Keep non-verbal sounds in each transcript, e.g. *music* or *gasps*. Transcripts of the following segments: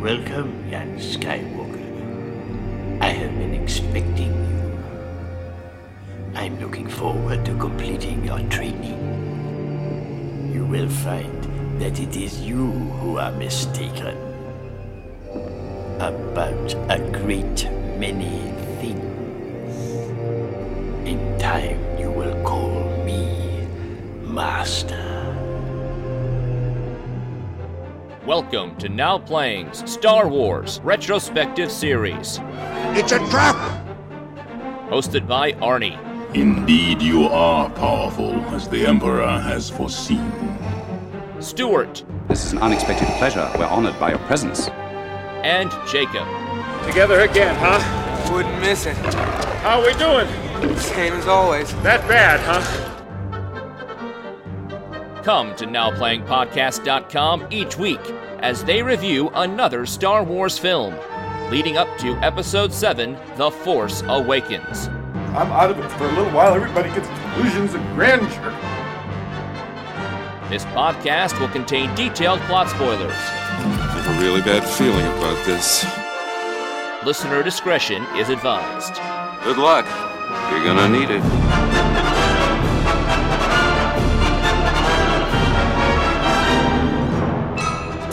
Welcome, young Skywalker. I have been expecting you. I'm looking forward to completing your training. You will find that it is you who are mistaken about a great many things. In time, you will call me Master. Welcome to Now Playing's Star Wars Retrospective Series, It's a trap! hosted by Arnie, Indeed, you are powerful, as the Emperor has foreseen. Stuart, This is an unexpected pleasure. We're honored by your presence. and Jacob. Together again, huh? Wouldn't miss it. How we doing? Same as always. That bad, huh? Come to NowPlayingPodcast.com each week as they review another Star Wars film, leading up to Episode 7 The Force Awakens. I'm out of it for a little while. Everybody gets delusions of grandeur. This podcast will contain detailed plot spoilers. I have a really bad feeling about this. Listener discretion is advised. Good luck. You're gonna need it.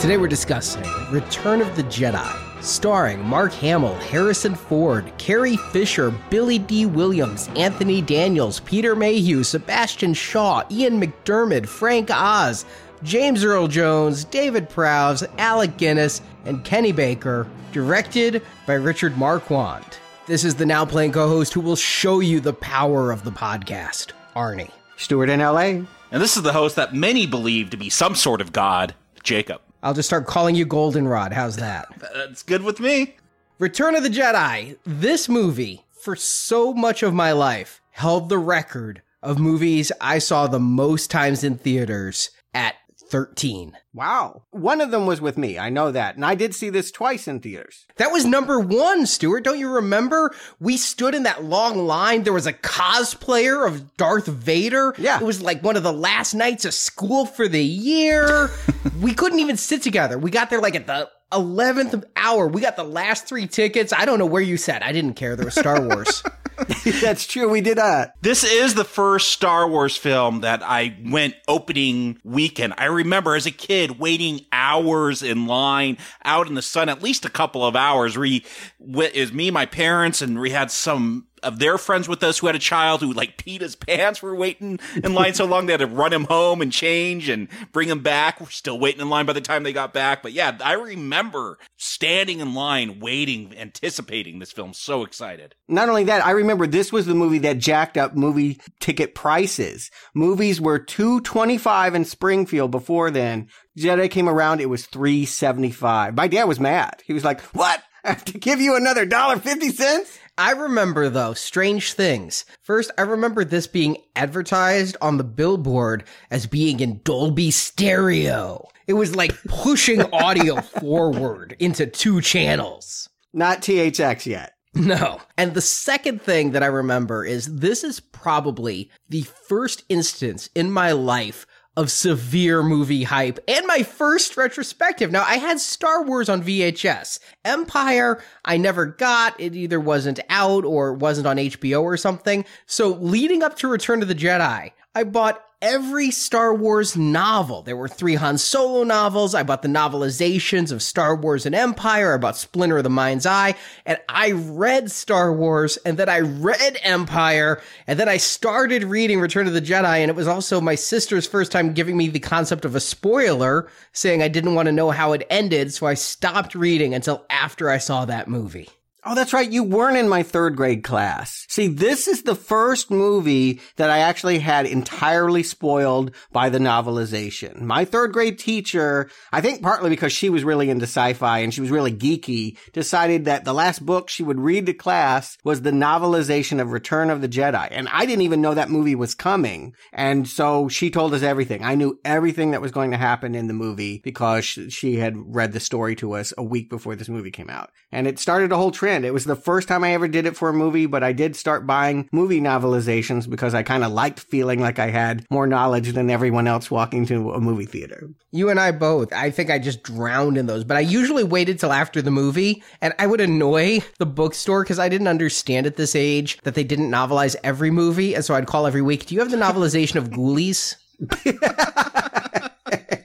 Today we're discussing Return of the Jedi, starring Mark Hamill, Harrison Ford, Carrie Fisher, Billy Dee Williams, Anthony Daniels, Peter Mayhew, Sebastian Shaw, Ian McDiarmid, Frank Oz, James Earl Jones, David Prowse, Alec Guinness, and Kenny Baker, directed by Richard Marquand. This is the now playing co-host who will show you the power of the podcast, Arnie. Stuart in LA. And this is the host that many believe to be some sort of god, Jacob. I'll just start calling you Goldenrod. How's that? That's good with me. Return of the Jedi. This movie, for so much of my life, held the record of movies I saw the most times in theaters at 13. Wow. One of them was with me. I know that. And I did see this twice in theaters. That was number one, Stuart. Don't you remember? We stood in that long line. There was a cosplayer of Darth Vader. Yeah. It was like one of the last nights of school for the year. *laughs* we couldn't even sit together. We got there like at the 11th hour. We got the last three tickets. I don't know where you sat. I didn't care. There was Star Wars. *laughs* *laughs* That's true. We did uh This is the first Star Wars film that I went opening weekend. I remember as a kid waiting hours in line out in the sun, at least a couple of hours. We, is me, my parents, and we had some of their friends with us who had a child who like peed his pants. We're waiting in line so long they had to run him home and change and bring him back. We're still waiting in line by the time they got back. But yeah, I remember standing in line, waiting, anticipating this film. So excited. not only that, I remember this was the movie that jacked up movie ticket prices. Movies were 225 in Springfield before then. Jedi came around, it was 375. My dad was mad. He was like, "What? I have to give you another dollar 50 cents?" I remember though strange things. First, I remember this being advertised on the billboard as being in Dolby Stereo. It was like pushing audio *laughs* forward into two channels. Not THX yet. No. And the second thing that I remember is this is probably the first instance in my life of severe movie hype and my first retrospective. Now, I had Star Wars on VHS. Empire, I never got. It either wasn't out or wasn't on HBO or something. So leading up to Return of the Jedi, I bought every Star Wars novel. There were three Han Solo novels. I bought the novelizations of Star Wars and Empire. I bought Splinter of the Mind's Eye. And I read Star Wars and then I read Empire and then I started reading Return of the Jedi. And it was also my sister's first time giving me the concept of a spoiler, saying I didn't want to know how it ended. So I stopped reading until after I saw that movie. Oh, that's right. You weren't in my third grade class. See, this is the first movie that I actually had entirely spoiled by the novelization. My third grade teacher, I think partly because she was really into sci-fi and she was really geeky, decided that the last book she would read to class was the novelization of Return of the Jedi. And I didn't even know that movie was coming. And so she told us everything. I knew everything that was going to happen in the movie because she had read the story to us a week before this movie came out. And it started a whole trend It was the first time I ever did it for a movie, but I did start buying movie novelizations because I kind of liked feeling like I had more knowledge than everyone else walking to a movie theater. You and I both. I think I just drowned in those, but I usually waited till after the movie and I would annoy the bookstore because I didn't understand at this age that they didn't novelize every movie. And so I'd call every week, Do you have the novelization of Ghoulies? *laughs*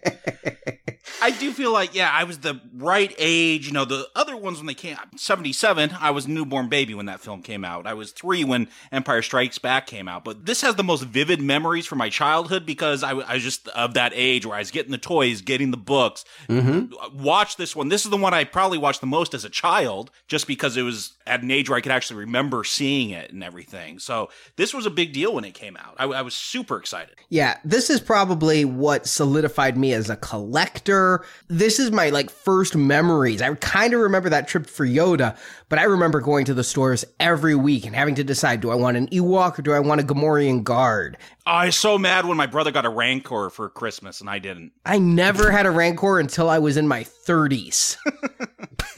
I do feel like, yeah, I was the right age. You know, the other ones when they came, 77, I was a newborn baby when that film came out. I was three when Empire Strikes Back came out. But this has the most vivid memories from my childhood because I, I was just of that age where I was getting the toys, getting the books. Mm-hmm. Watch this one. This is the one I probably watched the most as a child just because it was at an age where I could actually remember seeing it and everything. So this was a big deal when it came out. I, I was super excited. Yeah, this is probably what solidified me as a collector. This is my like first memories. I kind of remember that trip for Yoda, but I remember going to the stores every week and having to decide do I want an Ewok or do I want a Gamorrean guard? I was so mad when my brother got a Rancor for Christmas and I didn't. I never had a Rancor until I was in my 30s. *laughs*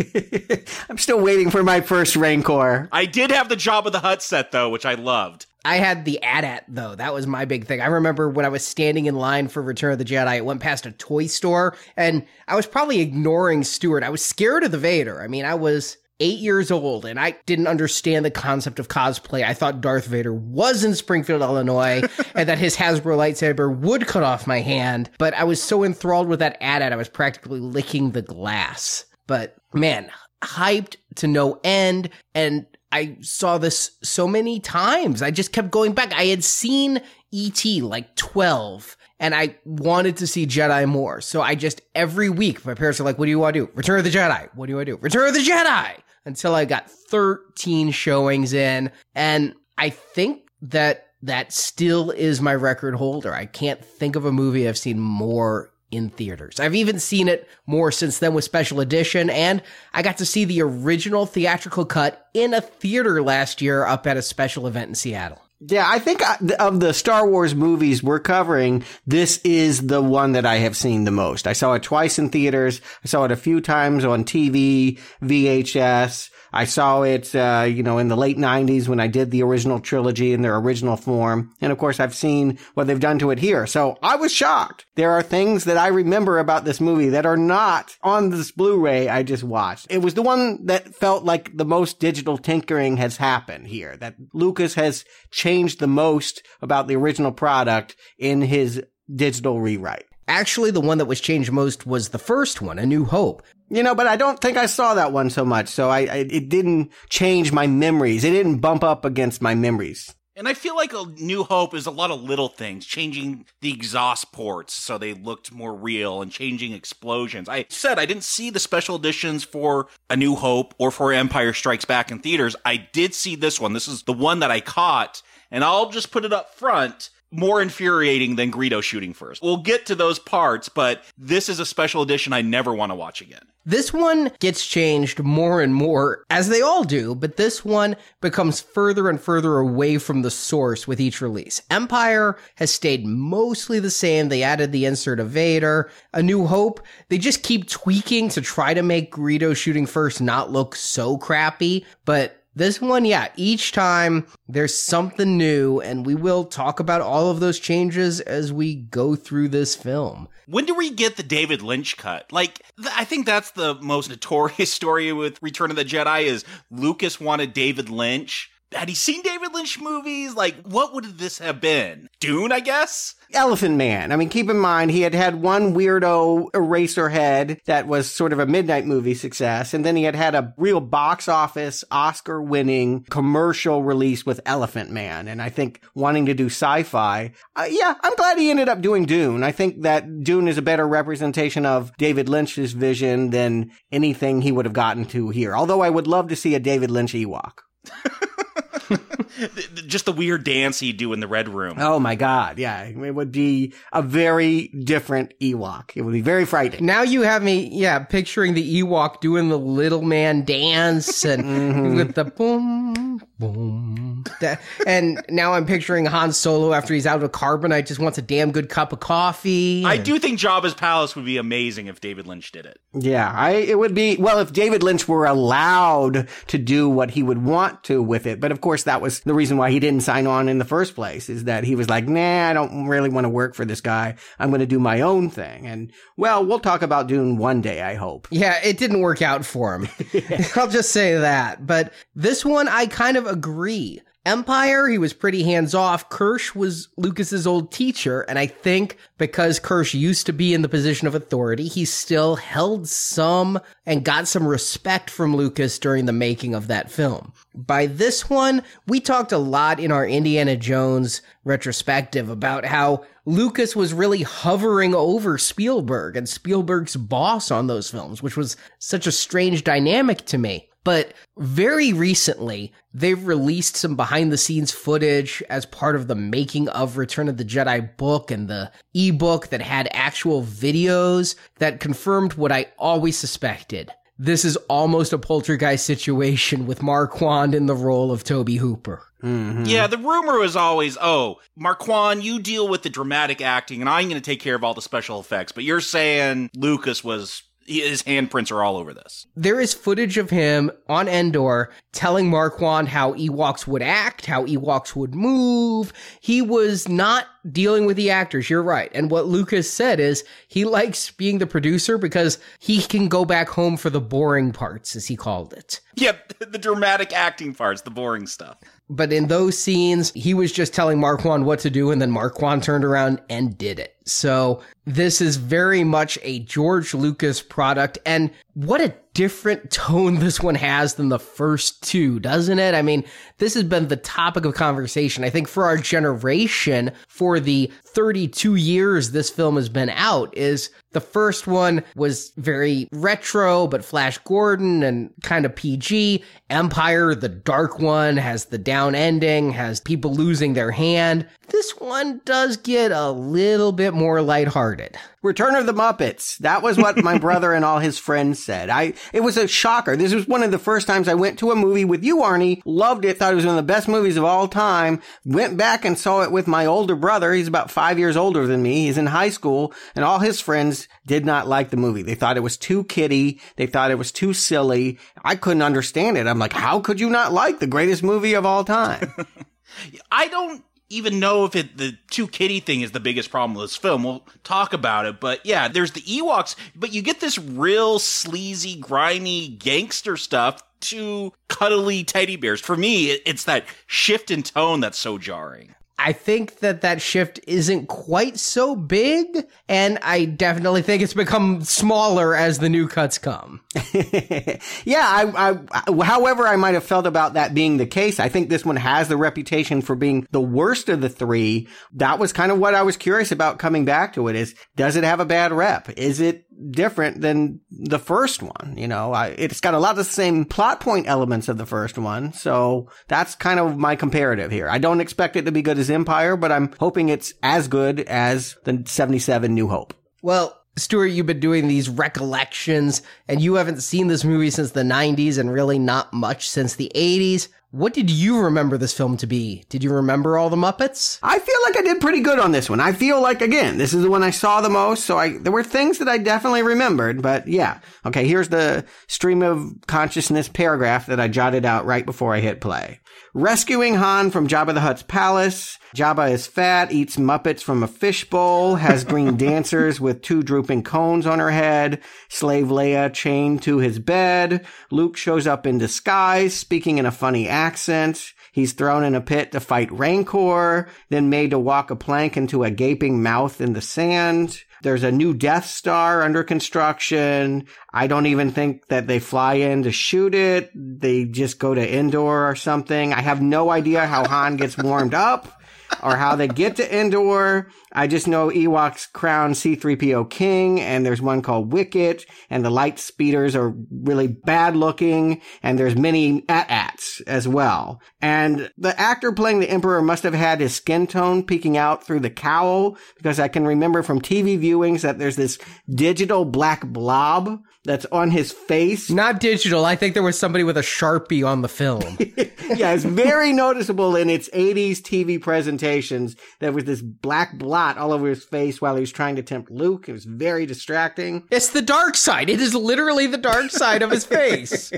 *laughs* I'm still waiting for my first Rancor. I did have the Jabba the Hutt set though, which I loved. I had the AT-AT though. That was my big thing. I remember when I was standing in line for Return of the Jedi, I went past a toy store and I was probably ignoring Stuart. I was scared of the Vader. I mean, I was eight years old and I didn't understand the concept of cosplay. I thought Darth Vader was in Springfield, Illinois, *laughs* and that his Hasbro lightsaber would cut off my hand. But I was so enthralled with that AT-AT, I was practically licking the glass. But man, hyped to no end. And I saw this so many times. I just kept going back. I had seen E.T. like 12 and I wanted to see Jedi more. So I just, every week, my parents are like, what do you want to do? Return of the Jedi. What do you want to do? Return of the Jedi. Until I got 13 showings in. And I think that that still is my record holder. I can't think of a movie I've seen more in theaters. I've even seen it more since then with special edition, and I got to see the original theatrical cut in a theater last year up at a special event in Seattle. Yeah, I think uh, of the Star Wars movies we're covering, this is the one that I have seen the most. I saw it twice in theaters. I saw it a few times on TV, VHS. I saw it, uh, you know, in the late 90s when I did the original trilogy in their original form. And of course, I've seen what they've done to it here. So I was shocked. There are things that I remember about this movie that are not on this Blu-ray I just watched. It was the one that felt like the most digital tinkering has happened here, that Lucas has changed the most about the original product in his digital rewrite. Actually, the one that was changed most was the first one, A New Hope. You know, but I don't think I saw that one so much. So I, I, it didn't change my memories. It didn't bump up against my memories. And I feel like a New Hope is a lot of little things, changing the exhaust ports so they looked more real and changing explosions. I said I didn't see the special editions for A New Hope or for Empire Strikes Back in theaters. I did see this one. This is the one that I caught, and I'll just put it up front more infuriating than Greedo shooting first. We'll get to those parts, but this is a special edition I never want to watch again. This one gets changed more and more, as they all do, but this one becomes further and further away from the source with each release. Empire has stayed mostly the same. They added the insert of Vader. A New Hope, they just keep tweaking to try to make Greedo shooting first not look so crappy, but this one, yeah, each time there's something new, and we will talk about all of those changes as we go through this film. When do we get the David Lynch cut? Like, th- I think that's the most notorious *laughs* story with Return of the Jedi is Lucas wanted David Lynch. Had he seen David Lynch movies? Like, what would this have been? Dune, I guess? Elephant Man. I mean, keep in mind, he had had one weirdo Eraserhead that was sort of a midnight movie success. And then he had had a real box office Oscar winning commercial release with Elephant Man. And I think wanting to do sci-fi. Uh, yeah, I'm glad he ended up doing Dune. I think that Dune is a better representation of David Lynch's vision than anything he would have gotten to here. Although I would love to see a David Lynch Ewok. *laughs* *laughs* Just the weird dance he'd do in the Red Room. Oh my God. Yeah. It would be a very different Ewok. It would be very frightening. Now you have me, yeah, picturing the Ewok doing the little man dance and mm-hmm. with the boom, boom, boom. That, and now I'm picturing Han Solo after he's out of carbonite just wants a damn good cup of coffee. I and- do think Jabba's palace would be amazing if David Lynch did it. Yeah, I it would be well if David Lynch were allowed to do what he would want to with it. But of course, that was the reason why he didn't sign on in the first place. Is that he was like, nah, I don't really want to work for this guy. I'm going to do my own thing. And well, we'll talk about Dune one day, I hope. Yeah, it didn't work out for him. *laughs* I'll just say that. But this one, I kind of agree. Empire, he was pretty hands off. Kirsch was Lucas's old teacher, and I think because Kirsch used to be in the position of authority, he still held some and got some respect from Lucas during the making of that film. By this one, we talked a lot in our Indiana Jones retrospective about how Lucas was really hovering over Spielberg and Spielberg's boss on those films, which was such a strange dynamic to me. But very recently, they've released some behind the scenes footage as part of the making of Return of the Jedi book and the ebook that had actual videos that confirmed what I always suspected. This is almost a poltergeist situation with Marquand in the role of Tobe Hooper. Mm-hmm. Yeah, the rumor was always, oh, Marquand, you deal with the dramatic acting, and I'm going to take care of all the special effects. But you're saying Lucas was his handprints are all over this. There is footage of him on Endor telling Marquand how Ewoks would act, how Ewoks would move. He was not dealing with the actors. You're right. And what Lucas said is he likes being the producer because he can go back home for the boring parts, as he called it. Yep, the dramatic acting parts, the boring stuff. But in those scenes, he was just telling Marquand what to do, and then Marquand turned around and did it. So this is very much a George Lucas product. And what a different tone this one has than the first two, doesn't it? I mean, this has been the topic of conversation, I think, for our generation for the 32 years this film has been out is the first one was very retro, but Flash Gordon and kind of PG. Empire, the dark one, has the down ending, has people losing their hand. This one does get a little bit more lighthearted. Return of the Muppets. That was what my *laughs* brother and all his friends said. I, it was a shocker. This was one of the first times I went to a movie with you, Arnie. Loved it. Thought it was one of the best movies of all time. Went back and saw it with my older brother. He's about five years older than me. He's in high school and all his friends did not like the movie. They thought it was too kiddie. They thought it was too silly. I couldn't understand it. I'm like, how could you not like the greatest movie of all time? *laughs* I don't even know if it the two kitty thing is the biggest problem with this film. We'll talk about it, but yeah, there's the Ewoks, but you get this real sleazy, grimy gangster stuff to cuddly teddy bears. For me, it's that shift in tone that's so jarring. I think that that shift isn't quite so big, and I definitely think it's become smaller as the new cuts come. *laughs* yeah, I, I, however I might have felt about that being the case, I think this one has the reputation for being the worst of the three. That was kind of what I was curious about coming back to it is, does it have a bad rep? Is it different than the first one? You know, I, it's got a lot of the same plot point elements of the first one. So that's kind of my comparative here. I don't expect it to be good as Empire, but I'm hoping it's as good as the 77 New Hope. Well, Stuart, you've been doing these recollections, and you haven't seen this movie since the 90s and really not much since the 80s. What did you remember this film to be? Did you remember all the Muppets? I feel like I did pretty good on this one. I feel like again, this is the one I saw the most, so I there were things that I definitely remembered, but yeah. Okay, here's the stream of consciousness paragraph that I jotted out right before I hit play. Rescuing Han from Jabba the Hutt's palace. Jabba is fat, eats Muppets from a fishbowl, has green *laughs* dancers with two drooping cones on her head, slave Leia chained to his bed. Luke shows up in disguise, speaking in a funny accent. He's thrown in a pit to fight Rancor, then made to walk a plank into a gaping mouth in the sand. There's a new Death Star under construction. I don't even think that they fly in to shoot it. They just go to Endor or something. I have no idea how Han gets warmed up or how they get to Endor. I just know Ewoks crown C3PO king, and there's one called Wicket, and the light speeders are really bad looking, and there's many AT-ATs as well. And the actor playing the Emperor must have had his skin tone peeking out through the cowl, because I can remember from TV viewings that there's this digital black blob that's on his face. Not digital. I think there was somebody with a Sharpie on the film. *laughs* yeah, it's very noticeable in its 80s TV presentations. There was this black blot all over his face while he was trying to tempt Luke. It was very distracting. It's the dark side. It is literally the dark side of his face.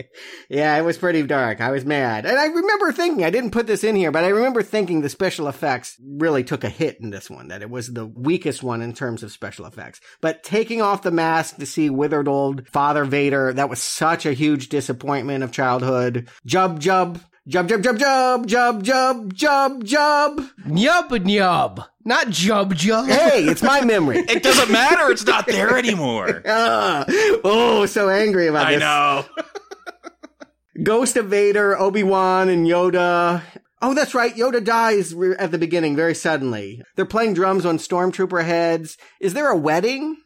*laughs* yeah, it was pretty dark. I was mad. And I remember thinking, I didn't put this in here, but I remember thinking the special effects really took a hit in this one, that it was the weakest one in terms of special effects. But taking off the mask to see withered old Father Vader, that was such a huge disappointment of childhood. Jub Jub. Jub jub jub jub jub jub jub jub Nyub nyub. Not jub jub. Hey, it's my memory. *laughs* It doesn't matter. It's not there anymore. *laughs* Ah, oh, so angry about I this. I know. *laughs* Ghost of Vader, Obi Wan, and Yoda. Oh, that's right. Yoda dies at the beginning very suddenly. They're playing drums on stormtrooper heads. Is there a wedding?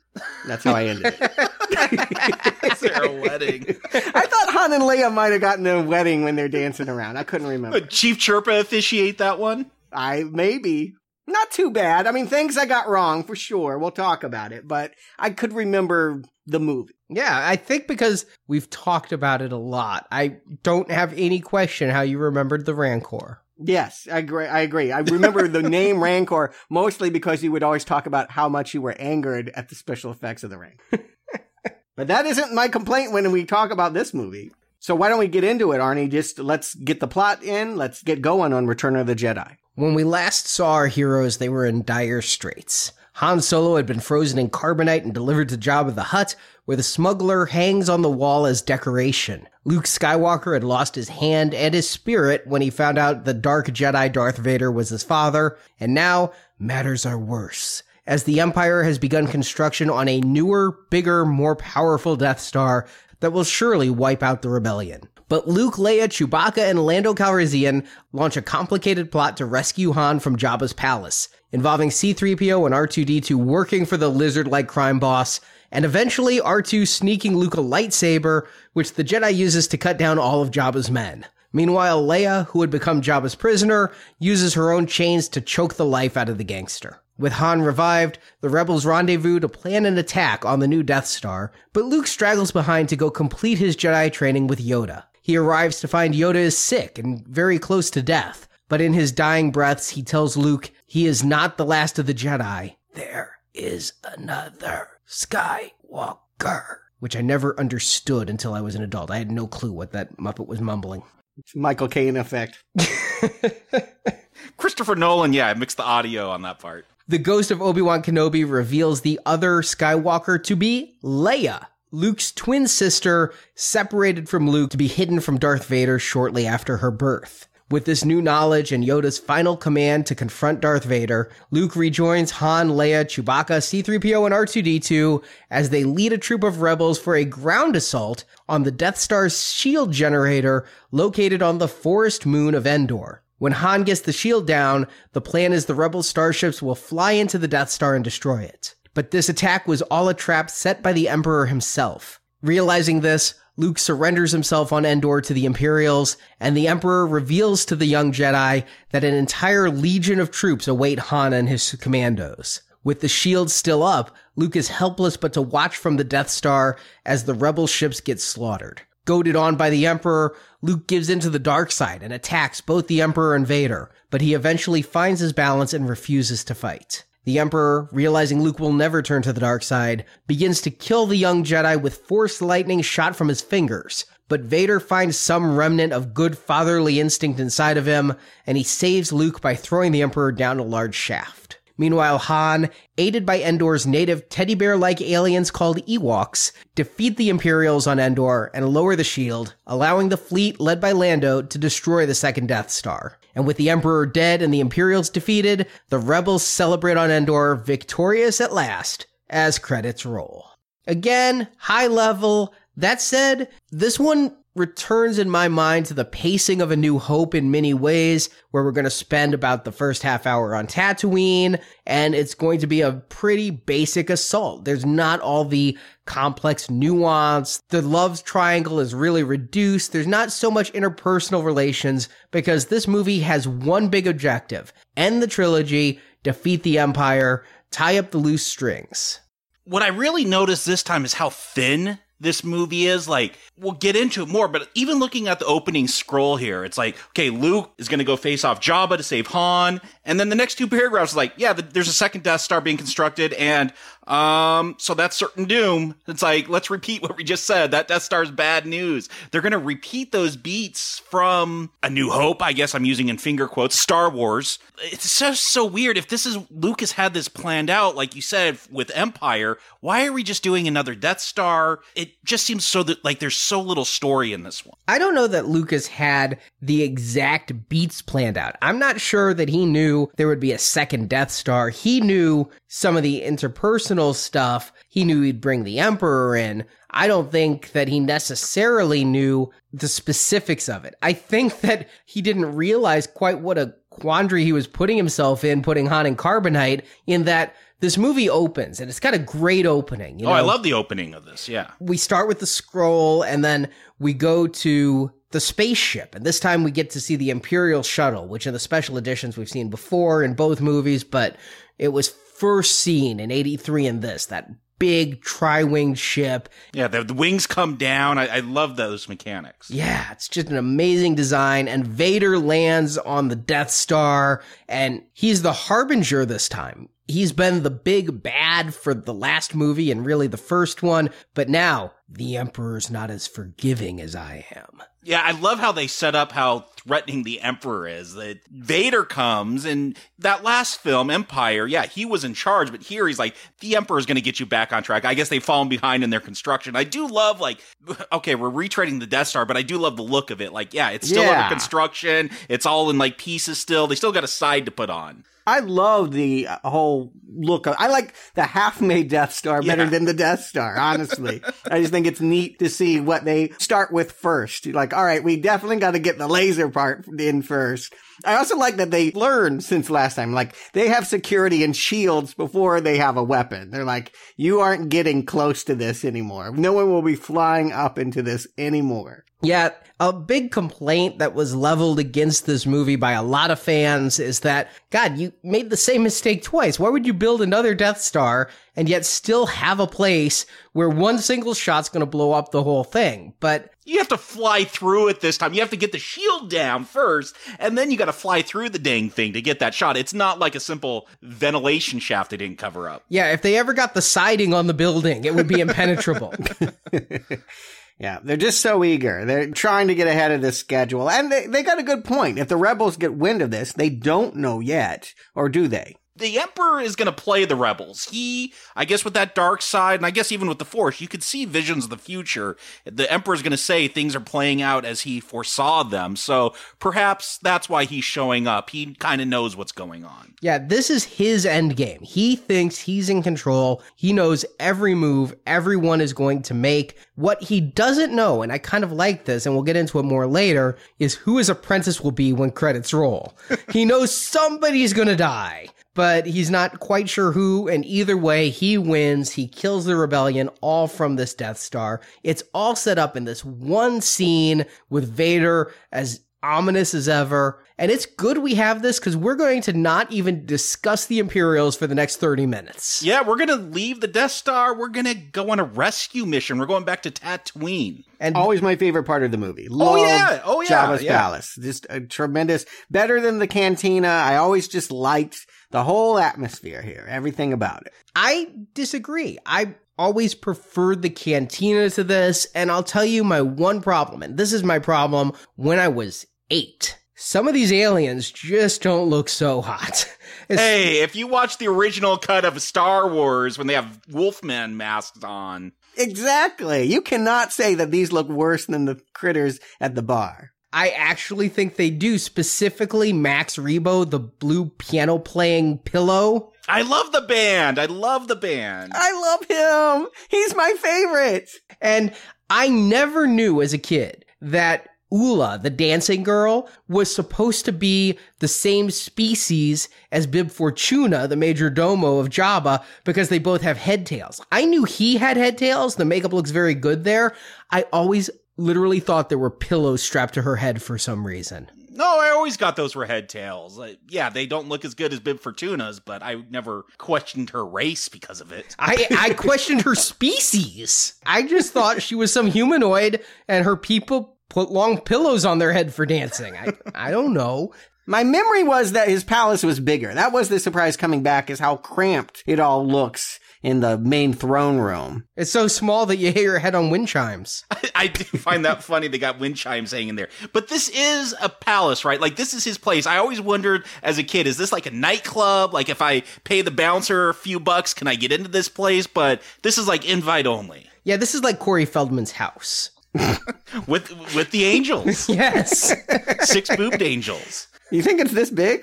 That's how I ended it. *laughs* Is there a wedding? *laughs* I thought Han and Leia might have gotten a wedding when they're dancing around. I couldn't remember. Would Chief Chirpa officiate that one? I maybe. Not too bad. I mean, things I got wrong for sure. We'll talk about it, but I could remember the movie. Yeah, I think because we've talked about it a lot, I don't have any question how you remembered the Rancor. Yes, I agree. I agree. I remember the *laughs* name Rancor mostly because you would always talk about how much you were angered at the special effects of the ring. *laughs* but that isn't my complaint when we talk about this movie. So why don't we get into it, Arnie? Just let's get the plot in. Let's get going on Return of the Jedi. When we last saw our heroes, they were in dire straits. Han Solo had been frozen in carbonite and delivered to Jabba the Hutt, where the smuggler hangs on the wall as decoration. Luke Skywalker had lost his hand and his spirit when he found out the Dark Jedi Darth Vader was his father, and now matters are worse. As the Empire has begun construction on a newer, bigger, more powerful Death Star that will surely wipe out the rebellion. But Luke, Leia, Chewbacca, and Lando Calrissian launch a complicated plot to rescue Han from Jabba's palace, involving C-3PO and R2-D2 working for the lizard-like crime boss, and eventually R2 sneaking Luke a lightsaber, which the Jedi uses to cut down all of Jabba's men. Meanwhile, Leia, who had become Jabba's prisoner, uses her own chains to choke the life out of the gangster. With Han revived, the rebels rendezvous to plan an attack on the new Death Star, but Luke straggles behind to go complete his Jedi training with Yoda. He arrives to find Yoda is sick and very close to death, but in his dying breaths, he tells Luke he is not the last of the Jedi. There is another Skywalker. Which I never understood until I was an adult. I had no clue what that Muppet was mumbling. It's Michael Caine effect. *laughs* Christopher Nolan, yeah, I mixed the audio on that part. The ghost of Obi-Wan Kenobi reveals the other Skywalker to be Leia, Luke's twin sister, separated from Luke to be hidden from Darth Vader shortly after her birth. With this new knowledge and Yoda's final command to confront Darth Vader, Luke rejoins Han, Leia, Chewbacca, C-3PO, and R2-D2 as they lead a troop of rebels for a ground assault on the Death Star's shield generator located on the forest moon of Endor. When Han gets the shield down, the plan is the rebel starships will fly into the Death Star and destroy it. But this attack was all a trap set by the Emperor himself. Realizing this, Luke surrenders himself on Endor to the Imperials, and the Emperor reveals to the young Jedi that an entire legion of troops await Han and his commandos. With the shield still up, Luke is helpless but to watch from the Death Star as the rebel ships get slaughtered. Goaded on by the Emperor, Luke gives into the dark side and attacks both the Emperor and Vader, but he eventually finds his balance and refuses to fight. The Emperor, realizing Luke will never turn to the dark side, begins to kill the young Jedi with force lightning shot from his fingers. But Vader finds some remnant of good fatherly instinct inside of him, and he saves Luke by throwing the Emperor down a large shaft. Meanwhile, Han, aided by Endor's native teddy bear like aliens called Ewoks, defeat the Imperials on Endor and lower the shield, allowing the fleet led by Lando to destroy the second Death Star. And with the Emperor dead and the Imperials defeated, the rebels celebrate on Endor victorious at last as credits roll. Again, high level. That said, this one returns in my mind to the pacing of A New Hope in many ways, where we're going to spend about the first half hour on Tatooine, and it's going to be a pretty basic assault. There's not all the complex nuance. The love triangle is really reduced. There's not so much interpersonal relations because this movie has one big objective end the trilogy, defeat the Empire, tie up the loose strings. What I really noticed this time is how thin this movie is. Like, we'll get into it more, but even looking at the opening scroll here, it's like, okay, Luke is going to go face off Jabba to save Han. And then the next two paragraphs, like, yeah, there's a second Death Star being constructed, and um, so that's certain doom. It's like, let's repeat what we just said. That Death Star's bad news. They're going to repeat those beats from A New Hope. I guess I'm using in finger quotes, Star Wars. It's just so weird. If this is, Lucas had this planned out, like you said, with Empire, why are we just doing another Death Star? It just seems so that, like, there's so little story in this one. I don't know that Lucas had the exact beats planned out. I'm not sure that he knew there would be a second Death Star. He knew some of the interpersonal stuff. He knew he'd bring the Emperor in. I don't think that he necessarily knew the specifics of it. I think *laughs* that he didn't realize quite what a quandary he was putting himself in, putting Han in carbonite, in that this movie opens and it's got a great opening. You oh. I love the opening of this. Yeah. We start with the scroll and then we go to the spaceship. And this time we get to see the Imperial shuttle, which in the special editions we've seen before in both movies, but it was first seen in 83 in this, that big tri-winged ship. Yeah, the, the wings come down. I, I, love those mechanics. Yeah, it's just an amazing design. And Vader lands on the Death Star, and he's the harbinger this time. He's been the big bad for the last movie and really the first one, but now the Emperor's not as forgiving as I am. Yeah, I love how they set up how threatening the Emperor is. That Vader comes and that last film, Empire, yeah, he was in charge, but here he's like, the Emperor's going to get you back on track. I guess they've fallen behind in their construction. I do love, like, *laughs* okay, we're retreading the Death Star, but I do love the look of it. Like, yeah, it's still yeah. under construction. It's all in like pieces still. They still got a side to put on. I love the uh, whole look of, I like the half-made Death Star better yeah. than the Death Star, honestly. *laughs* I just think it's neat to see what they start with first. Like, all right, we definitely got to get the laser part in first. I also like that they learned since last time, like they have security and shields before they have a weapon. They're like, you aren't getting close to this anymore. No one will be flying up into this anymore. Yeah, a big complaint that was leveled against this movie by a lot of fans is that, God, you made the same mistake twice. Why would you build another Death Star and yet still have a place where one single shot's going to blow up the whole thing? But you have to fly through it this time. You have to get the shield down first, and then you got to fly through the dang thing to get that shot. It's not like a simple ventilation shaft they didn't cover up. Yeah, if they ever got the siding on the building, it would be impenetrable. *laughs* *laughs* Yeah, they're just so eager. They're trying to get ahead of this schedule. And they, they got a good point. If the rebels get wind of this, they don't know yet. Or do they? The Emperor is going to play the rebels. He, I guess, with that dark side, and I guess even with the Force, you could see visions of the future. The Emperor is going to say things are playing out as he foresaw them. So perhaps that's why he's showing up. He kind of knows what's going on. Yeah, this is his end game. He thinks he's in control. He knows every move everyone is going to make. What he doesn't know, and I kind of like this, and we'll get into it more later, is who his apprentice will be when credits roll. *laughs* he knows somebody's going to die but he's not quite sure who. And either way, he wins. He kills the rebellion all from this Death Star. It's all set up in this one scene with Vader as ominous as ever. And it's good we have this because we're going to not even discuss the Imperials for the next 30 minutes. Yeah, we're going to leave the Death Star. We're going to go on a rescue mission. We're going back to Tatooine. And always my favorite part of the movie. Oh, Love oh yeah, oh yeah, Jabba's yeah. palace. Just a tremendous, better than the cantina. I always just liked the whole atmosphere here, everything about it. I disagree. I always preferred the cantina to this, and I'll tell you my one problem, and this is my problem when I was eight. Some of these aliens just don't look so hot. *laughs* It's- hey, if you watch the original cut of Star Wars when they have Wolfman masks on. Exactly. You cannot say that these look worse than the critters at the bar. I actually think they do, specifically Max Rebo, the blue piano playing pillow. I love the band. I love the band. I love him. He's my favorite. And I never knew as a kid that Oola, the dancing girl, was supposed to be the same species as Bib Fortuna, the major domo of Jabba, because they both have head tails. I knew he had head tails. The makeup looks very good there. I always literally thought there were pillows strapped to her head for some reason. No, I always got those were head tails. Uh, yeah, they don't look as good as Bib Fortuna's, but I never questioned her race because of it. I, I *laughs* questioned her species. I just thought she was some humanoid and her people put long pillows on their head for dancing. I, I don't know. My memory was that his palace was bigger. That was the surprise coming back is how cramped it all looks in the main throne room. It's so small that you hit your head on wind chimes. *laughs* I, I do find that funny. They got wind chimes hanging there. But this is a palace, right? Like, this is his place. I always wondered as a kid, is this like a nightclub? Like, if I pay the bouncer a few bucks, can I get into this place? But this is like invite only. Yeah, this is like Corey Feldman's house. *laughs* with with the angels. *laughs* yes. Six boobed angels. You think it's this big?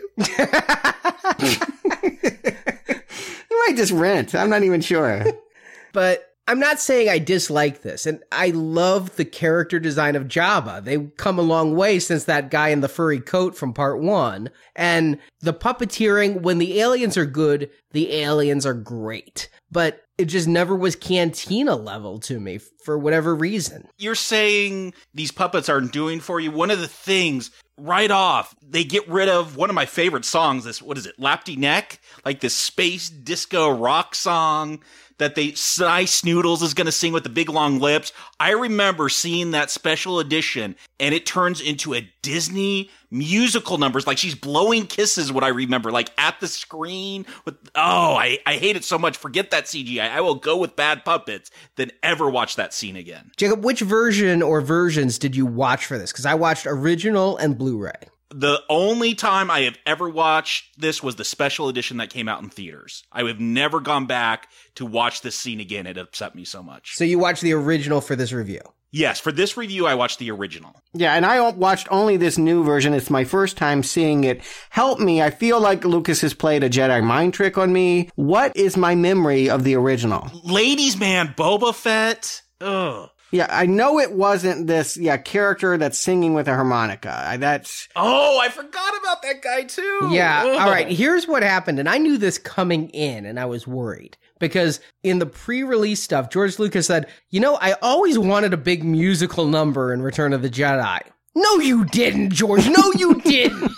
You might just rent. I'm not even sure. *laughs* But I'm not saying I dislike this, and I love the character design of Jabba. They've come a long way since that guy in the furry coat from part one. And the puppeteering, when the aliens are good, the aliens are great. But it just never was cantina level to me for whatever reason. You're saying these puppets aren't doing for you. One of the things right off, they get rid of one of my favorite songs. This what is it? Lapti Nek like this space disco rock song that they Sy Snootles is going to sing with the big long lips. I remember seeing that special edition, and it turns into a Disney musical numbers. Like she's blowing kisses. What I remember, like at the screen. With oh, I I hate it so much. Forget that CGI. I will go with bad puppets than ever watch that scene again. Jacob, which version or versions did you watch for this? Because I watched original and Blu-ray. The only time I have ever watched this was the special edition that came out in theaters. I have never gone back to watch this scene again. It upset me so much. So you watched the original for this review? Yes, for this review, I watched the original. Yeah, and I watched only this new version. It's my first time seeing it. Help me. I feel like Lucas has played a Jedi mind trick on me. What is my memory of the original? Ladies, man, Boba Fett. Ugh. Yeah, I know it wasn't this yeah character that's singing with a harmonica. I, that's oh, I forgot about that guy too. Yeah. Ugh. All right. Here's what happened, and I knew this coming in, and I was worried because in the pre-release stuff, George Lucas said, "You know, I always wanted a big musical number in Return of the Jedi." No, you didn't, George. No, you *laughs* didn't.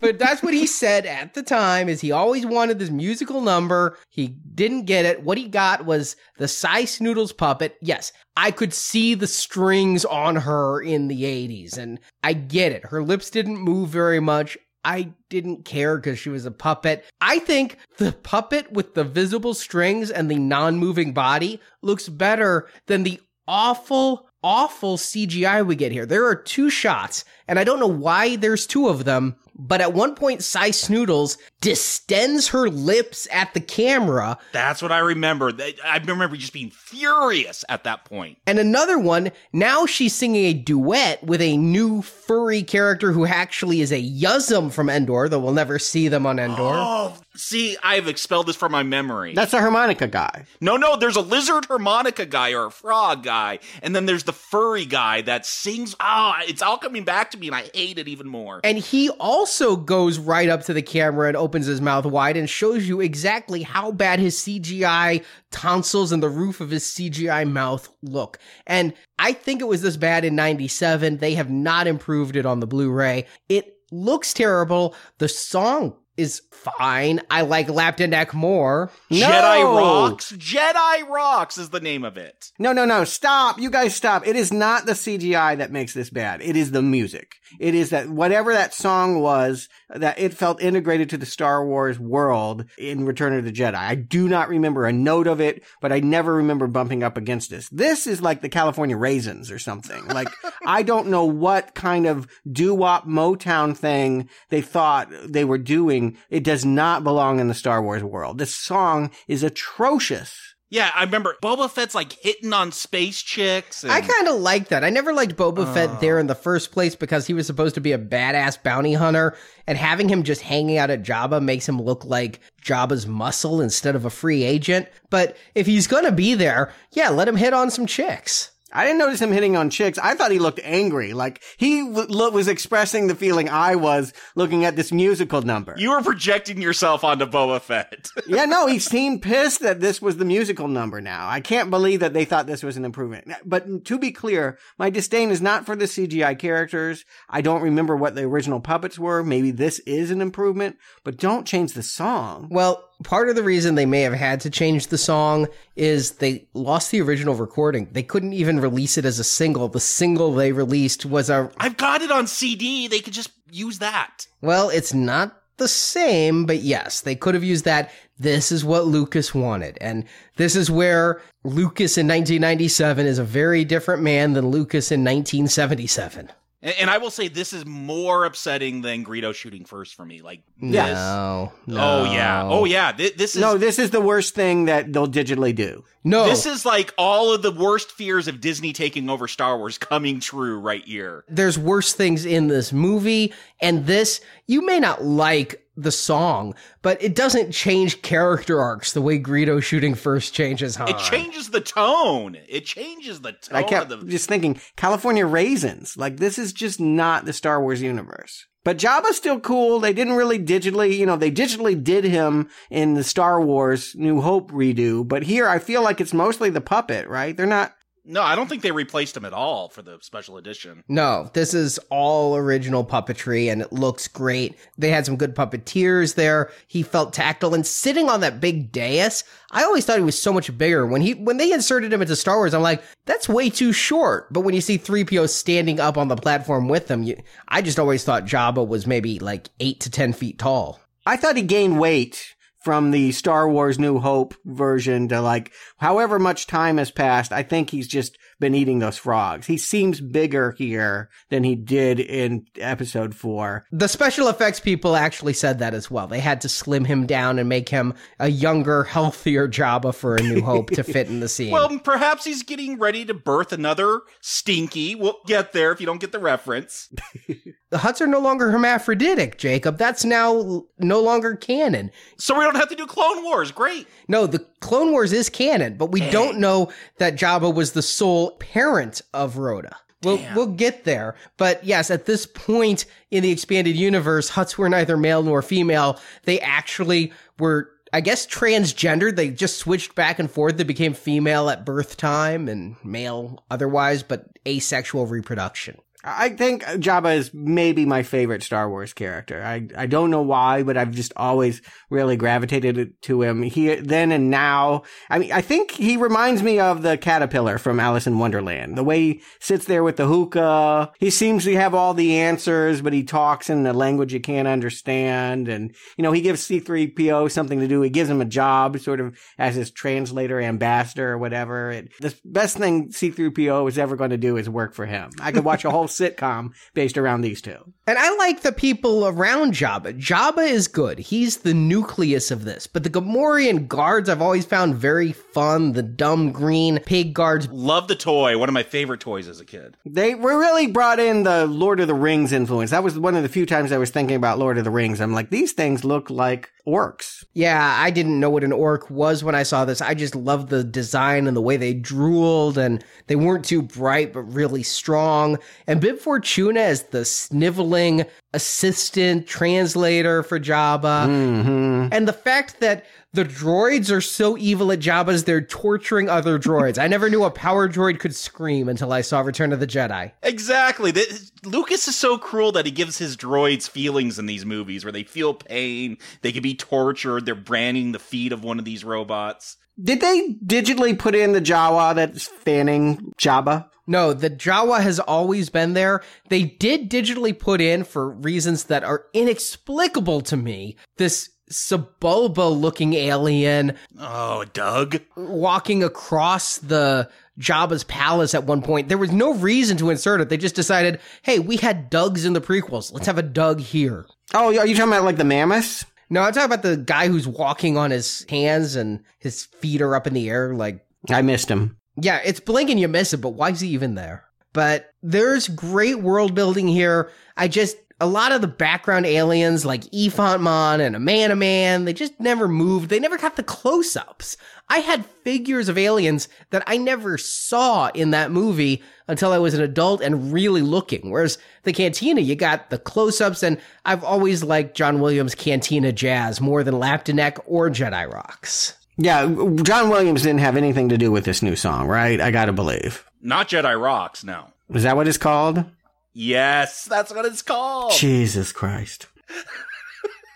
But that's what he said at the time is he always wanted this musical number. He didn't get it. What he got was the Sy Snootles puppet. Yes, I could see the strings on her in the 80s and I get it. Her lips didn't move very much. I didn't care because she was a puppet. I think the puppet with the visible strings and the non-moving body looks better than the awful awful CGI we get here. There are two shots, and I don't know why there's two of them, but at one point, Sy Snootles distends her lips at the camera. That's what I remember. I remember just being furious at that point. And another one, now she's singing a duet with a new furry character who actually is a Yuzzum from Endor, though we'll never see them on Endor. Oh, see, I've expelled this from my memory. That's a harmonica guy. No, no, there's a lizard harmonica guy or a frog guy, and then there's the furry guy that sings. Oh, it's all coming back to me, and I hate it even more. And he also goes right up to the camera and opens his mouth wide and shows you exactly how bad his CGI tonsils and the roof of his CGI mouth look. And I think it was this bad in 97. They have not improved it on the Blu-ray. It looks terrible. The song is fine. I like Lapti Nek more. No! Jedi Rocks. Jedi Rocks is the name of it. No, no, no. Stop. You guys stop. It is not the CGI that makes this bad. It is the music. It is that whatever that song was, that it felt integrated to the Star Wars world in Return of the Jedi. I do not remember a note of it, but I never remember bumping up against this. This is like the California Raisins or something. Like, *laughs* I don't know what kind of doo-wop Motown thing they thought they were doing. It does not belong in the Star Wars world. This song is atrocious. Yeah, I remember Boba Fett's like hitting on space chicks. And... I kind of like that. I never liked Boba Oh. Fett there in the first place because he was supposed to be a badass bounty hunter, and having him just hanging out at Jabba makes him look like Jabba's muscle instead of a free agent. But if he's gonna be there, yeah, let him hit on some chicks. I didn't notice him hitting on chicks. I thought he looked angry. Like he w- lo- was expressing the feeling I was looking at this musical number. You were projecting yourself onto Boba Fett. *laughs* yeah, no, he seemed pissed that this was the musical number now. I can't believe that they thought this was an improvement. But to be clear, my disdain is not for the CGI characters. I don't remember what the original puppets were. Maybe this is an improvement, but don't change the song. Well, part of the reason they may have had to change the song is they lost the original recording. They couldn't even release it as a single. The single they released was a. I've got it on CD. They could just use that. Well, it's not the same, but yes, they could have used that. This is what Lucas wanted. And this is where Lucas in 1997 is a very different man than Lucas in 1977. And, and, I will say this is more upsetting than Greedo shooting first for me. Like, mm. this, no, no. oh yeah, oh yeah. This, this is no. This is the worst thing that they'll digitally do. No, this is like all of the worst fears of Disney taking over Star Wars coming true right here. There's worse things in this movie, and this you may not like the song, but it doesn't change character arcs the way Greedo shooting first changes Han. It changes the tone. It changes the tone. I kept the- just thinking California raisins. Like this is just not the Star Wars universe. But Jabba's still cool. They didn't really digitally, you know, they digitally did him in the Star Wars New Hope redo, but here I feel like it's mostly the puppet, right? They're not no, I don't think they replaced him at all for the special edition. No, this is all original puppetry and it looks great. They had some good puppeteers there. He felt tactile and sitting on that big dais. I always thought he was so much bigger. When he when they inserted him into Star Wars, I'm like, that's way too short. But when you see 3PO standing up on the platform with him, you, I just always thought Jabba was maybe like 8 to 10 feet tall. I thought he gained weight from the Star Wars New Hope version to like however much time has passed. I think he's just been eating those frogs. He seems bigger here than he did in episode four. The special effects people actually said that as well. They had to slim him down and make him a younger, *laughs* healthier Jabba for A New Hope to fit in the scene. Well, perhaps he's getting ready to birth another Stinky. We'll get there if you don't get the reference. *laughs* the Hutts are no longer hermaphroditic, Jacob. That's now no longer canon. So we don't have to do Clone Wars. Great. No, the Clone Wars is canon, but we don't know that Jabba was the sole parent of Rotta. We'll, we'll get there. But yes, at this point in the expanded universe, Hutts were neither male nor female. They actually were, I guess, transgendered. They just switched back and forth. They became female at birth time and male otherwise, but asexual reproduction. I think Jabba is maybe my favorite Star Wars character. I, I don't know why, but I've just always really gravitated to him. He then and now. I mean, I think he reminds me of the caterpillar from Alice in Wonderland. The way he sits there with the hookah. He seems to have all the answers, but he talks in a language you can't understand. And, you know, he gives C3PO something to do. He gives him a job sort of as his translator, ambassador, or whatever. It, the best thing C3PO is ever going to do is work for him. I could watch a whole sitcom based around these two. And I like the people around Jabba. Jabba is good. He's the nucleus of this. But the Gamorrean guards I've always found very fun. The dumb green pig guards. Love the toy. One of my favorite toys as a kid. They were really brought in the Lord of the Rings influence. That was one of the few times I was thinking about Lord of the Rings. I'm like, these things look like orcs. Yeah, I didn't know what an orc was when I saw this. I just loved the design and the way they drooled and they weren't too bright but really strong. And Bib Fortuna as the sniveling assistant translator for Jabba. Mm-hmm. And the fact that the droids are so evil at Jabba's, they're torturing other droids. I never knew a power droid could scream until I saw Return of the Jedi. Exactly. The, Lucas is so cruel that he gives his droids feelings in these movies where they feel pain, they can be tortured, they're branding the feet of one of these robots. Did they digitally put in the Jawa that's fanning Jabba? No, the Jawa has always been there. They did digitally put in, for reasons that are inexplicable to me, this Sebulba looking alien. Oh, Dug. Walking across the Jabba's palace at one point. There was no reason to insert it. They just decided, hey, we had Dugs in the prequels. Let's have a Dug here. Oh, are you talking about like the mammoths? No, I'm talking about the guy who's walking on his hands and his feet are up in the air. Like, I missed him. Yeah, it's blink and you miss it, but why is he even there? But there's great world building here. I just a lot of the background aliens like Mon and Amanaman, they just never moved. They never got the close ups. I had figures of aliens that I never saw in that movie until I was an adult and really looking. Whereas the Cantina, you got the close ups, and I've always liked John Williams' Cantina Jazz more than Lapti Nek or Jedi Rocks. Yeah, John Williams didn't have anything to do with this new song, right? I gotta believe. Not Jedi Rocks, no. Is that what it's called? Yes, that's what it's called. Jesus Christ.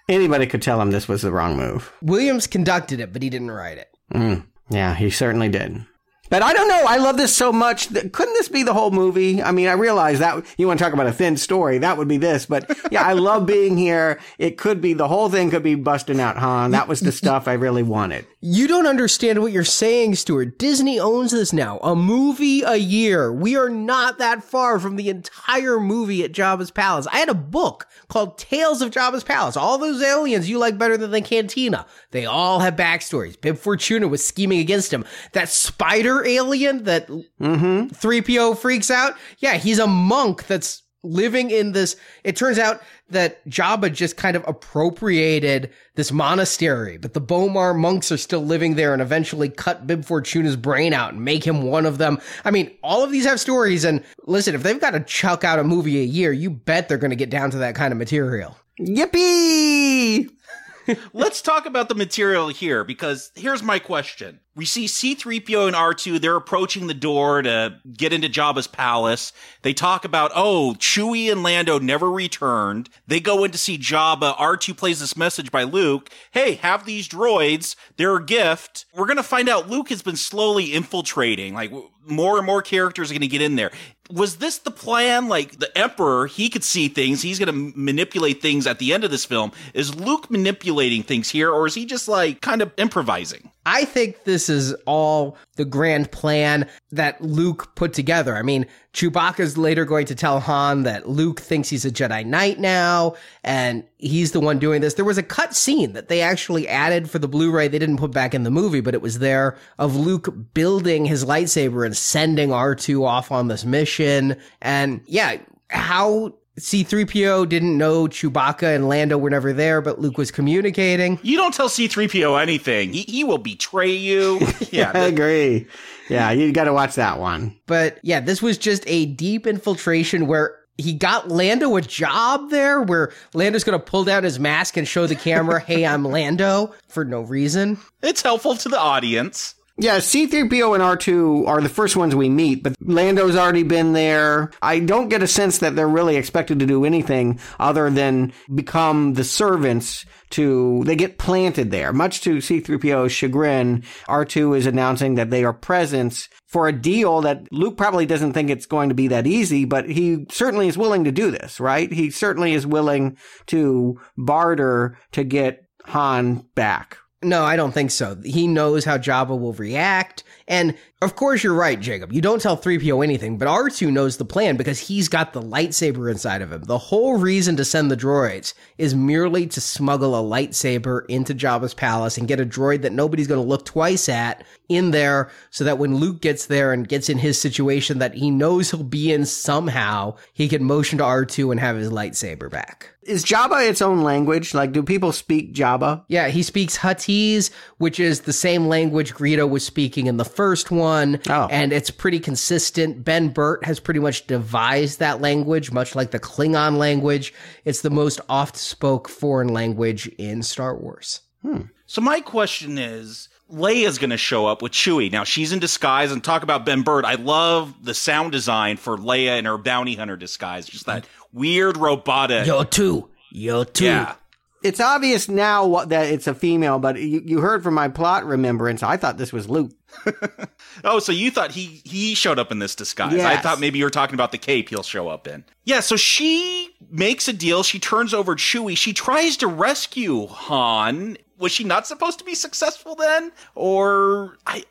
Anybody could tell him this was the wrong move. Williams conducted it, but he didn't write it. Mm, yeah, he certainly did. But I don't know. I love this so much. That, couldn't this be the whole movie? I mean, I realize that you want to talk about a thin story. That would be this. But yeah, I *laughs* love being here. It could be the whole thing could be busting out Han. That was the stuff I really wanted. You don't understand what you're saying, Stuart. Disney owns this now. A movie a year. We are not that far from the entire movie at Jabba's Palace. I had a book called Tales of Jabba's Palace. All those aliens you like better than the Cantina. They all have backstories. Bib Fortuna was scheming against him. That spider alien that mm-hmm. 3PO freaks out. Yeah, he's a monk that's living in this. It turns out that Jabba just kind of appropriated this monastery, but the B'omarr monks are still living there and eventually cut Bib Fortuna's brain out and make him one of them. I mean, all of these have stories. And listen, if they've got to chuck out a movie a year, you bet they're going to get down to that kind of material. Yippee! *laughs* Let's talk about the material here because here's my question. We see C3PO and R2, they're approaching the door to get into Jabba's palace. They talk about, oh, Chewie and Lando never returned. They go in to see Jabba. R2 plays this message by Luke. Hey, have these droids. They're a gift. We're going to find out Luke has been slowly infiltrating. Like, more and more characters are going to get in there. Was this the plan? Like, the Emperor, he could see things. He's going to manipulate things at the end of this film. Is Luke manipulating things here, or is he just like kind of improvising? I think this is all the grand plan that Luke put together. I mean, Chewbacca's later going to tell Han that Luke thinks he's a Jedi Knight now, and he's the one doing this. There was a cut scene that they actually added for the Blu-ray. They didn't put back in the movie, but it was there of Luke building his lightsaber and sending R2 off on this mission. And yeah, how C3PO didn't know Chewbacca and Lando were never there, but Luke was communicating. You don't tell C3PO anything. He, he will betray you. *laughs* Yeah, I agree. Yeah, you got to watch that one. But yeah, this was just a deep infiltration where he got Lando a job there where Lando's going to pull down his mask and show the camera, hey, I'm Lando for no reason. It's helpful to the audience. Yeah, C3PO and R2 are the first ones we meet, but Lando's already been there. I don't get a sense that they're really expected to do anything other than become the servants to, they get planted there. Much to C3PO's chagrin, R2 is announcing that they are presents for a deal that Luke probably doesn't think it's going to be that easy, but he certainly is willing to do this, right? He certainly is willing to barter to get Han back. No, I don't think so. He knows how Jabba will react. And of course, you're right, Jacob. You don't tell 3PO anything, but R2 knows the plan because he's got the lightsaber inside of him. The whole reason to send the droids is merely to smuggle a lightsaber into Jabba's palace and get a droid that nobody's going to look twice at in there so that when Luke gets there and gets in his situation that he knows he'll be in somehow, he can motion to R2 and have his lightsaber back. Is Jabba its own language? Like, do people speak Jabba? Yeah, he speaks Huttese, which is the same language Greedo was speaking in the first one. Oh. And it's pretty consistent. Ben Burtt has pretty much devised that language, much like the Klingon language. It's the most oft spoke foreign language in Star Wars. Hmm. So my question is, Leia's going to show up with Chewie. Now she's in disguise and talk about Ben Burtt. I love the sound design for Leia in her bounty hunter disguise. Just that weird robotic. Yo too. Yo too. Yeah. It's obvious now what, that it's a female, but you, you heard from my plot remembrance. I thought this was Luke. *laughs* oh, so you thought he he showed up in this disguise? Yes. I thought maybe you were talking about the cape he'll show up in. Yeah, so she makes a deal. She turns over Chewie. She tries to rescue Han. Was she not supposed to be successful then? Or I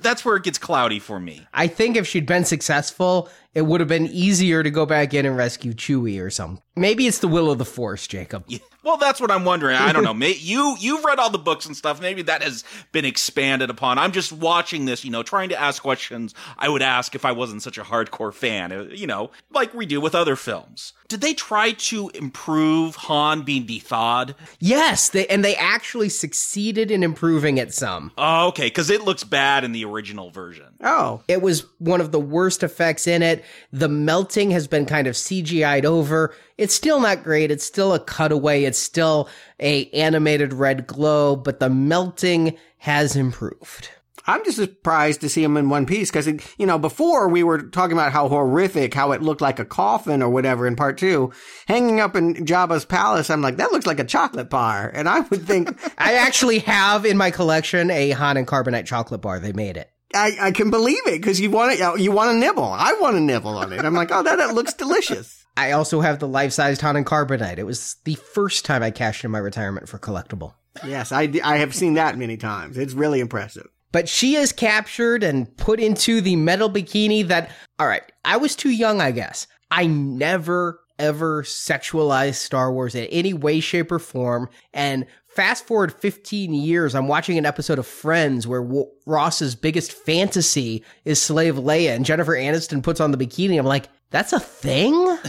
that's where it gets cloudy for me. I think if she'd been successful, it would have been easier to go back in and rescue Chewie or something. Maybe it's the will of the Force, Jacob. Well, that's what I'm wondering. I don't know. You you've read all the books and stuff. Maybe that has been expanded upon. I'm just watching this, you know, trying to ask questions I would ask if I wasn't such a hardcore fan. uh, You know, like we do with other films. Did they try to improve Han being thawed? Yes, they and they actually succeeded in improving it some. Oh, okay, because it looks bad in the original version. Oh, It was one of the worst effects in it. The melting has been kind of CGI'd over. It's still not great. It's still a cutaway. It's still a animated red glow, but the melting has improved. I'm just surprised to see him in one piece because, you know, before we were talking about how horrific, how it looked like a coffin or whatever in part two, hanging up in Jabba's palace. I'm like, that looks like a chocolate bar. And I would think, *laughs* I actually have in my collection a Han and Carbonite chocolate bar. They made it. I, I can believe it because you want to, you want to nibble. I want to nibble on it. I'm like, oh, that, that looks delicious. I also have the life-sized Han and Carbonite. It was the first time I cashed in my retirement for collectible. Yes, I, I have seen that many times. It's really impressive. But she is captured and put into the metal bikini that, all right, I was too young, I guess. I never, ever sexualized Star Wars in any way, shape, or form. And fast forward 15 years, I'm watching an episode of Friends where w- Ross's biggest fantasy is Slave Leia and Jennifer Aniston puts on the bikini. I'm like, that's a thing? *laughs*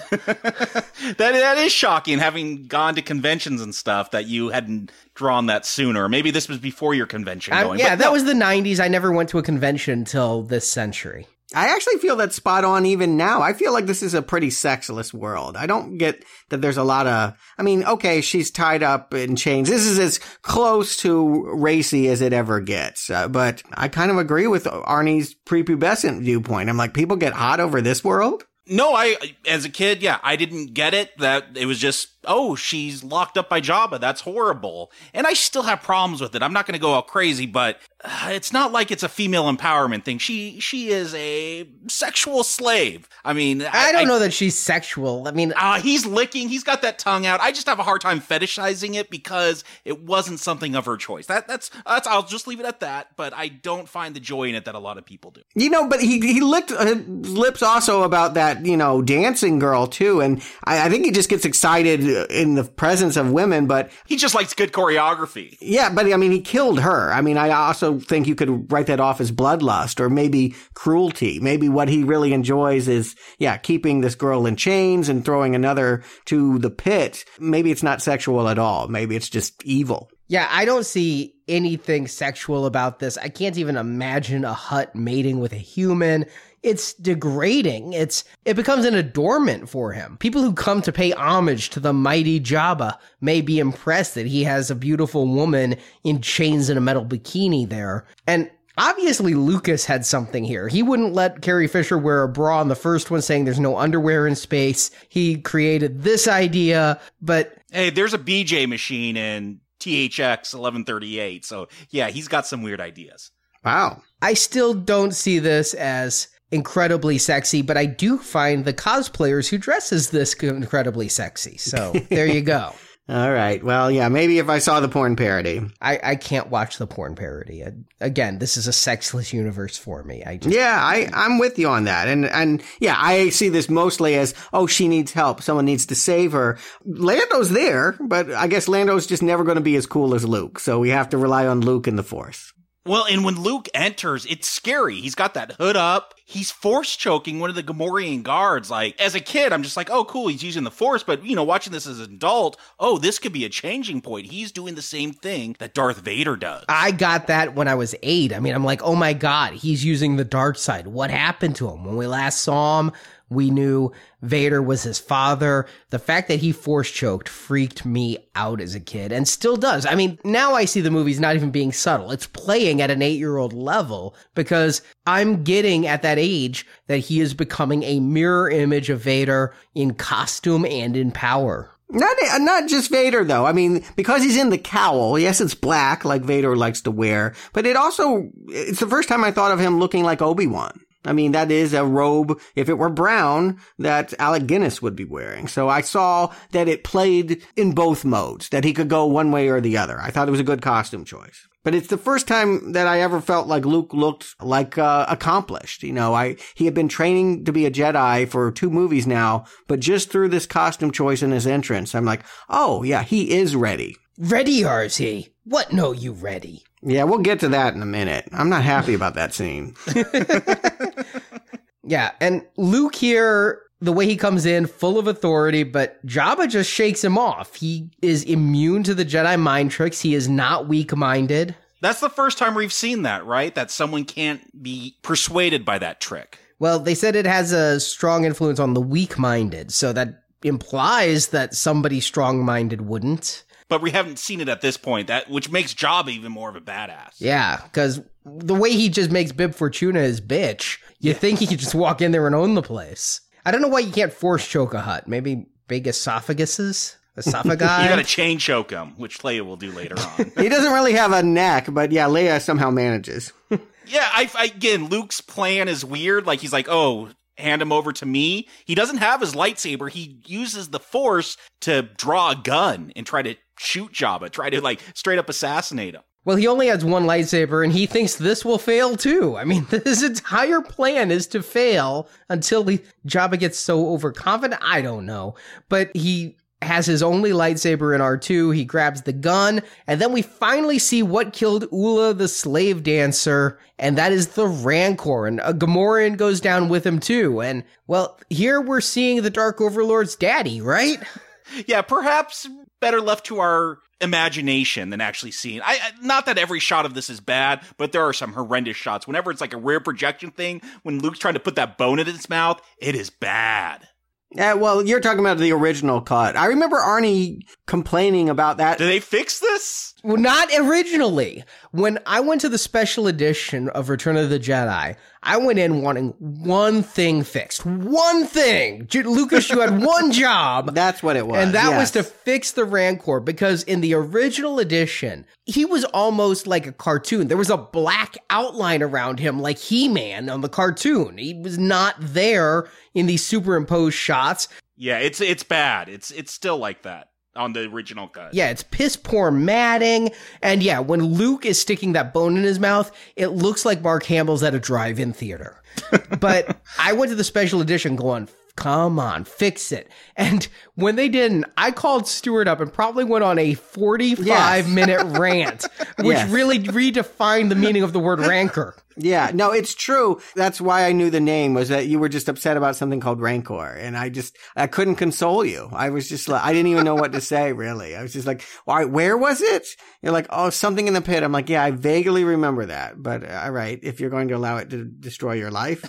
That that is shocking, having gone to conventions and stuff, that you hadn't drawn that sooner. Maybe this was before your convention I- going. yeah, but that no. was the 90s. I never went to a convention until this century. I actually feel that's spot on even now. I feel like this is a pretty sexless world. I don't get that there's a lot of, I mean, okay, she's tied up in chains. This is as close to racy as it ever gets. Uh, but I kind of agree with Arnie's prepubescent viewpoint. I'm like, people get hot over this world? No, I as a kid, yeah, I didn't get it. That it was just, oh, she's locked up by Jabba. That's horrible. And I still have problems with it. I'm not going to go all crazy, but uh, it's not like it's a female empowerment thing. She she is a sexual slave. I mean, I don't know that she's sexual. I mean, Uh, he's licking. He's got that tongue out. I just have a hard time fetishizing it because it wasn't something of her choice. That that's that's. I'll just leave it at that. But I don't find the joy in it that a lot of people do. You know, but he he licked his lips also about that, you know, dancing girl too. And I, I think he just gets excited Uh, in the presence of women, but He just likes good choreography. Yeah, but I mean, he killed her. I mean, I also think you could write that off as bloodlust or maybe cruelty. Maybe what he really enjoys is, yeah, keeping this girl in chains and throwing another to the pit. Maybe it's not sexual at all. Maybe it's just evil. Yeah, I don't see anything sexual about this. I can't even imagine a Hutt mating with a human. It's degrading. It's it becomes an adornment for him. People who come to pay homage to the mighty Jabba may be impressed that he has a beautiful woman in chains and a metal bikini there. And Obviously, Lucas had something here. He wouldn't let Carrie Fisher wear a bra in the first one, saying there's no underwear in space. He created this idea, but Hey, there's a BJ machine in THX 1138. So yeah, he's got some weird ideas. Wow. I still don't see this as incredibly sexy, but I do find the cosplayers who dress as this incredibly sexy. So there you go. *laughs* All right. Well, yeah, maybe if I saw the porn parody. I, I can't watch the porn parody. I- Again, this is a sexless universe for me. I just Yeah, I, I'm with you on that. And, and yeah, I see this mostly as, oh, she needs help. Someone needs to save her. Lando's there, but I guess Lando's just never going to be as cool as Luke. So we have to rely on Luke and the Force. Well, and when Luke enters, it's scary. He's got that hood up. He's force choking one of the Gamorrean guards. Like, as a kid, I'm just like, oh, cool, he's using the force. But, you know, watching this as an adult, oh, this could be a changing point. He's doing the same thing that Darth Vader does. I got that when I was eight. I mean, I'm like, oh my God, he's using the dark side. What happened to him? When we last saw him, we knew Vader was his father. The fact that he force choked freaked me out as a kid and still does. I mean, now I see the movie's not even being subtle. It's playing at an eight year old level because I'm getting at that age that he is becoming a mirror image of Vader in costume and in power. Not uh, not just Vader though. I mean, because he's in the cowl. Yes, it's black like Vader likes to wear, but it also it's the first time I thought of him looking like Obi Wan. I mean, that is a robe, if it were brown, that Alec Guinness would be wearing. So I saw that it played in both modes, that he could go one way or the other. I thought it was a good costume choice. But it's the first time that I ever felt like Luke looked like uh, accomplished. You know, I he had been training to be a Jedi for two movies now, but just through this costume choice and his entrance, I'm like, oh yeah, he is ready. Ready, are he? What No, you ready? Yeah, we'll get to that in a minute. I'm not happy about that scene. *laughs* yeah, and Luke here the way he comes in full of authority, but Jabba just shakes him off. He is immune to the Jedi mind tricks. He is not weak minded. That's the first time we've seen that, right? That someone can't be persuaded by that trick. Well, they said it has a strong influence on the weak minded, so that implies that somebody strong minded wouldn't. But we haven't seen it at this point, that which makes Jabba even more of a badass. Yeah, because the way he just makes Bib Fortuna his bitch, you yeah. think he could just walk in there and own the place. I don't know why you can't force choke a Hutt. Maybe big esophaguses? Esophagi? *laughs* you gotta chain choke him, which Leia will do later on. *laughs* he doesn't really have a neck, but yeah, Leia somehow manages. *laughs* yeah, I, I, again, Luke's plan is weird. Like, he's like, oh, hand him over to me. He doesn't have his lightsaber. He uses the force to draw a gun and try to shoot Jabba, try to like straight up assassinate him. Well, he only has one lightsaber and he thinks this will fail too. I mean, *laughs* his entire plan is to fail until the Jabba gets so overconfident. I don't know. But he has his only lightsaber in R2. He grabs the gun, and then we finally see what killed Oola the slave dancer, and that is the Rancor. And uh, a Gamorrean goes down with him too. And well, here we're seeing the Dark Overlord's daddy, right? *laughs* yeah, perhaps better left to our imagination than actually seeing. I not that every shot of this is bad, but there are some horrendous shots. Whenever it's like a rear projection thing, when Luke's trying to put that bone in its mouth, it is bad. Yeah, well, you're talking about the original cut. I remember Arnie complaining about that. Did they fix this? Well, not originally. When I went to the special edition of Return of the Jedi, I went in wanting one thing fixed. One thing. Lucas, you had *laughs* one job. That's what it was. And that yes. was to fix the Rancor because in the original edition, he was almost like a cartoon. There was a black outline around him like He-Man on the cartoon. He was not there in these superimposed shots. Yeah, it's it's bad. It's it's still like that on the original cut. Yeah, it's piss poor matting. And yeah, when Luke is sticking that bone in his mouth, it looks like Mark Hamill's at a drive in theater. *laughs* but I went to the special edition going, come on, fix it. And when they didn't, I called Stuart up and probably went on a 45 yes. minute *laughs* rant, which yes. really redefined the meaning of the word *laughs* rancor. Yeah, no, it's true. That's why I knew the name was that you were just upset about something called Rancor. And I just, I couldn't console you. I was just like, I didn't even know what to say, really. I was just like, all right, where was it? You're like, oh, something in the pit. I'm like, yeah, I vaguely remember that. But uh, all right, if you're going to allow it to destroy your life,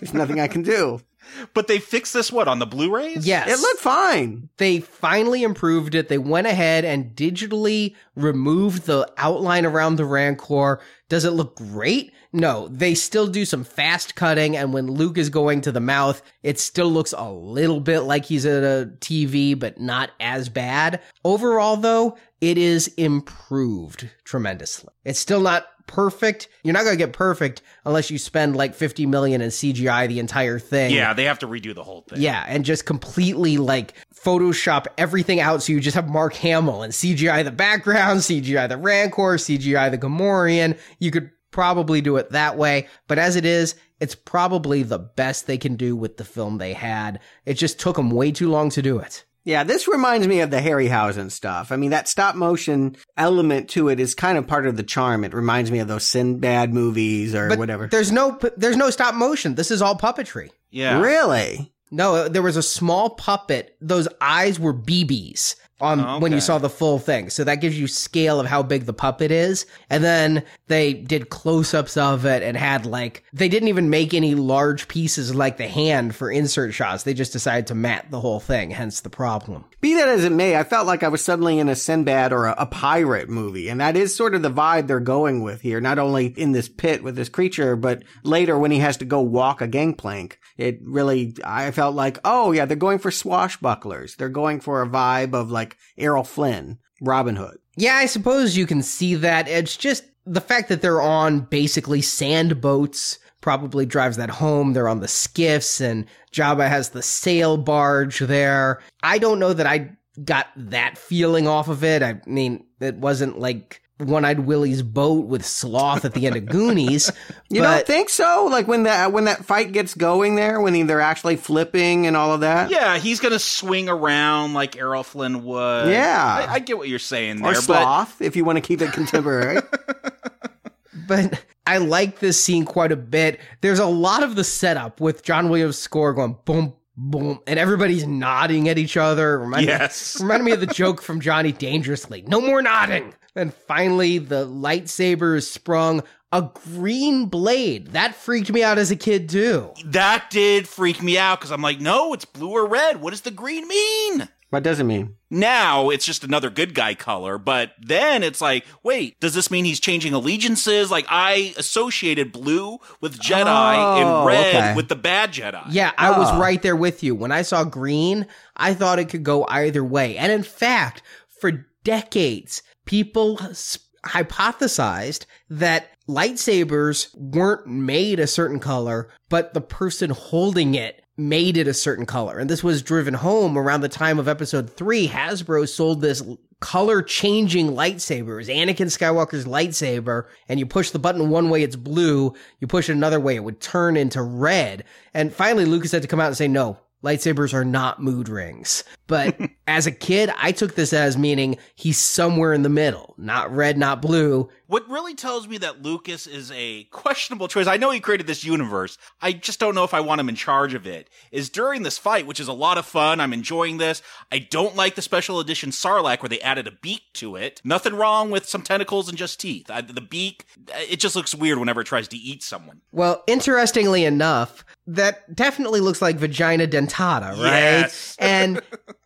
there's nothing I can do. *laughs* But they fixed this what on the Blu-rays? Yes. It looked fine. They finally improved it. They went ahead and digitally removed the outline around the Rancor. Does it look great? No, they still do some fast cutting, and when Luke is going to the mouth, it still looks a little bit like he's at a TV, but not as bad. Overall, though, it is improved tremendously. It's still not perfect. You're not going to get perfect unless you spend like 50 million in CGI the entire thing. Yeah, they have to redo the whole thing. Yeah, and just completely like Photoshop everything out so you just have Mark Hamill and CGI the background, CGI the Rancor, CGI the Gamorrean. You could probably do it that way. But as it is, it's probably the best they can do with the film they had. It just took them way too long to do it. Yeah, this reminds me of the Harryhausen stuff. I mean, that stop motion element to it is kind of part of the charm. It reminds me of those Sinbad movies or but whatever. There's no there's no stop motion. This is all puppetry. Yeah. Really? No, there was a small puppet. Those eyes were BBs on okay. when you saw the full thing. So that gives you scale of how big the puppet is. And then they did close-ups of it and had like they didn't even make any large pieces like the hand for insert shots. They just decided to mat the whole thing, hence the problem. Be that as it may, I felt like I was suddenly in a Sinbad or a, a pirate movie, and that is sort of the vibe they're going with here. Not only in this pit with this creature, but later when he has to go walk a gangplank. It really I felt like, oh yeah, they're going for swashbucklers. They're going for a vibe of like like Errol Flynn, Robin Hood. Yeah, I suppose you can see that. It's just the fact that they're on basically sand boats probably drives that home. They're on the skiffs and Jabba has the sail barge there. I don't know that I got that feeling off of it. I mean, it wasn't like One Eyed Willie's boat with Sloth at the end of Goonies. *laughs* You but don't think so? Like when that when that fight gets going there, when they're actually flipping and all of that. Yeah, he's gonna swing around like Errol Flynn would. Yeah. I, I get what you're saying or there, but sloth, if you want to keep it contemporary. *laughs* but I like this scene quite a bit. There's a lot of the setup with John Williams' score going boom, boom, and everybody's nodding at each other. Reminded, Yes. reminded me of the joke from Johnny Dangerously. No more nodding. And finally, the lightsaber sprung a green blade. That freaked me out as a kid too. that did freak me out because I'm like, no, it's blue or red. What does the green mean? what does it mean? Now it's just another good guy color, but then it's like, wait, does this mean he's changing allegiances? Like I associated blue with Jedi Oh, and red okay. with the bad Jedi. Yeah, I was Oh. right there with you. When I saw green, I thought it could go either way. And in fact, for decades, people s- hypothesized that lightsabers weren't made a certain color, but the person holding it made it a certain color. And this was driven home around the time of episode three. Hasbro sold this color changing lightsabers, Anakin Skywalker's lightsaber, and you push the button one way, it's blue. You push it another way, it would turn into red. And finally, Lucas had to come out and say, no, lightsabers are not mood rings. But *laughs* as a kid, I took this as meaning he's somewhere in the middle, not red, not blue. What really tells me that Lucas is a questionable choice, I know he created this universe. I just don't know if I want him in charge of it. Is during this fight, which is a lot of fun. I'm enjoying this. I don't like the special edition Sarlacc where they added a beak to it. Nothing wrong with some tentacles and just teeth. I, the beak, it just looks weird whenever it tries to eat someone. Well, interestingly enough, that definitely looks like vagina dentata, right? Yes. *laughs* and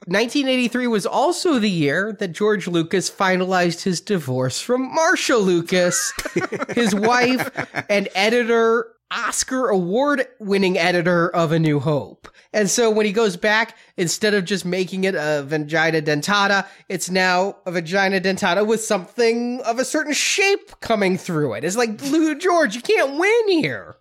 1983 was also the year that George Lucas finalized his divorce from Marsha Lucas, *laughs* his wife and editor, Oscar award winning editor of A New Hope. And so when he goes back, instead of just making it a vagina dentata, it's now a vagina dentata with something of a certain shape coming through it. It's like, George, you can't win here.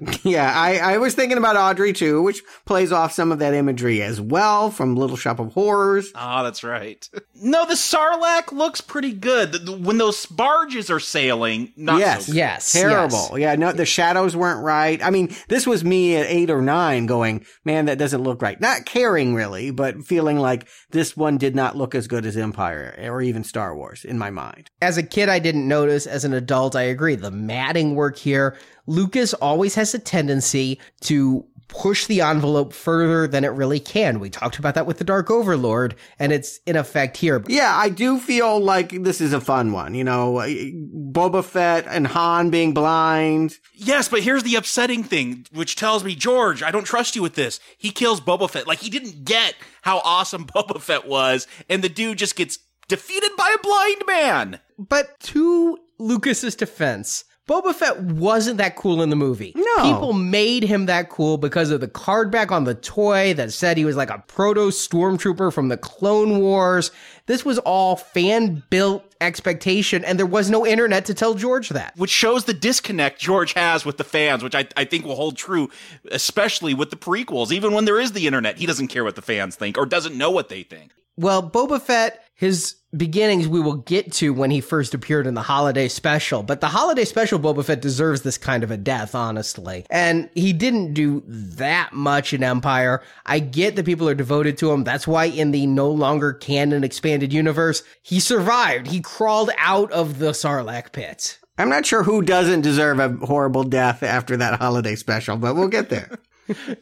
*laughs* Yeah, I, I was thinking about Audrey too, which plays off some of that imagery as well from Little Shop of Horrors. Ah, that's right. *laughs* No, the Sarlacc looks pretty good. The- the- When those barges are sailing, not yes, so good. Yes, terrible. yes. Yeah, no, the shadows weren't right. I mean, this was me at eight or nine, going, man, that doesn't look right. Not caring really, but feeling like this one did not look as good as Empire or even Star Wars in my mind. As a kid, I didn't notice. As an adult, I agree. The matting work here, Lucas always has a tendency to push the envelope further than it really can. We talked about that with the Dark Overlord, and it's in effect here. Yeah, I do feel like this is a fun one. You know, Boba Fett and Han being blind. Yes, but here's the upsetting thing, which tells me, George, I don't trust you with this. He kills Boba Fett. Like, he didn't get how awesome *laughs* Boba Fett was, and the dude just gets defeated by a blind man. But to Lucas's defense, Boba Fett wasn't that cool in the movie. No. People made him that cool because of the card back on the toy that said he was like a proto stormtrooper from the Clone Wars. This was all fan built expectation, and there was no internet to tell George that. Which shows the disconnect George has with the fans, which I, I think will hold true, especially with the prequels. Even when there is the internet, he doesn't care what the fans think or doesn't know what they think. Well, Boba Fett, his beginnings we will get to when he first appeared in the holiday special, but the holiday special Boba Fett deserves this kind of a death, honestly. And he didn't do that much in Empire. I get that people are devoted to him. That's why in the no longer canon expanded universe, he survived. He crawled out of the Sarlacc pit. I'm not sure who doesn't deserve a horrible death after that holiday special, but we'll get there. *laughs*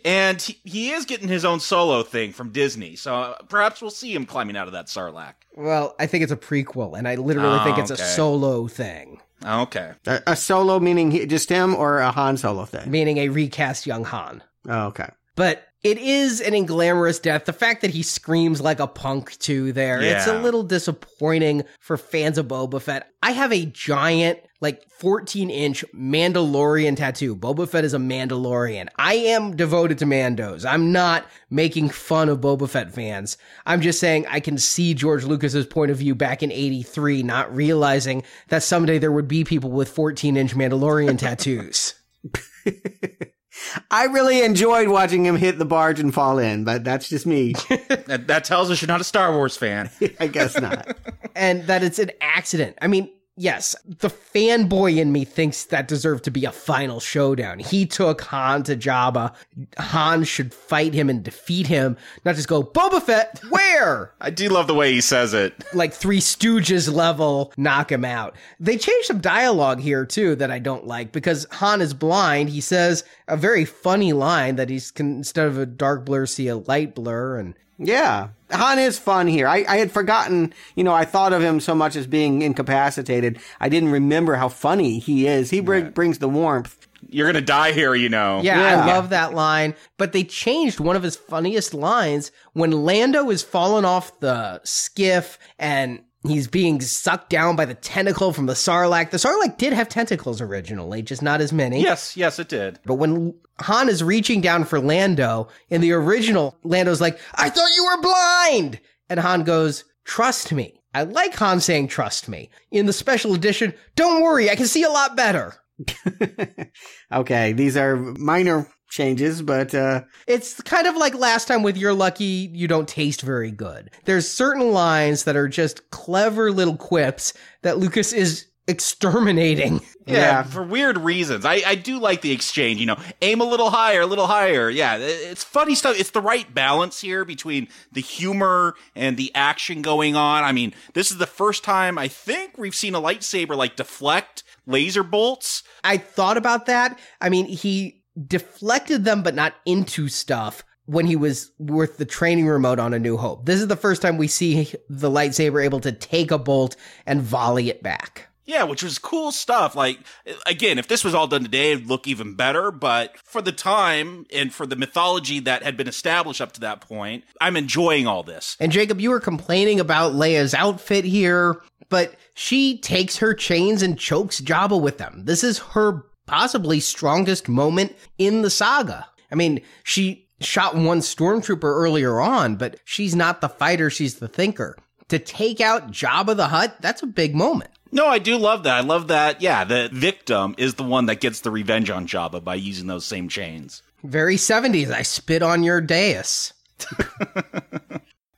And he, he is getting his own solo thing from Disney, so uh, perhaps we'll see him climbing out of that Sarlacc. Well, I think it's a prequel, and I literally Oh, think it's a solo thing, Okay. A, a solo meaning he, just him or a Han solo thing? meaning a recast young Han. Oh, okay. But it is an inglamorous death. The fact that he screams like a punk too there, it's a little disappointing for fans of Boba Fett. I have a giant, like 14 inch Mandalorian tattoo. Boba Fett is a Mandalorian. I am devoted to Mandos. I'm not making fun of Boba Fett fans. I'm just saying I can see George Lucas's point of view back in 83, not realizing that someday there would be people with 14 inch Mandalorian *laughs* tattoos. *laughs* I really enjoyed watching him hit the barge and fall in, but that's just me. *laughs* That, that tells us you're not a Star Wars fan. *laughs* I guess not. and that it's an accident. I mean, yes, the fanboy in me thinks that deserved to be a final showdown. He took Han to Jabba. Han should fight him and defeat him, not just go, Boba Fett, *laughs* where? I do love the way he says it. like Three Stooges level, knock him out. They changed some dialogue here too that I don't like because Han is blind. He says a very funny line that he's can, instead of a dark blur, see a light blur, and Yeah. Han is fun here. I, I had forgotten, you know, I thought of him so much as being incapacitated. I didn't remember how funny he is. He br- brings the warmth. You're gonna die here, you know. Yeah, Yeah. I love that line. But they changed one of his funniest lines when Lando is falling off the skiff and he's being sucked down by the tentacle from the Sarlacc. The Sarlacc did have tentacles originally, just not as many. Yes, yes, it did. But when Han is reaching down for Lando, in the original, Lando's like, I thought you were blind! And Han goes, Trust me. I like Han saying, Trust me. In the special edition, Don't worry, I can see a lot better. *laughs* Okay, these are minor changes, but uh It's kind of like last time with You're Lucky, You Don't Taste Very Good. There's certain lines that are just clever little quips that Lucas is exterminating. Yeah, Yeah. for weird reasons. I, I do like the exchange, you know, aim a little higher, a little higher. Yeah, it's funny stuff. It's the right balance here between the humor and the action going on. I mean, this is the first time I think we've seen a lightsaber like deflect laser bolts. I thought about that. I mean, he deflected them, but not into stuff when he was with the training remote on A New Hope. This is the first time we see the lightsaber able to take a bolt and volley it back. Yeah, which was cool stuff. Like, again, if this was all done today, it'd look even better. But for the time and for the mythology that had been established up to that point, I'm enjoying all this. And Jacob, you were complaining about Leia's outfit here, but she takes her chains and chokes Jabba with them. This is her possibly strongest moment in the saga. I mean, she shot one stormtrooper earlier on, but she's not the fighter, she's the thinker. To take out Jabba the Hutt, that's a big moment. No, I do love that. I love that. Yeah, the victim is the one that gets the revenge on Jabba by using those same chains. Very 70s. I spit on your dais. *laughs*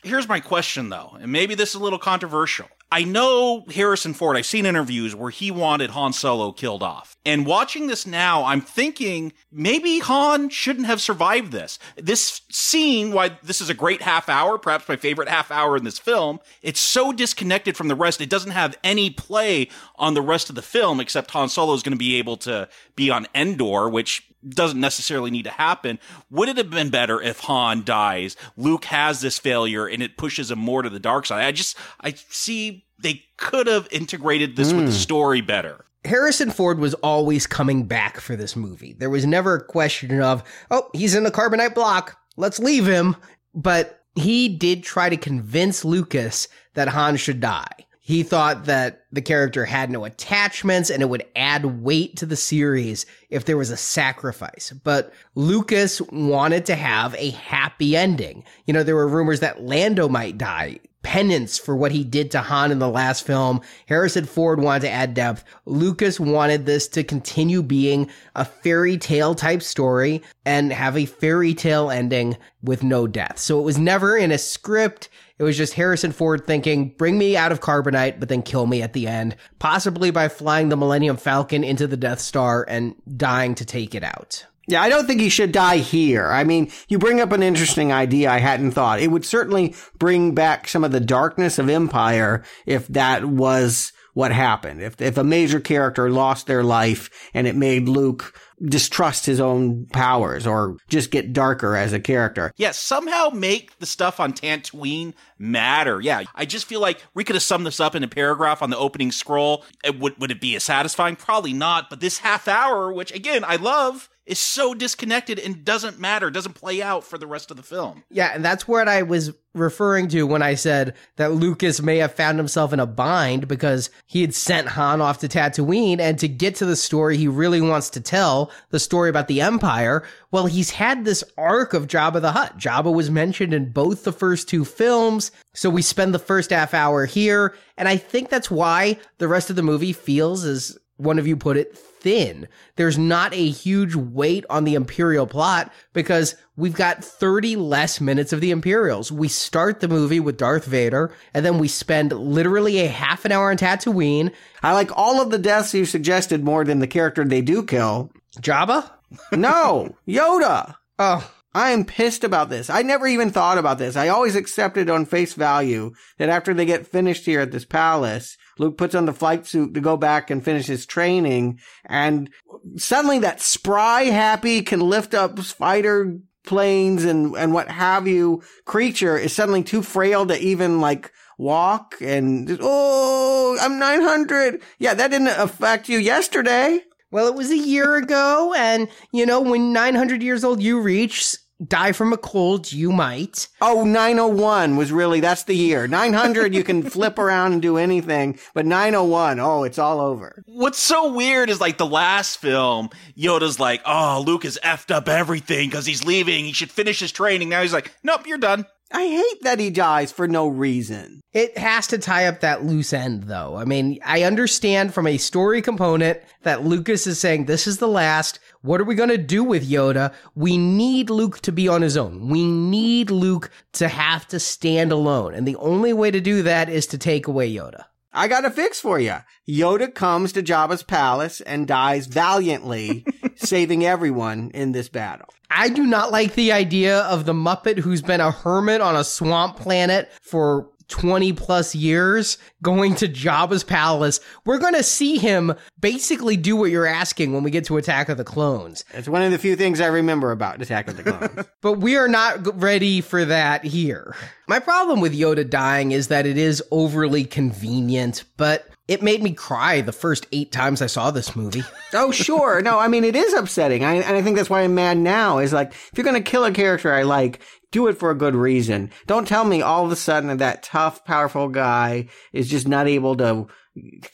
Here's my question though, and maybe this is a little controversial. I know Harrison Ford, I've seen interviews where he wanted Han Solo killed off. And watching this now, I'm thinking maybe Han shouldn't have survived this. This scene, why this is a great half hour, perhaps my favorite half hour in this film, it's so disconnected from the rest. It doesn't have any play on the rest of the film except Han Solo is going to be able to be on Endor, which doesn't necessarily need to happen. Would it have been better if Han dies? Luke has this failure and it pushes him more to the dark side. I just, I see they could have integrated this with the hmm. story better. Harrison Ford was always coming back for this movie. There was never a question of, oh, he's in the carbonite block. Let's leave him. But he did try to convince Lucas that Han should die. He thought that the character had no attachments and it would add weight to the series if there was a sacrifice. But Lucas wanted to have a happy ending. You know, there were rumors that Lando might die penance for what he did to Han in the last film. Harrison Ford wanted to add depth. Lucas wanted this to continue being a fairy tale type story and have a fairy tale ending with no death. So it was never in a script. It was just Harrison Ford thinking, bring me out of carbonite, but then kill me at the end, possibly by flying the Millennium Falcon into the Death Star and dying to take it out. Yeah, I don't think he should die here. I mean, you bring up an interesting idea I hadn't thought. It would certainly bring back some of the darkness of Empire if that was what happened. If if a major character lost their life and it made Luke distrust his own powers or just get darker as a character. Yeah, somehow make the stuff on Tatooine matter. Yeah, I just feel like we could have summed this up in a paragraph on the opening scroll. It would would it be as satisfying? Probably not. But this half hour, which again I love, is so disconnected and doesn't matter, doesn't play out for the rest of the film. Yeah, and that's what I was referring to when I said that Lucas may have found himself in a bind because he had sent Han off to Tatooine and to get to the story he really wants to tell, the story about the Empire, well, he's had this arc of Jabba the Hutt. Jabba was mentioned in both the first two films, so we spend the first half hour here, and I think that's why the rest of the movie feels as one of you put it, thin. There's not a huge weight on the Imperial plot because we've got 30 less minutes of the Imperials. We start the movie with Darth Vader, and then we spend literally a half an hour on Tatooine. I like all of the deaths you suggested more than the character they do kill. Jabba? No, *laughs* Yoda. Oh, I am pissed about this. I never even thought about this. I always accepted on face value that after they get finished here at this palace, Luke puts on the flight suit to go back and finish his training. And suddenly that spry, happy, can lift up fighter planes and, and what have you creature is suddenly too frail to even like walk and just, oh, I'm 900. Yeah, that didn't affect you yesterday. Well, it was a year ago, and you know, when 900 years old you reach, die from a cold, you might. Oh, 901 was really, that's the year. 900, you can *laughs* flip around and do anything, but 901, oh, it's all over. What's so weird is like the last film, Yoda's like, oh, Luke has effed up everything because he's leaving. He should finish his training. Now he's like, nope, you're done. I hate that he dies for no reason. It has to tie up that loose end, though. I mean, I understand from a story component that Lucas is saying, this is the last. What are we going to do with Yoda? We need Luke to be on his own. We need Luke to have to stand alone. And the only way to do that is to take away Yoda. I got a fix for you. Yoda comes to Jabba's palace and dies valiantly, *laughs* saving everyone in this battle. I do not like the idea of the Muppet who's been a hermit on a swamp planet for 20 plus years going to Jabba's palace. We're going to see him basically do what you're asking when we get to Attack of the Clones. It's one of the few things I remember about Attack of the Clones. *laughs* but we are not ready for that here. My problem with Yoda dying is that it is overly convenient, but it made me cry the first eight times I saw this movie. *laughs* oh, sure. No, I mean, it is upsetting. I, and I think that's why I'm mad now is like, if you're going to kill a character I like, do it for a good reason. Don't tell me all of a sudden that, tough, powerful guy is just not able to,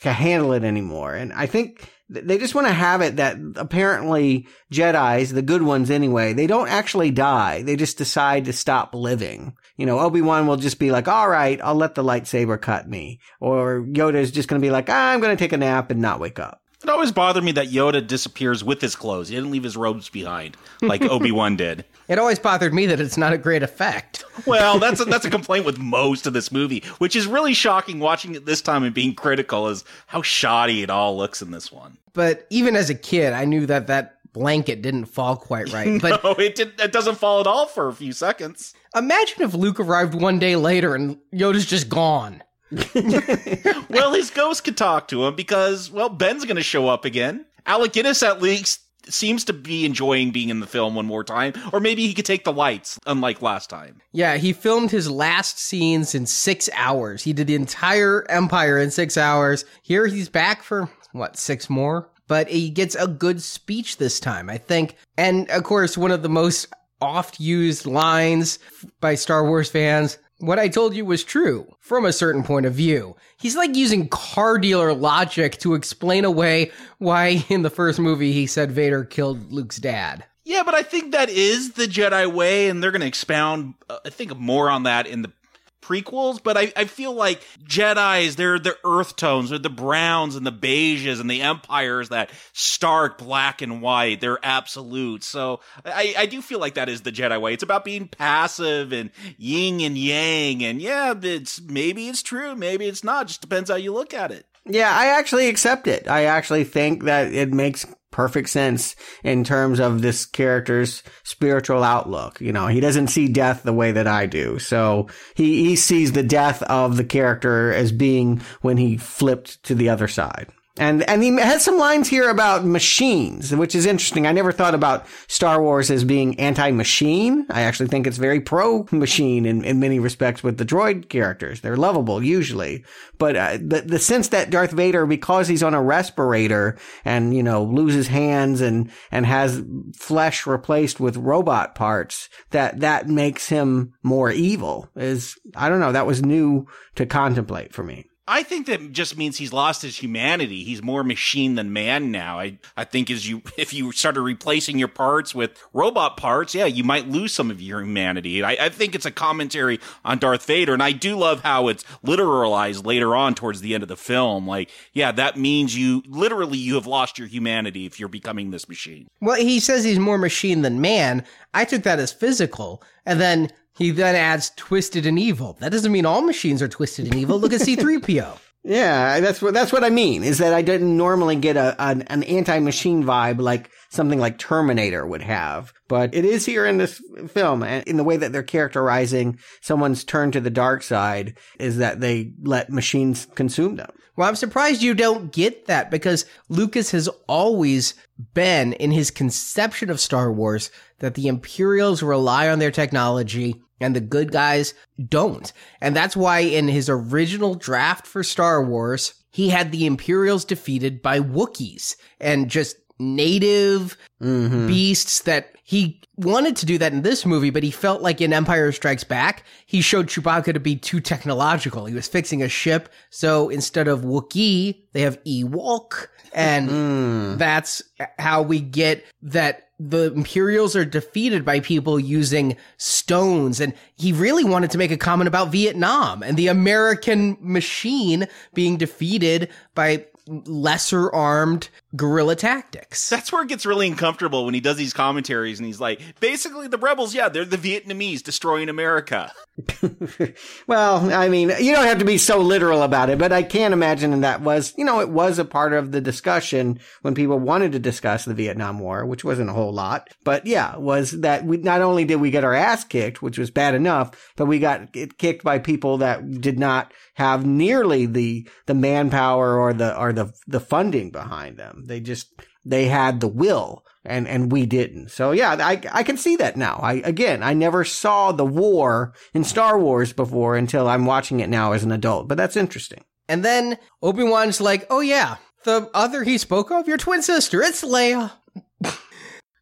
to handle it anymore. And I think they just want to have it that apparently Jedi's, the good ones anyway, they don't actually die. They just decide to stop living. You know, Obi-Wan will just be like, all right, I'll let the lightsaber cut me. Or Yoda is just going to be like, I'm going to take a nap and not wake up. It always bothered me that Yoda disappears with his clothes. He didn't leave his robes behind like *laughs* Obi Wan did. It always bothered me that it's not a great effect. *laughs* Well, that's a, that's a *laughs* complaint with most of this movie, which is really shocking. Watching it this time and being critical is how shoddy it all looks in this one. But even as a kid, I knew that that blanket didn't fall quite right. But no, it did, it doesn't fall at all for a few seconds. Imagine if Luke arrived one day later and Yoda's just gone. *laughs* well, his ghost could talk to him because, well, Ben's going to show up again. Alec Guinness at least seems to be enjoying being in the film one more time, or maybe he could take the lights, unlike last time. Yeah, he filmed his last scenes in six hours. He did the entire Empire in six hours. Here he's back for, what, six more? But he gets a good speech this time, I think. And of course, one of the most oft used lines by Star Wars fans what I told you was true from a certain point of view. He's like using car dealer logic to explain away why in the first movie he said Vader killed Luke's dad. Yeah, but I think that is the Jedi way, and they're going to expound, uh, I think, more on that in the prequels, but I, I feel like Jedi's, they're the earth tones, they're the browns and the beiges and the empires that stark black and white. They're absolute. So I, I do feel like that is the Jedi way. It's about being passive and yin and yang. And yeah, it's maybe it's true, maybe it's not. Just depends how you look at it. Yeah, I actually accept it. I actually think that it makes perfect sense in terms of this character's spiritual outlook. You know, he doesn't see death the way that I do. So he, he sees the death of the character as being when he flipped to the other side. And, and he has some lines here about machines, which is interesting. I never thought about Star Wars as being anti-machine. I actually think it's very pro-machine in, in many respects with the droid characters. They're lovable usually. But uh, the, the sense that Darth Vader, because he's on a respirator and, you know, loses hands and, and has flesh replaced with robot parts, that, that makes him more evil is, I don't know, that was new to contemplate for me. I think that just means he's lost his humanity. He's more machine than man now. I, I think as you, *laughs* if you started replacing your parts with robot parts, yeah, you might lose some of your humanity. I, I think it's a commentary on Darth Vader. And I do love how it's literalized later on towards the end of the film. Like, yeah, that means you literally you have lost your humanity if you're becoming this machine. Well, he says he's more machine than man. I took that as physical. And then he then adds twisted and evil. That doesn't mean all machines are twisted and evil. Look at C3PO. *laughs* Yeah, that's what that's what I mean. Is that I didn't normally get a an, an anti-machine vibe like something like Terminator would have, but it is here in this film, and in the way that they're characterizing someone's turn to the dark side is that they let machines consume them. Well, I'm surprised you don't get that because Lucas has always been in his conception of Star Wars that the Imperials rely on their technology and the good guys don't. And that's why in his original draft for Star Wars, he had the Imperials defeated by Wookiees and just native Mm-hmm. beasts that he wanted to do that in this movie, but he felt like in Empire Strikes Back, he showed Chewbacca to be too technological. He was fixing a ship. So instead of Wookiee, they have Ewok. And Mm. that's how we get that the Imperials are defeated by people using stones. And he really wanted to make a comment about Vietnam and the American machine being defeated by lesser armed guerrilla tactics. That's where it gets really uncomfortable when he does these commentaries and he's like, basically the rebels, yeah, they're the Vietnamese destroying America. *laughs* Well, I mean, you don't have to be so literal about it, but I can't imagine that was, you know, it was a part of the discussion when people wanted to discuss the Vietnam War, which wasn't a whole lot. But yeah, was that we not only did we get our ass kicked, which was bad enough, but we got it kicked by people that did not have nearly the the manpower or the or the the funding behind them. They just they had the will and and we didn't. So yeah, I I can see that now. I again, I never saw the war in Star Wars before until I'm watching it now as an adult. But that's interesting. And then Obi-Wan's like, oh yeah, the other he spoke of, your twin sister, it's Leia. *laughs*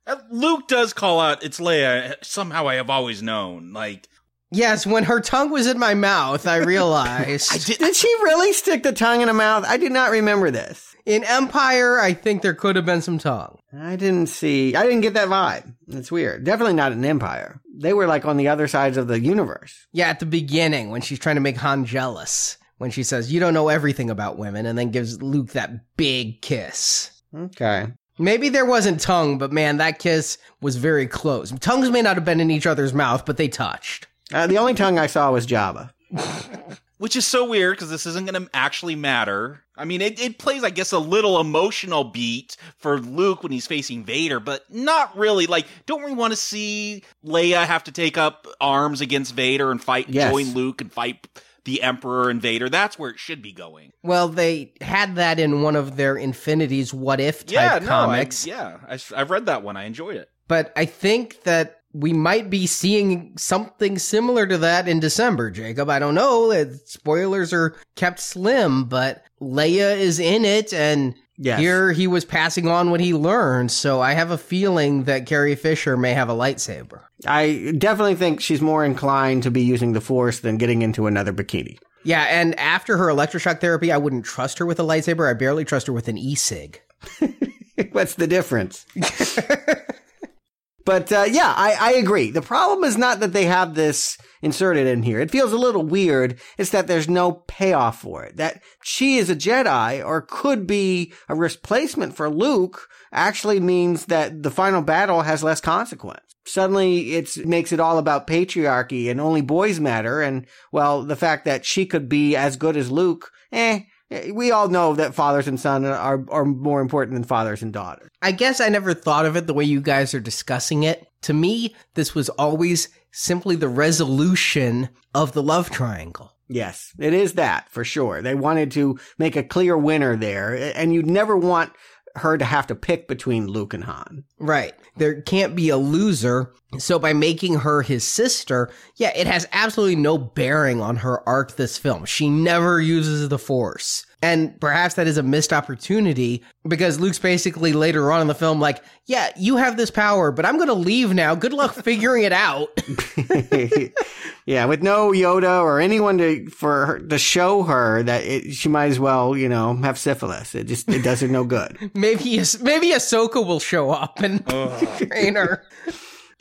Uh, Luke does call out, it's Leia. Somehow I have always known. Like, Yes, when her tongue was in my mouth, I *laughs* realized. Did she really stick the tongue in her mouth? I did not remember this. In Empire, I think there could have been some tongue. I didn't see. I didn't get that vibe. It's weird. Definitely not an Empire. They were like on the other sides of the universe. Yeah, at the beginning when she's trying to make Han jealous, when she says, You don't know everything about women, and then gives Luke that big kiss. Okay. Maybe there wasn't tongue, but man, that kiss was very close. Tongues may not have been in each other's mouth, but they touched. Uh, the only tongue I saw was Jabba. *laughs* which is so weird because this isn't going to actually matter. I mean, it, it plays, I guess, a little emotional beat for Luke when he's facing Vader, but not really. Like, don't we want to see Leia have to take up arms against Vader and fight, Yes. join Luke and fight the Emperor and Vader? That's where it should be going. Well, they had that in one of their Infinities What If type yeah, no, I, comics. yeah, I, I've read that one. I enjoyed it. But I think that we might be seeing something similar to that in December, Jacob. I don't know. Spoilers are kept slim, but Leia is in it, and Yes. here he was passing on what he learned. So I have a feeling that Carrie Fisher may have a lightsaber. I definitely think she's more inclined to be using the Force than getting into another bikini. Yeah, and after her electroshock therapy, I wouldn't trust her with a lightsaber. I barely trust her with an e-cig. *laughs* What's the difference? *laughs* but uh, yeah, I, I agree. The problem is not that they have this inserted in here. It feels a little weird. It's that there's no payoff for it. That she is a Jedi or could be a replacement for Luke actually means that the final battle has less consequence. Suddenly it makes it all about patriarchy and only boys matter. And well, the fact that she could be as good as Luke, eh, we all know that fathers and sons are, are more important than fathers and daughters. I guess I never thought of it the way you guys are discussing it. To me, this was always simply the resolution of the love triangle. Yes, it is that for sure. They wanted to make a clear winner there, and you'd never want her to have to pick between Luke and Han. Right. There can't be a loser. So by making her his sister, yeah, it has absolutely no bearing on her arc this film. She never uses the force. And perhaps that is a missed opportunity because Luke's basically later on in the film, like, yeah, you have this power, but I'm going to leave now. Good luck *laughs* figuring it out. *laughs* yeah, with no Yoda or anyone to for her, to show her that it, she might as well, you know, have syphilis. It just it does her no good. *laughs* maybe maybe Ahsoka will show up and train her.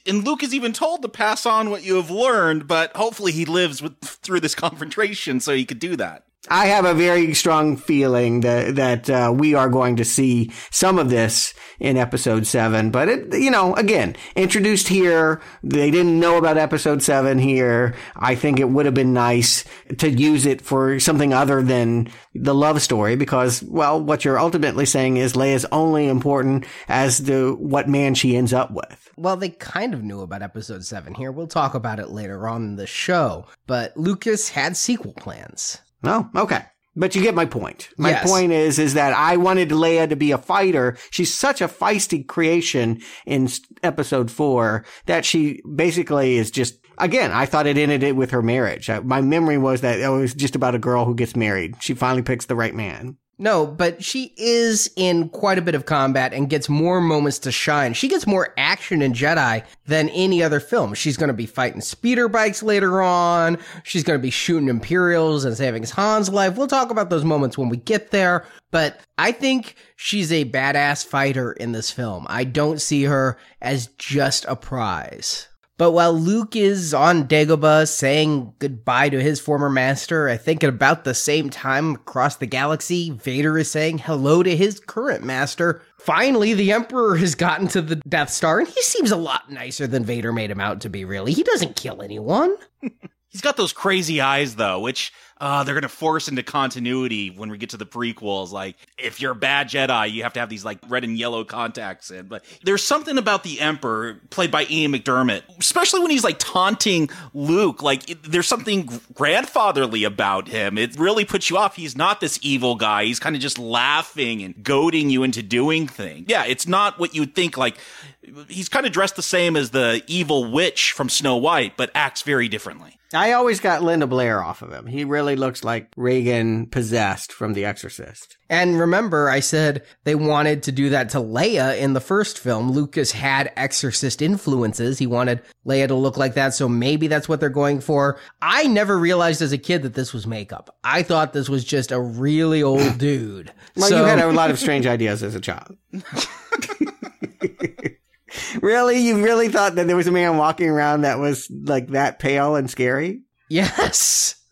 And Luke is even told to pass on what you have learned, but hopefully he lives with through this confrontation so he could do that. I have a very strong feeling that that uh, we are going to see some of this in episode seven. But it, you know, again, introduced here, they didn't know about episode seven here. I think it would have been nice to use it for something other than the love story, because well, what you're ultimately saying is Leia's only important as to what man she ends up with. Well, they kind of knew about episode seven here. We'll talk about it later on in the show. But Lucas had sequel plans. Oh, okay. But you get my point. My Yes. point is, is that I wanted Leia to be a fighter. She's such a feisty creation in episode four that she basically is just, again, I thought it ended it with her marriage. Uh, My memory was that it was just about a girl who gets married. She finally picks the right man. No, but she is in quite a bit of combat and gets more moments to shine. She gets more action in Jedi than any other film. She's going to be fighting speeder bikes later on. She's going to be shooting Imperials and saving Han's life. We'll talk about those moments when we get there. But I think she's a badass fighter in this film. I don't see her as just a prize. But while Luke is on Dagobah saying goodbye to his former master, I think at about the same time across the galaxy, Vader is saying hello to his current master. Finally, the Emperor has gotten to the Death Star, and he seems a lot nicer than Vader made him out to be, really. He doesn't kill anyone. *laughs* He's got those crazy eyes though, which uh, they're gonna force into continuity when we get to the prequels. Like, if you're a bad Jedi, you have to have these like red and yellow contacts in. But there's something about the Emperor, played by Ian McDiarmid, especially when he's like taunting Luke. Like, it, there's something grandfatherly about him. It really puts you off. He's not this evil guy. He's kind of just laughing and goading you into doing things. Yeah, it's not what you'd think. Like, he's kind of dressed the same as the evil witch from Snow White, but acts very differently. I always got Linda Blair off of him. He really looks like Reagan possessed from The Exorcist. And remember, I said they wanted to do that to Leia in the first film. Lucas had exorcist influences. He wanted Leia to look like that, so maybe that's what they're going for. I never realized as a kid that this was makeup. I thought this was just a really old dude. Well, so, you had a lot of strange ideas as a child. *laughs* *laughs* really? You really thought that there was a man walking around that was like that pale and scary? Yes. *laughs*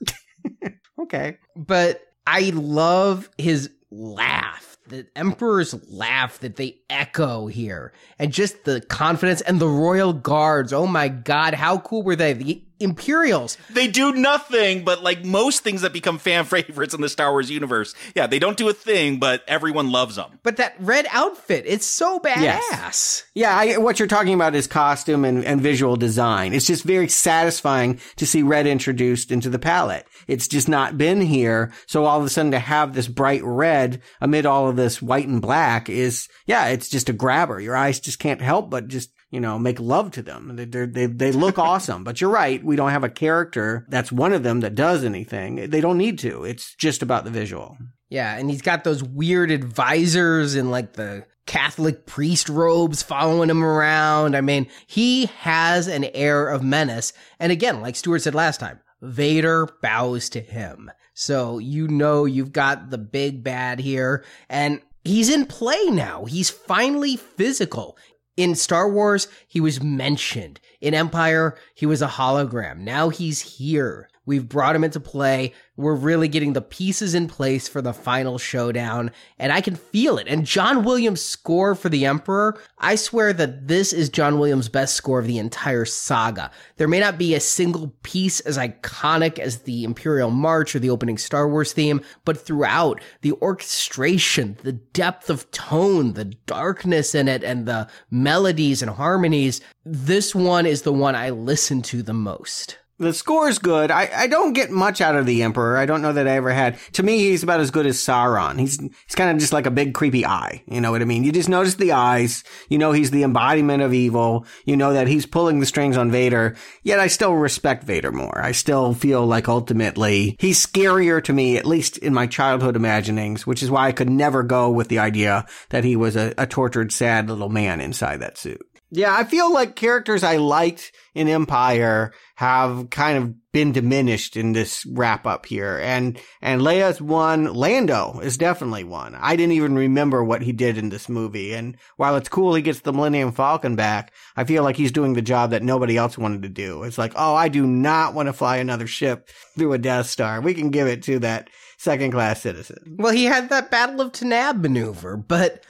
Okay. but I love his laugh, the Emperor's laugh that they echo here, and just the confidence and the royal guards. Oh my God, how cool were they? The Imperials. They do nothing, but like most things that become fan *laughs* favorites in the Star Wars universe, yeah, they don't do a thing, but everyone loves them. But that red outfit, it's so badass. Yes. Yeah, I, what you're talking about is costume and, and visual design. It's just very satisfying to see red introduced into the palette. It's just not been here. So all of a sudden to have this bright red amid all of this white and black is, yeah, it's just a grabber. Your eyes just can't help but just, you know, make love to them. They, they, they look *laughs* awesome. But you're right. We don't have a character that's one of them that does anything. They don't need to. It's just about the visual. Yeah, and he's got those weird advisors in like the Catholic priest robes following him around. I mean, he has an air of menace. And again, like Stuart said last time, Vader bows to him. So you know you've got the big bad here. And he's in play now. He's finally physical. In Star Wars, he was mentioned. In Empire, he was a hologram. Now he's here. We've brought him into play. We're really getting the pieces in place for the final showdown, and I can feel it. And John Williams' score for The Emperor, I swear that this is John Williams' best score of the entire saga. There may not be a single piece as iconic as the Imperial March or the opening Star Wars theme, but throughout, the orchestration, the depth of tone, the darkness in it, and the melodies and harmonies, this one is the one I listen to the most. The score's good. I, I don't get much out of the Emperor. I don't know that I ever had. To me, he's about as good as Sauron. He's he's kind of just like a big creepy eye. You know what I mean? You just notice the eyes. You know he's the embodiment of evil. You know that he's pulling the strings on Vader. Yet I still respect Vader more. I still feel like ultimately he's scarier to me, at least in my childhood imaginings, which is why I could never go with the idea that he was a, a tortured, sad little man inside that suit. Yeah, I feel like characters I liked in Empire have kind of been diminished in this wrap up here. And, and Leia's one. Lando is definitely one. I didn't even remember what he did in this movie. And while it's cool he gets the Millennium Falcon back, I feel like he's doing the job that nobody else wanted to do. It's like, oh, I do not want to fly another ship through a Death Star. We can give it to that second class citizen. Well, he had that Battle of Tanaab maneuver, but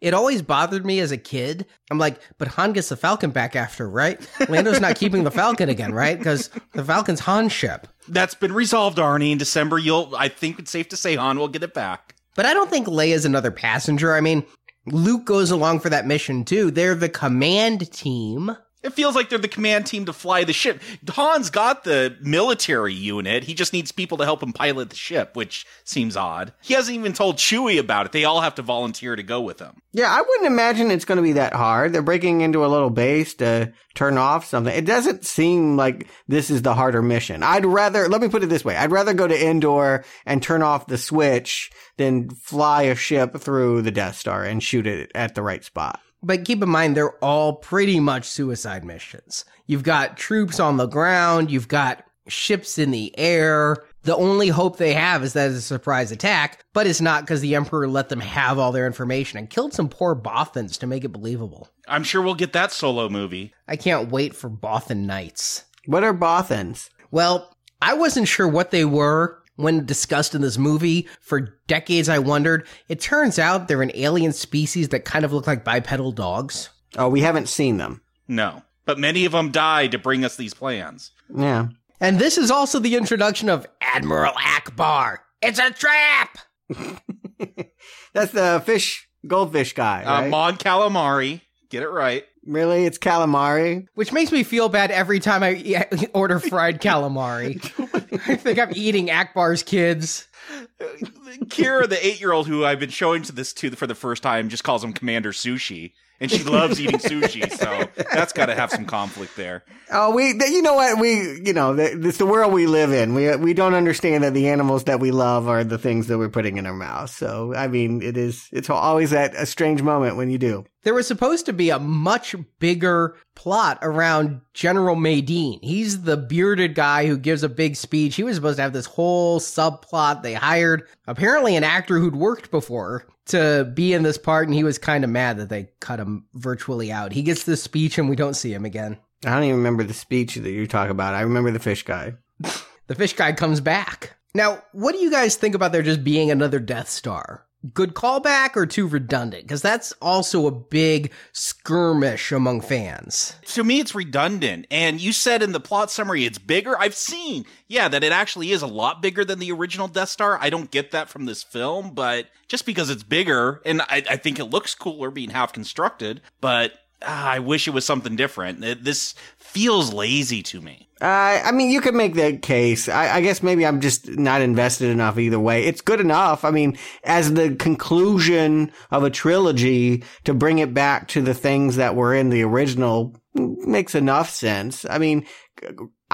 it always bothered me as a kid. I'm like, but Han gets the Falcon back after, right? Lando's not keeping the Falcon again, right? Because the Falcon's Han's ship. That's been resolved, Arnie. In December, you'll. I think it's safe to say Han will get it back. But I don't think Leia's another passenger. I mean, Luke goes along for that mission too. They're the command team. It feels like they're the command team to fly the ship. Han's got the military unit. He just needs people to help him pilot the ship, which seems odd. He hasn't even told Chewie about it. They all have to volunteer to go with him. Yeah, I wouldn't imagine it's going to be that hard. They're breaking into a little base to turn off something. It doesn't seem like this is the harder mission. I'd rather, let me put it this way. I'd rather go to Endor and turn off the switch than fly a ship through the Death Star and shoot it at the right spot. But keep in mind, they're all pretty much suicide missions. You've got troops on the ground, you've got ships in the air. The only hope they have is that it's a surprise attack, but it's not because the Emperor let them have all their information and killed some poor Bothans to make it believable. I'm sure we'll get that solo movie. I can't wait for Bothan Knights. What are Bothans? Well, I wasn't sure what they were when discussed in this movie. For decades, I wondered. It turns out they're an alien species that kind of look like bipedal dogs. Oh, we haven't seen them. No. But many of them died to bring us these plans. Yeah. And this is also the introduction of Admiral Ackbar. It's a trap! *laughs* That's the fish, goldfish guy. Uh, Right? Mon Calamari. Get it right. Really? It's calamari? Which makes me feel bad every time I e- *laughs* order fried calamari. *laughs* I think I'm eating Ackbar's kids. Kira, the eight year old who I've been showing to this to for the first time, just calls him Commander Sushi. And she loves eating sushi, so that's got to have some conflict there. Oh, we, you know what? We, you know, it's the world we live in. We, we don't understand that the animals that we love are the things that we're putting in our mouths. So, I mean, it is, it's always that a strange moment when you do. There was supposed to be a much bigger plot around General Madine. He's the bearded guy who gives a big speech. He was supposed to have this whole subplot. They hired apparently an actor who'd worked before to be in this part, and he was kind of mad that they cut him virtually out. He gets this speech, and we don't see him again. I don't even remember the speech that you talk about. I remember the fish guy. The fish guy comes back. Now, what do you guys think about there just being another Death Star? Good callback or too redundant? Because that's also a big skirmish among fans. To me, it's redundant. And you said in the plot summary it's bigger. I've seen, yeah, that it actually is a lot bigger than the original Death Star. I don't get that from this film, but just because it's bigger, and I, I think it looks cooler being half constructed, but ah, I wish it was something different. This feels lazy to me. Uh, I mean, you could make that case. I, I guess maybe I'm just not invested enough either way. It's good enough. I mean, as the conclusion of a trilogy to bring it back to the things that were in the original makes enough sense. I mean,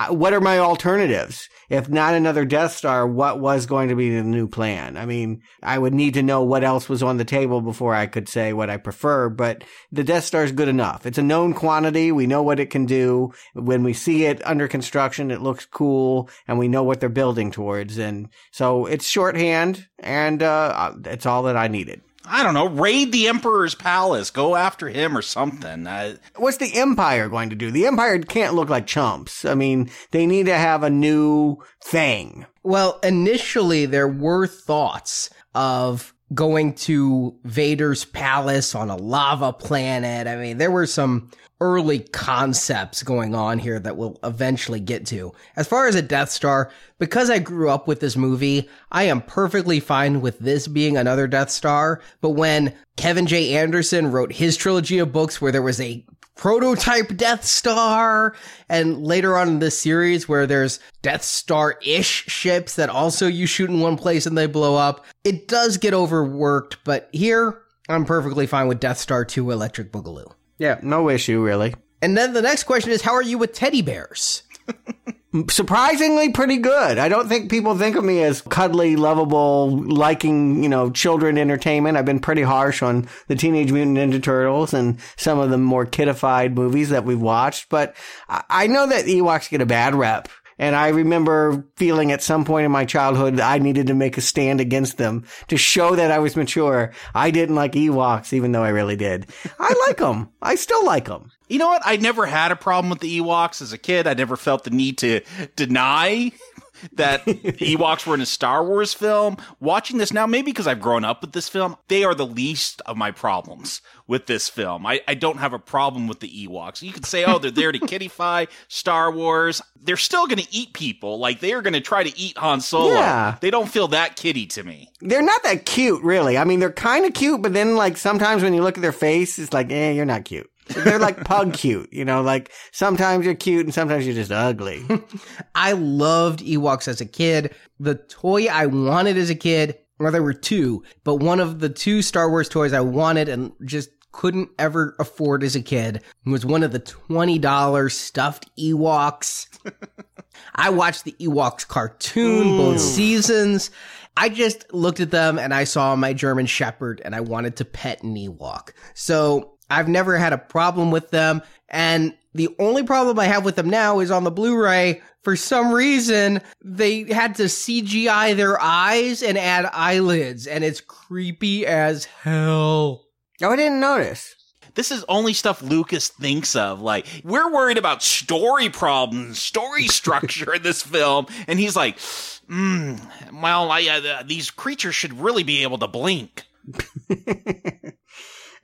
what are my alternatives? If not another Death Star, what was going to be the new plan? I mean, I would need to know what else was on the table before I could say what I prefer, but the Death Star is good enough. It's a known quantity. We know what it can do. When we see it under construction, it looks cool and we know what they're building towards. And so it's shorthand and, uh, it's all that I needed. I don't know, raid the Emperor's palace, go after him or something. Uh, What's the Empire going to do? The Empire can't look like chumps. I mean, they need to have a new thing. Well, initially there were thoughts of going to Vader's palace on a lava planet. I mean, there were some early concepts going on here that we'll eventually get to. As far as a Death Star, because I grew up with this movie, I am perfectly fine with this being another Death Star. But when Kevin J. Anderson wrote his trilogy of books where there was a prototype Death Star, and later on in this series where there's Death Star ish ships that also you shoot in one place and they blow up. It does get overworked, but here I'm perfectly fine with Death Star 2 Electric Boogaloo. Yeah, no issue really. And then the next question is how are you with teddy bears? *laughs* surprisingly pretty good. I don't think people think of me as cuddly, lovable, liking, you know, children entertainment. I've been pretty harsh on the Teenage Mutant Ninja Turtles and some of the more kiddified movies that we've watched, but I know that Ewoks get a bad rep. And I remember feeling at some point in my childhood I needed to make a stand against them to show that I was mature. I didn't like Ewoks, even though I really did. I *laughs* like them. I still like them. You know what? I never had a problem with the Ewoks as a kid. I never felt the need to deny *laughs* that *laughs* Ewoks were in a Star Wars film. Watching this now, maybe because I've grown up with this film, they are the least of my problems with this film. I, I don't have a problem with the Ewoks. You could say, oh, they're there to *laughs* kiddify Star Wars. They're still going to eat people. Like they are going to try to eat Han Solo. Yeah. They don't feel that kitty to me. They're not that cute, really. I mean, they're kind of cute, but then like sometimes when you look at their face, it's like, eh, you're not cute. They're like *laughs* pug cute, you know, like sometimes you're cute and sometimes you're just ugly. *laughs* I loved Ewoks as a kid. The toy I wanted as a kid, well, there were two, but one of the two Star Wars toys I wanted and just couldn't ever afford as a kid was one of the $20 stuffed Ewoks. *laughs* I watched the Ewoks cartoon Ooh. both seasons. I just looked at them and I saw my German Shepherd and I wanted to pet an Ewok. So I've never had a problem with them. And the only problem I have with them now is on the Blu-ray. For some reason, they had to CGI their eyes and add eyelids, and it's creepy as hell. Oh, I didn't notice. This is only stuff Lucas thinks of. Like, we're worried about story problems, story *laughs* structure in this film. And he's like, mm, well, I, uh, these creatures should really be able to blink. *laughs*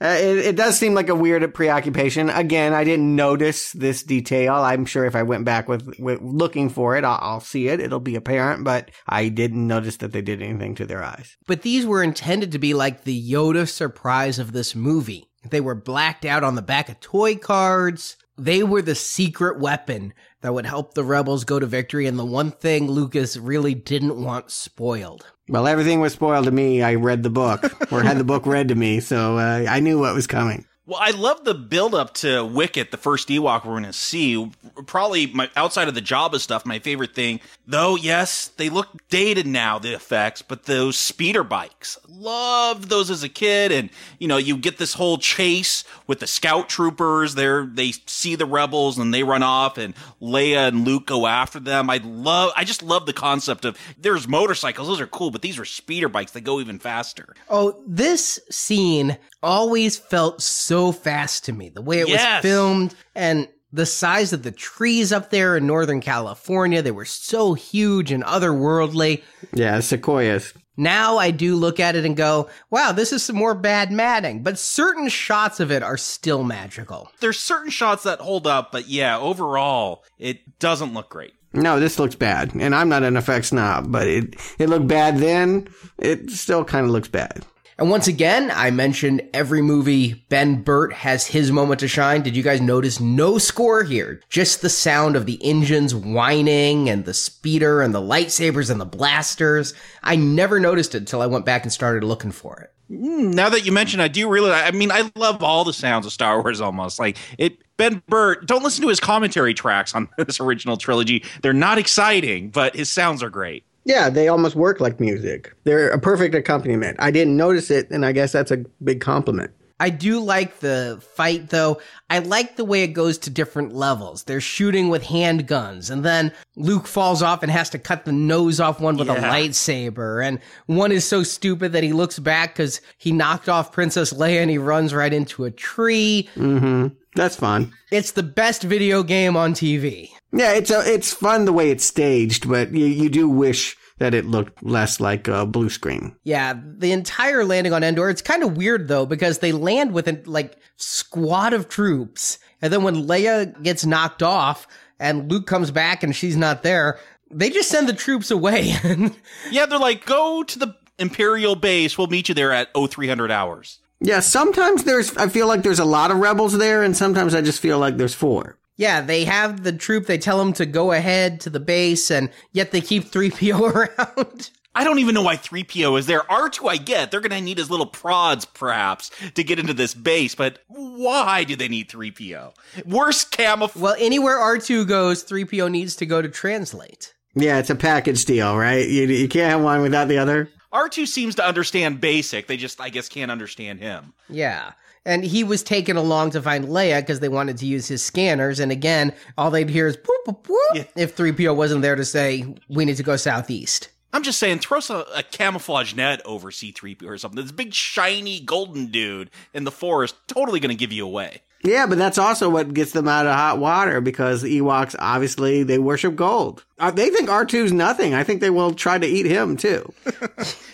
Uh, it, it, does seem like a weird preoccupation. Again, I didn't notice this detail. I'm sure if I went back with, with looking for it, I'll, I'll, see it. It'll be apparent, but I didn't notice that they did anything to their eyes. But these were intended to be like the Yoda surprise of this movie. They were blacked out on the back of toy cards. They were the secret weapon that would help the rebels go to victory and the one thing Lucas really didn't want spoiled. Well, everything was spoiled to me. I read the book or had the book read to me, so uh, I knew what was coming. Well, I love the build up to Wicket, the first Ewok we're going to see. Probably my outside of the Jabba stuff, my favorite thing. Though, yes, they look dated now, the effects, but those speeder bikes. Loved those as a kid. And, you know, you get this whole chase with the scout troopers. They're, they see the rebels and they run off and Leia and Luke go after them. I love, I just love the concept of there's motorcycles. Those are cool, but these are speeder bikes. They go even faster. Oh, this scene always felt so fast to me. The way it yes. was filmed and the size of the trees up there in Northern California, they were so huge and otherworldly. Yeah, sequoias. Now I do look at it and go, wow, this is some more bad matting, but certain shots of it are still magical. There's certain shots that hold up, but yeah, overall, it doesn't look great. No, this looks bad. And I'm not an effects snob, but it, it looked bad then. It still kind of looks bad. And once again, I mentioned every movie Ben Burtt has his moment to shine. Did you guys notice no score here? Just the sound of the engines whining and the speeder and the lightsabers and the blasters. I never noticed it until I went back and started looking for it. Mm, now that you mention, I do really. I mean, I love all the sounds of Star Wars. Almost like it. Ben Burtt. Don't listen to his commentary tracks on *laughs* this original trilogy. They're not exciting, but his sounds are great. Yeah, they almost work like music. They're a perfect accompaniment. I didn't notice it, and I guess that's a big compliment. I do like the fight though. I like the way it goes to different levels. They're shooting with handguns and then Luke falls off and has to cut the nose off one with yeah. a lightsaber. And one is so stupid that he looks back because he knocked off Princess Leia and he runs right into a tree. Mm-hmm. That's fun. It's the best video game on TV. Yeah, it's a, it's fun the way it's staged, but you, you do wish that it looked less like a blue screen. Yeah, the entire landing on Endor, it's kind of weird though, because they land with a like squad of troops. And then when Leia gets knocked off and Luke comes back and she's not there, they just send the troops away. *laughs* yeah, they're like, go to the Imperial base. We'll meet you there at 0300 hours. Yeah, sometimes there's, I feel like there's a lot of rebels there, and sometimes I just feel like there's four. Yeah, they have the troop, they tell them to go ahead to the base, and yet they keep 3PO *laughs* around. I don't even know why 3PO is there. R2 I get. They're going to need his little prods, perhaps, to get into this base, but why do they need 3PO? Worst camouflage. Well, anywhere R2 goes, 3PO needs to go to translate. Yeah, it's a package deal, right? You, you can't have one without the other. R2 seems to understand basic. They just, I guess, can't understand him. Yeah. And he was taken along to find Leia because they wanted to use his scanners. And again, all they'd hear is boop, boop, boop Yeah. if 3PO wasn't there to say, we need to go southeast. I'm just saying, throw some, a camouflage net over C3PO or something. This big, shiny, golden dude in the forest, totally going to give you away. Yeah, but that's also what gets them out of hot water because the Ewoks obviously they worship gold. Uh, they think R2's nothing. I think they will try to eat him too. *laughs*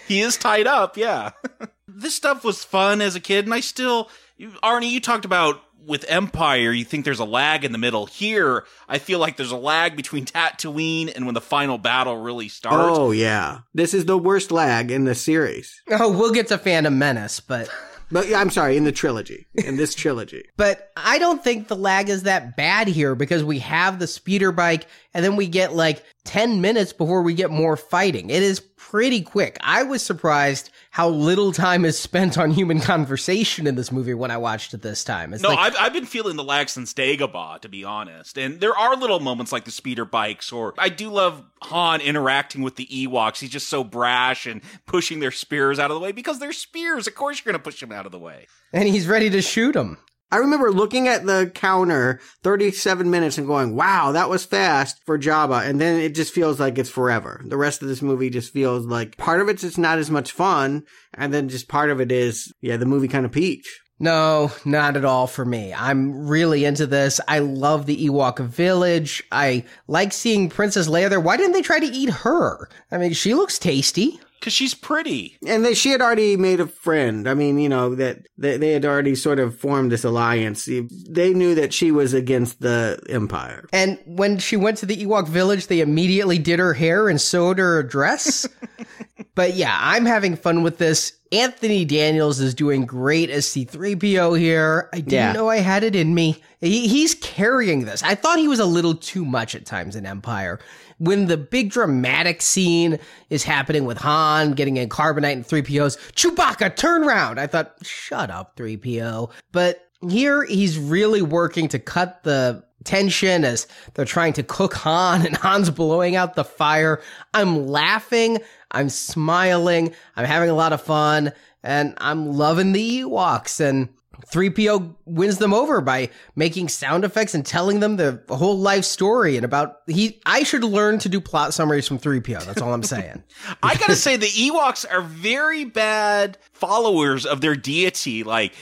He is tied up, yeah. *laughs* this stuff was fun as a kid, and I still, you- Arnie, you talked about with Empire, you think there's a lag in the middle. Here, I feel like there's a lag between Tatooine and when the final battle really starts. Oh yeah, this is the worst lag in the series. *laughs* Oh, we'll get to Phantom Menace, but But yeah, I'm sorry, in the trilogy, in this trilogy. *laughs* but I don't think the lag is that bad here because we have the speeder bike and then we get like 10 minutes before we get more fighting. It is pretty quick. I was surprised how little time is spent on human conversation in this movie when I watched it this time. It's No, like, I've, I've been feeling the lag since Dagobah, to be honest. And there are little moments like the speeder bikes, or I do love Han interacting with the Ewoks. He's just so brash and pushing their spears out of the way because they're spears. Of course, you're going to push them out of the way. and he's ready to shoot him. I remember looking at the counter, 37 minutes, and going, wow, that was fast for Jabba. And then it just feels like it's forever. The rest of this movie just feels like part of it's just not as much fun. And then just part of it is, yeah, the movie kind of peach. No, not at all for me. I'm really into this. I love the Ewok village. I like seeing Princess Leia there. Why didn't they try to eat her? I mean, she looks tasty. Because she's pretty. And they, she had already made a friend. I mean, you know, that they, they had already sort of formed this alliance. They knew that she was against the Empire. And when she went to the Ewok village, they immediately did her hair and sewed her a dress. *laughs* but yeah, I'm having fun with this. Anthony Daniels is doing great as C3PO here. I didn't Yeah. know I had it in me. He, he's carrying this. I thought he was a little too much at times in Empire. When the big dramatic scene is happening with Han getting in carbonite and 3PO's Chewbacca, turn round. I thought, shut up, 3PO. But here he's really working to cut the tension as they're trying to cook Han and Han's blowing out the fire. I'm laughing. I'm smiling. I'm having a lot of fun and I'm loving the Ewoks and 3PO wins them over by making sound effects and telling them the whole life story and about he I should learn to do plot summaries from 3PO. That's all I'm *laughs* saying. I gotta say, the Ewoks are very bad followers of their deity. Like,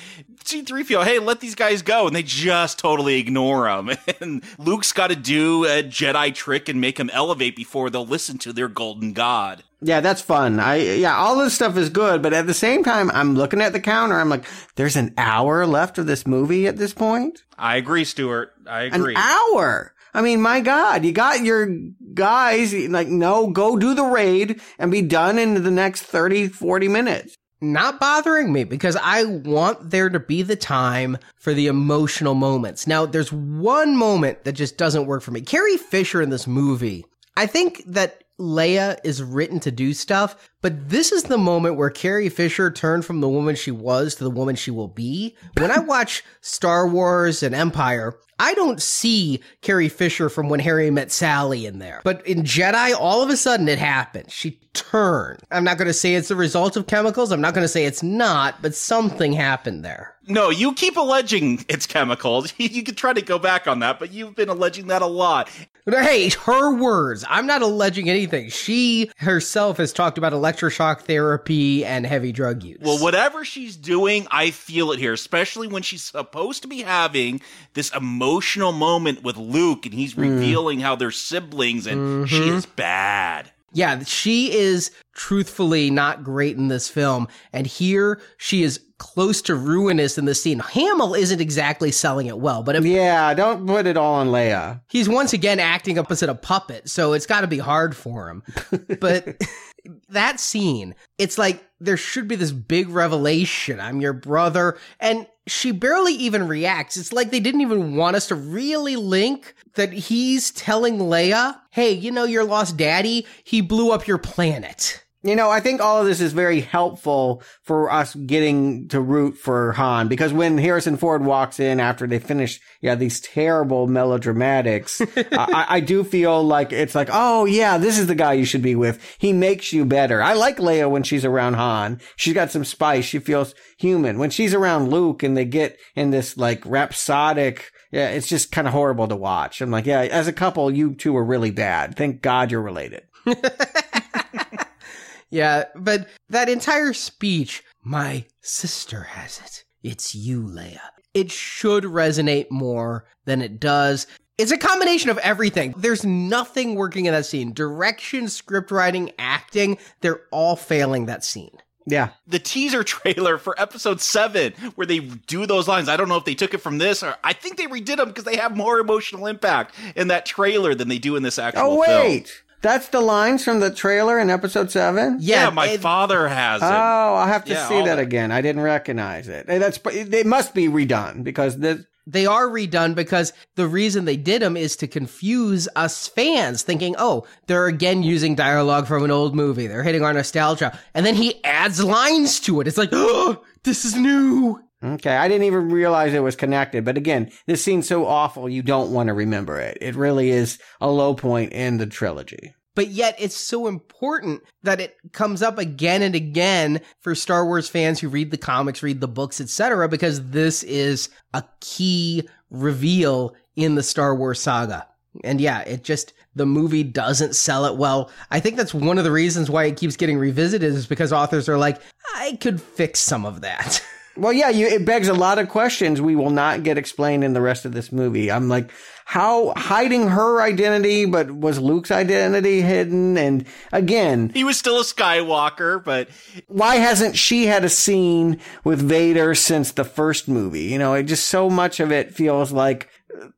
C3PO, hey, let these guys go. And they just totally ignore them. *laughs* And Luke's gotta do a Jedi trick and make them elevate before they'll listen to their golden god. Yeah, that's fun. I yeah, all this stuff is good, but at the same time, I'm looking at the counter. I'm like, there's an hour left of this movie at this point. I agree, Stuart. I agree. An hour. I mean, my God, you got your guys like, no, go do the raid and be done in the next 30, 40 minutes. Not bothering me because I want there to be the time for the emotional moments. Now, there's one moment that just doesn't work for me. Carrie Fisher in this movie, I think that Leia is written to do stuff, but this is the moment where Carrie Fisher turned from the woman she was to the woman she will be. When I watch Star Wars and Empire, I don't see Carrie Fisher from when Harry met Sally in there. But in Jedi, all of a sudden it happened. She turned. I'm not going to say it's a result of chemicals. I'm not going to say it's not, but something happened there. no, you keep alleging it's chemicals. *laughs* you could try to go back on that, but you've been alleging that a lot. Hey, her words. I'm not alleging anything. She herself has talked about electroshock therapy and heavy drug use. Well, whatever she's doing, I feel it here, especially when she's supposed to be having this emotional moment with Luke and he's mm. revealing how they're siblings and she mm-hmm. is bad. Yeah, she is truthfully not great in this film. And here she is close to ruinous in the scene. Hamill isn't exactly selling it well, but if Yeah, don't put it all on Leia. he's once again acting opposite a puppet, so it's got to be hard for him. *laughs* but that scene, it's like there should be this big revelation. I'm your brother. And she barely even reacts. It's like they didn't even want us to really link that he's telling Leia, hey, you know, your lost daddy, he blew up your planet. You know, I think all of this is very helpful for us getting to root for Han because when Harrison Ford walks in after they finish, yeah, these terrible melodramatics, *laughs* I, I do feel like it's like, oh yeah, this is the guy you should be with. He makes you better. I like Leia when she's around Han. She's got some spice. She feels human. When she's around Luke and they get in this like rhapsodic, yeah, it's just kind of horrible to watch. I'm like, yeah, as a couple, you two are really bad. Thank God you're related. *laughs* Yeah, but that entire speech, my sister has it. It's you, Leia. It should resonate more than it does. It's a combination of everything. There's nothing working in that scene. Direction, script writing, acting, they're all failing that scene. Yeah. The teaser *laughs* trailer for episode seven, where they do those lines, I don't know if they took it from this or I think they redid them because they have more emotional impact in that trailer than they do in this actual Oh, film. Wait. That's the lines from the trailer in episode seven? Yeah, my father has it. Oh, I'll have to Yeah, see that that. again. I didn't recognize it. That's it must be redone because this. They are redone because the reason they did them is to confuse us fans, thinking, oh, they're again using dialogue from an old movie. They're hitting our nostalgia. And then he adds lines to it. It's like, oh, *gasps* this is new. Okay, I didn't even realize it was connected. But again, this scene's so awful, you don't want to remember it. It really is a low point in the trilogy. but yet it's so important that it comes up again and again for Star Wars fans who read the comics, read the books, etc. Because this is a key reveal in the Star Wars saga. And yeah, it just the movie doesn't sell it well. I think that's one of the reasons why it keeps getting revisited is because authors are like, I could fix some of that. *laughs* Well, yeah, you, it begs a lot of questions we will not get explained in the rest of this movie. I'm like, how hiding her identity, but was Luke's identity hidden? And again, He was still a Skywalker, but why hasn't she had a scene with Vader since the first movie? You know, it just so much of it feels like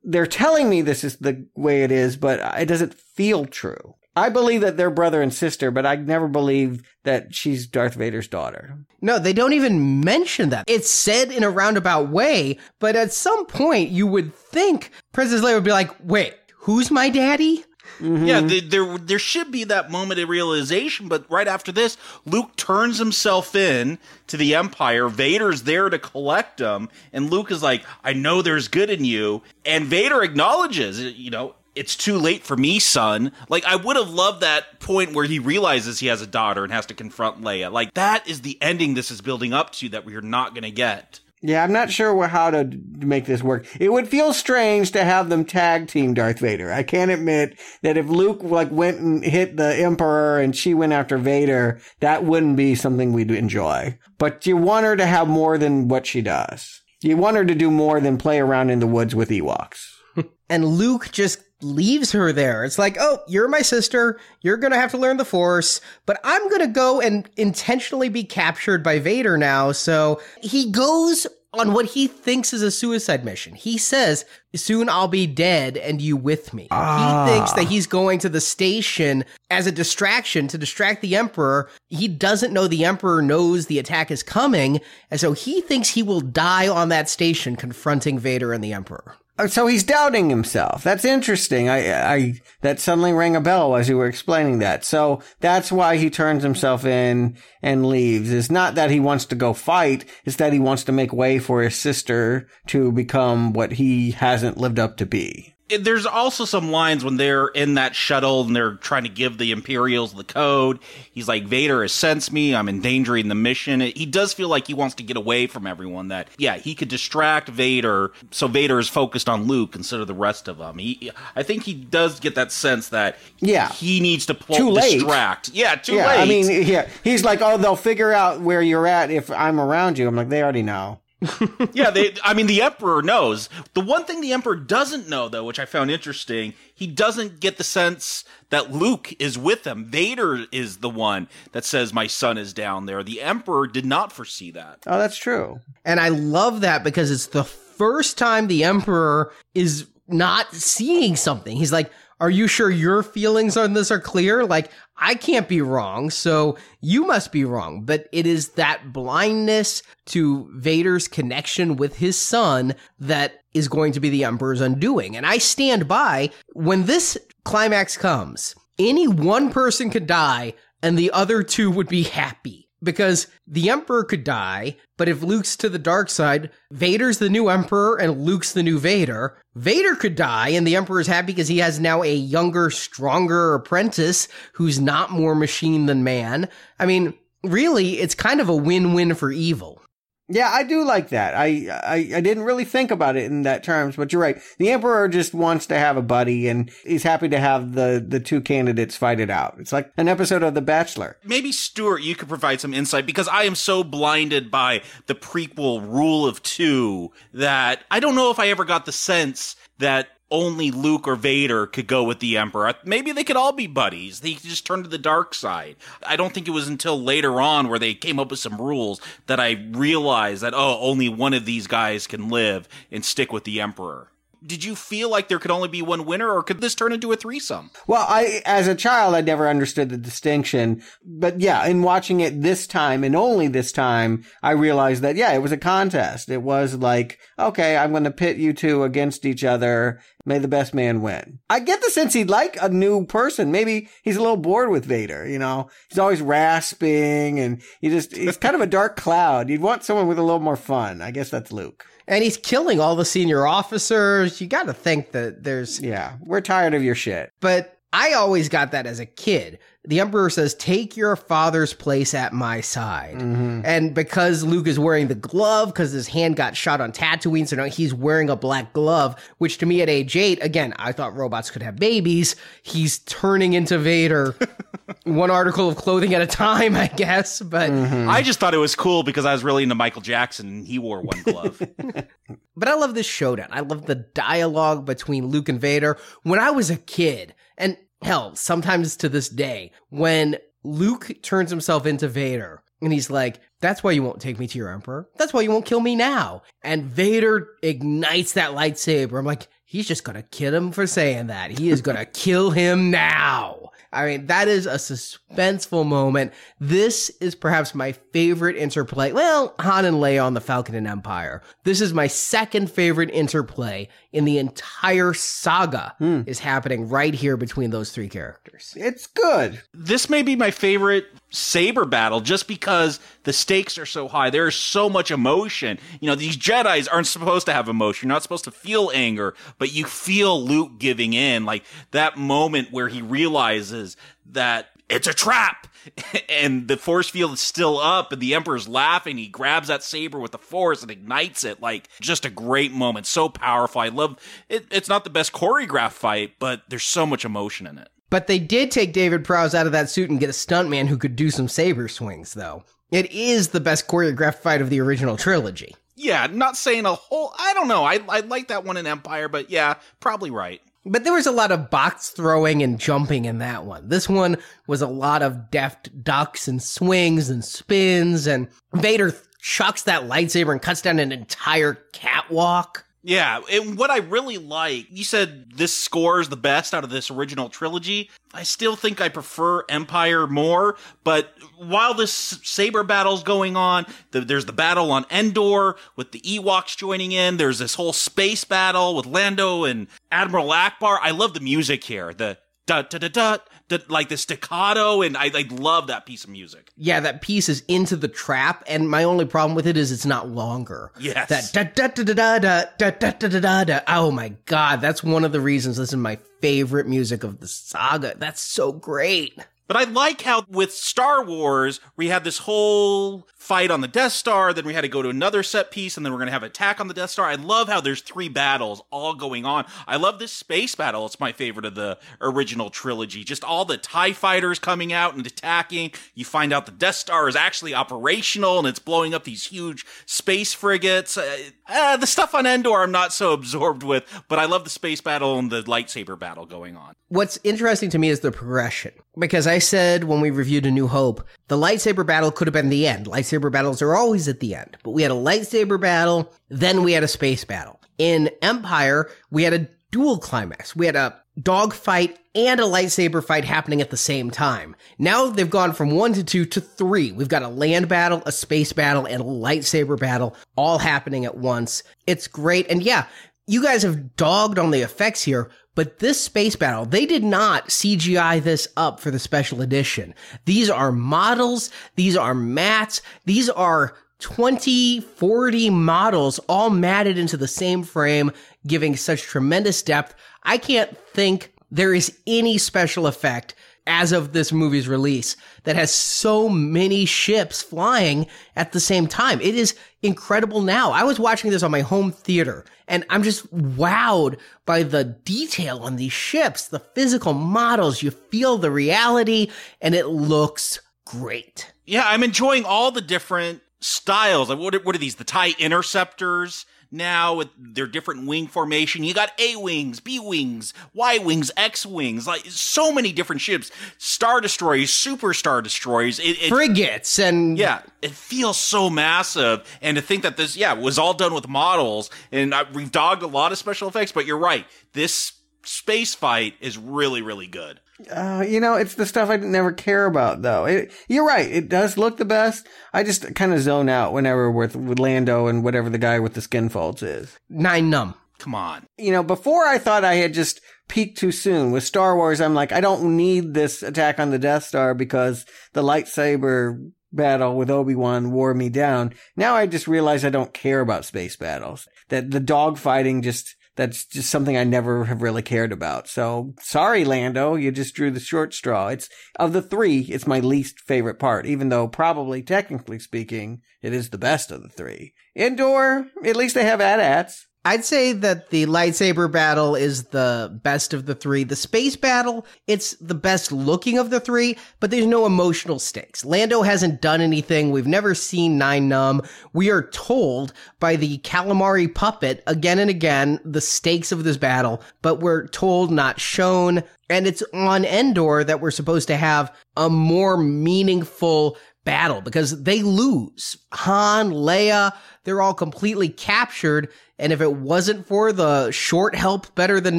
they're telling me this is the way it is, but it doesn't feel true. I believe that they're brother and sister, but I never believed that she's Darth Vader's daughter. No, they don't even mention that. It's said in a roundabout way, but at some point you would think Princess Leia would be like, wait, who's my daddy? Mm-hmm. Yeah, th- there there should be that moment of realization, but right after this, Luke turns himself in to the Empire. Vader's there to collect him, and Luke is like, "I know there's good in you," and Vader acknowledges, you know. It's too late for me, son. Like, I would have loved that point where he realizes he has a daughter and has to confront Leia. Like, that is the ending this is building up to that we're not going to get. Yeah, I'm not sure how to make this work. It would feel strange to have them tag team Darth Vader. I can't admit that if Luke like went and hit the Emperor and she went after Vader, that wouldn't be something we'd enjoy. But you want her to have more than what she does. You want her to do more than play around in the woods with Ewoks. *laughs* And Luke just leaves her there. It's like, oh, you're my sister. You're going to have to learn the Force, but I'm going to go and intentionally be captured by Vader now. So he goes on what he thinks is a suicide mission. He says, soon I'll be dead and you with me. He ah. thinks that he's going to the station as a distraction to distract the Emperor. He doesn't know the Emperor knows the attack is coming. And so he thinks he will die on that station confronting Vader and the Emperor. Oh, So he's doubting himself. That's interesting. I, I, that suddenly rang a bell as you were explaining that. So that's why he turns himself in and leaves. It's not that he wants to go fight. It's that he wants to make way for his sister to become what he hasn't lived up to be. There's also some lines when they're in that shuttle and they're trying to give the Imperials the code. He's like, Vader has sensed me. I'm endangering the mission. He does feel like he wants to get away from everyone. That yeah, he could distract Vader, so Vader is focused on Luke instead of the rest of them. He, I think he does get that sense that Yeah. he needs to pull, Too late. distract. Yeah, too yeah, late. I mean, yeah, he's like, oh, they'll figure out where you're at if I'm around you. I'm like, they already know. *laughs* yeah, they. I mean, the Emperor knows. The one thing the Emperor doesn't know, though, which I found interesting, he doesn't get the sense that Luke is with them. Vader is the one that says, "My son is down there." The Emperor did not foresee that. Oh, that's true. And I love that because it's the first time the Emperor is not seeing something. He's like, Are you sure your feelings on this are clear? Like, I can't be wrong, so you must be wrong. But it is that blindness to Vader's connection with his son that is going to be the Emperor's undoing. And I stand by when this climax comes, any one person could die and the other two would be happy because the Emperor could die, but if Luke's to the dark side, Vader's the new Emperor and Luke's the new Vader. Vader could die, and the Emperor's happy because he has now a younger, stronger apprentice who's not more machine than man. I mean, really, it's kind of a win win for evil. Yeah, I do like that. I, I I didn't really think about it in that terms, but you're right. The emperor just wants to have a buddy, and he's happy to have the the two candidates fight it out. It's like an episode of The Bachelor. Maybe Stuart, you could provide some insight because I am so blinded by the prequel rule of two that I don't know if I ever got the sense that only Luke or Vader could go with the Emperor. Maybe they could all be buddies. They just turn to the dark side. I don't think it was until later on where they came up with some rules that I realized that, oh, only one of these guys can live and stick with the Emperor did you feel like there could only be one winner or could this turn into a threesome? Well, I, as a child, I never understood the distinction. But yeah, in watching it this time and only this time, I realized that, yeah, it was a contest. It was like, okay, I'm going to pit you two against each other. May the best man win. I get the sense he'd like a new person. Maybe he's a little bored with Vader, you know? He's always rasping and he just, he's *laughs* kind of a dark cloud. You'd want someone with a little more fun. I guess that's Luke and he's killing all the senior officers. You got to think that there's yeah, we're tired of your shit. But I always got that as a kid. The Emperor says, "Take your father's place at my side," mm-hmm. and because Luke is wearing the glove, because his hand got shot on Tatooine, so now he's wearing a black glove. Which to me, at age eight, again, I thought robots could have babies. He's turning into Vader, *laughs* one article of clothing at a time, I guess. But mm-hmm. I just thought it was cool because I was really into Michael Jackson, and he wore one glove. *laughs* but I love this showdown. I love the dialogue between Luke and Vader. When I was a kid, and hell, sometimes to this day, when Luke turns himself into Vader and he's like, that's why you won't take me to your emperor. That's why you won't kill me now. And Vader ignites that lightsaber. I'm like, he's just gonna kill him for saying that. He is gonna kill him now. I mean, that is a suspenseful moment. This is perhaps my favorite interplay. Well, Han and Leia on the Falcon and Empire. This is my second favorite interplay in the entire saga hmm. is happening right here between those three characters. It's good. This may be my favorite saber battle just because the stakes are so high. There is so much emotion. You know, these Jedi's aren't supposed to have emotion. You're not supposed to feel anger, but you feel Luke giving in. Like that moment where he realizes that it's a trap *laughs* and the force field is still up and the emperor's laughing he grabs that saber with the force and ignites it like just a great moment so powerful i love it it's not the best choreographed fight but there's so much emotion in it but they did take David Prowse out of that suit and get a stuntman who could do some saber swings, though. It is the best choreographed fight of the original trilogy. Yeah, not saying a whole. I don't know. I I like that one in Empire, but yeah, probably right. But there was a lot of box throwing and jumping in that one. This one was a lot of deft ducks and swings and spins, and Vader chucks that lightsaber and cuts down an entire catwalk. Yeah, and what I really like, you said this score is the best out of this original trilogy. I still think I prefer Empire more, but while this saber battle's going on, the, there's the battle on Endor with the Ewoks joining in. There's this whole space battle with Lando and Admiral Ackbar. I love the music here. The da da da da, da like the staccato, and I, I love that piece of music. Yeah, that piece is into the trap, and my only problem with it is it's not longer. Yes, that da da da da da da da da da da da. Oh my god, that's one of the reasons this is my favorite music of the saga. That's so great. But I like how with Star Wars, we had this whole fight on the Death Star, then we had to go to another set piece, and then we're going to have attack on the Death Star. I love how there's three battles all going on. I love this space battle. It's my favorite of the original trilogy. Just all the TIE fighters coming out and attacking. You find out the Death Star is actually operational and it's blowing up these huge space frigates. Uh, uh, the stuff on Endor I'm not so absorbed with, but I love the space battle and the lightsaber battle going on. What's interesting to me is the progression. Because I said when we reviewed A New Hope, the lightsaber battle could have been the end. Lightsaber battles are always at the end. But we had a lightsaber battle, then we had a space battle. In Empire, we had a dual climax. We had a dogfight and a lightsaber fight happening at the same time. Now they've gone from one to two to three. We've got a land battle, a space battle, and a lightsaber battle all happening at once. It's great. And yeah, you guys have dogged on the effects here, but this space battle, they did not CGI this up for the special edition. These are models. These are mats. These are 20, 40 models all matted into the same frame, giving such tremendous depth. I can't think there is any special effect as of this movie's release that has so many ships flying at the same time. It is incredible now. I was watching this on my home theater and I'm just wowed by the detail on these ships, the physical models. You feel the reality and it looks great. Yeah, I'm enjoying all the different styles. Like what are, what are these? The TIE interceptors now with their different wing formation. You got A wings, B wings, Y wings, X wings, like so many different ships, star destroyers, super star destroyers, it, it, frigates, and yeah, it feels so massive. And to think that this, yeah, was all done with models, and I, we've dogged a lot of special effects, but you're right, this space fight is really, really good. Uh, you know, it's the stuff I never care about, though. It, you're right. It does look the best. I just kind of zone out whenever with, with Lando and whatever the guy with the skin folds is. Nien Nunb. Come on. You know, before I thought I had just peaked too soon. With Star Wars, I'm like, I don't need this attack on the Death Star because the lightsaber battle with Obi-Wan wore me down. Now I just realize I don't care about space battles. That the dogfighting just that's just something I never have really cared about. So sorry, Lando, you just drew the short straw. It's of the three, it's my least favorite part, even though probably technically speaking, it is the best of the three. Endor, at least they have AT-ATs. I'd say that the lightsaber battle is the best of the three. The space battle, it's the best looking of the three, but there's no emotional stakes. Lando hasn't done anything. We've never seen Nien Nunb. We are told by the calamari puppet again and again the stakes of this battle, but we're told not shown. And it's on Endor that we're supposed to have a more meaningful battle because they lose. Han, Leia, they're all completely captured. And if it wasn't for the short help better than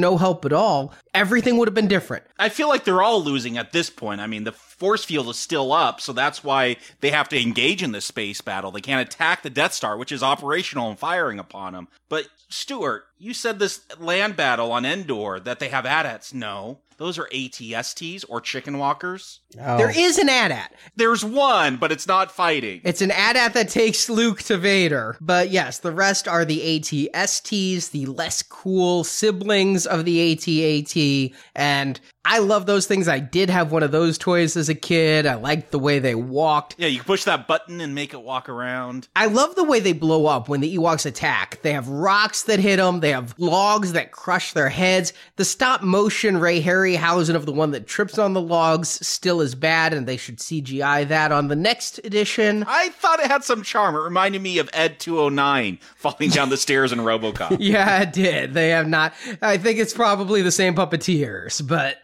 no help at all, everything would have been different. I feel like they're all losing at this point. I mean, the force field is still up, so that's why they have to engage in this space battle. They can't attack the Death Star, which is operational and firing upon them. But Stuart, you said this land battle on Endor that they have AT-ATs. No. Those are ATSTs or chicken walkers. Oh. There is an AT-AT. There's one, but it's not fighting. It's an AT-AT that takes Luke to Vader. But yes, the rest are the ATSTs, the less cool siblings of the AT-AT. And I love those things. I did have one of those toys as a kid. I liked the way they walked. Yeah, you can push that button and make it walk around. I love the way they blow up when the Ewoks attack. They have rocks that hit them. They have logs that crush their heads. The stop motion Ray Harryhausen of the one that trips on the logs still is bad, and they should CGI that on the next edition. I thought it had some charm. It reminded me of Ed 209 falling down the stairs in RoboCop. *laughs* yeah, it did. They have not. I think it's probably the same puppeteers, but.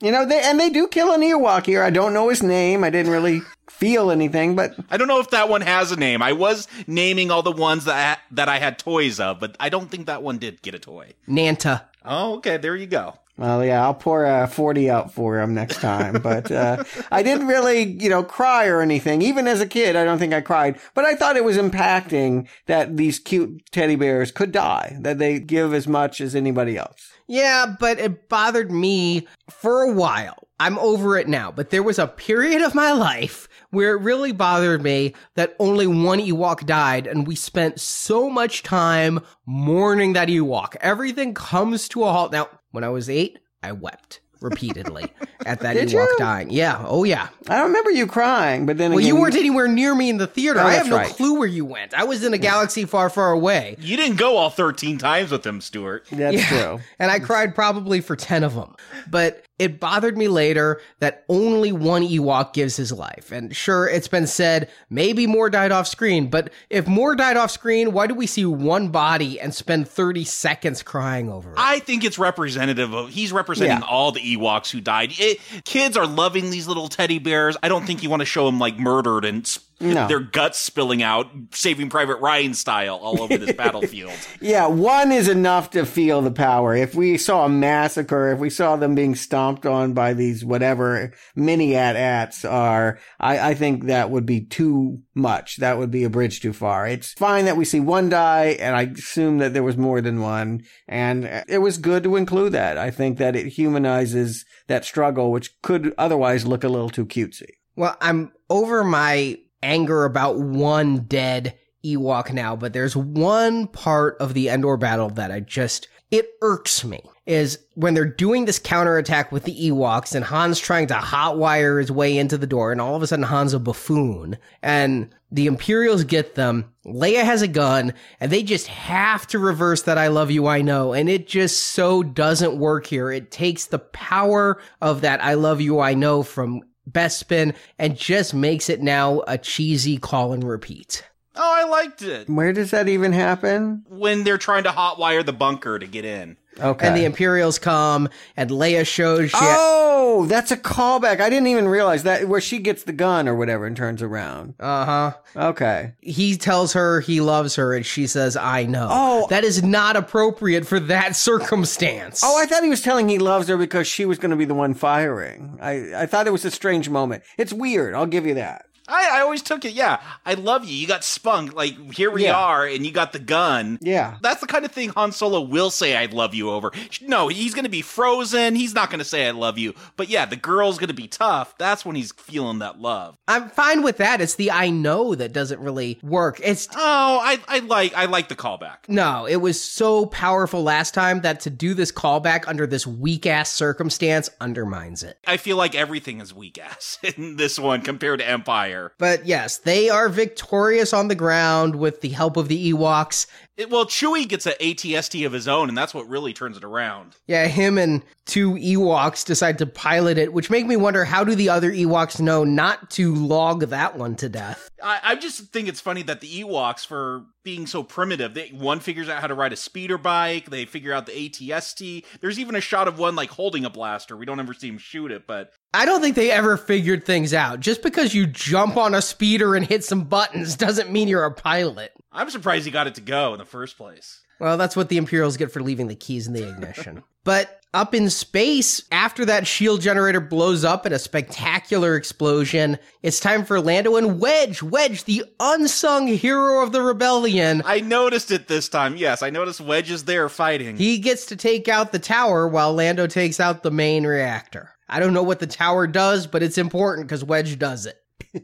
You know, they and they do kill an Ewok here. I don't know his name. I didn't really feel anything, but I don't know if that one has a name. I was naming all the ones that I, that I had toys of, but I don't think that one did get a toy. Nanta. Oh, okay. There you go. Well, yeah, I'll pour a 40 out for him next time. But uh, I didn't really, you know, cry or anything. Even as a kid, I don't think I cried. But I thought it was impacting that these cute teddy bears could die, that they give as much as anybody else. Yeah, but it bothered me for a while. I'm over it now, but there was a period of my life where it really bothered me that only one Ewok died, and we spent so much time mourning that Ewok. Everything comes to a halt. Now, when I was eight, I wept repeatedly. *laughs* at that Did Ewok you? dying. Yeah. Oh yeah. I remember you crying, but then Well, again, you weren't anywhere near me in the theater. Oh, I have no right. clue where you went. I was in a galaxy far, far away. You didn't go all 13 times with him, Stuart. That's Yeah. true. *laughs* And I cried probably for 10 of them. But it bothered me later that only one Ewok gives his life. And sure, it's been said maybe more died off screen, but if more died off screen, why do we see one body and spend 30 seconds crying over it? I think it's representative of he's representing Yeah. all the Ewoks who died. It, kids are loving these little teddy bears. I don't think you want to show them like murdered and No. their guts spilling out, Saving Private Ryan style, all over this *laughs* battlefield. Yeah, one is enough to feel the power. If we saw a massacre, if we saw them being stomped on by these whatever mini at ats are, I, I think that would be too much. That would be a bridge too far. It's fine that we see one die, and I assume that there was more than one, and it was good to include that. I think that it humanizes that struggle, which could otherwise look a little too cutesy. Well, I'm over my anger about one dead Ewok now, but there's one part of the Endor battle that I just, it irks me. Is when they're doing this counterattack with the Ewoks and Han's trying to hotwire his way into the door, and all of a sudden Han's a buffoon, and the Imperials get them. Leia has a gun, and they just have to reverse that I love you, I know, and it just so doesn't work here. It takes the power of that I love you, I know from Bespin and just makes it now a cheesy call and repeat. oh, I liked it Where does that even happen? when they're trying to hotwire the bunker to get in. Okay. And the Imperials come, and Leia shows she. Oh, that's a callback. I didn't even realize that where she gets the gun or whatever and turns around. Uh huh. Okay. He tells her he loves her, and she says, "I know." Oh. that is not appropriate for that circumstance. Oh, I thought he was telling he loves her because she was going to be the one firing. I, I thought it was a strange moment. It's weird. I'll give you that. I, I always took it, yeah. I love you. You got spunk. Like, here we Yeah. are, and you got the gun. Yeah. That's the kind of thing Han Solo will say I love you over. No, he's going to be frozen. He's not going to say I love you. But yeah, the girl's going to be tough. That's when he's feeling that love. I'm fine with that. It's the I know that doesn't really work. It's Oh, I, I like I like the callback. no, it was so powerful last time that to do this callback under this weak ass circumstance undermines it. I feel like everything is weak ass *laughs* in this one compared to Empire. But yes, they are victorious on the ground with the help of the Ewoks. It, well, Chewie gets an ATST of his own, and that's what really turns it around. Yeah, him and two Ewoks decide to pilot it, which make me wonder how do the other Ewoks know not to log that one to death? I, I just think it's funny that the Ewoks, for being so primitive, they, one figures out how to ride a speeder bike. They figure out the ATST. There's even a shot of one like holding a blaster. We don't ever see him shoot it, but I don't think they ever figured things out. Just because you jump on a speeder and hit some buttons *laughs* doesn't mean you're a pilot. I'm surprised he got it to go in the first place. Well, that's what the Imperials get for leaving the keys in the ignition. *laughs* but up in space, after that shield generator blows up in a spectacular explosion, it's time for Lando and Wedge. Wedge, the unsung hero of the rebellion. I noticed it this time. Yes, I noticed Wedge is there fighting. He gets to take out the tower while Lando takes out the main reactor. I don't know what the tower does, but it's important because Wedge does it. *laughs*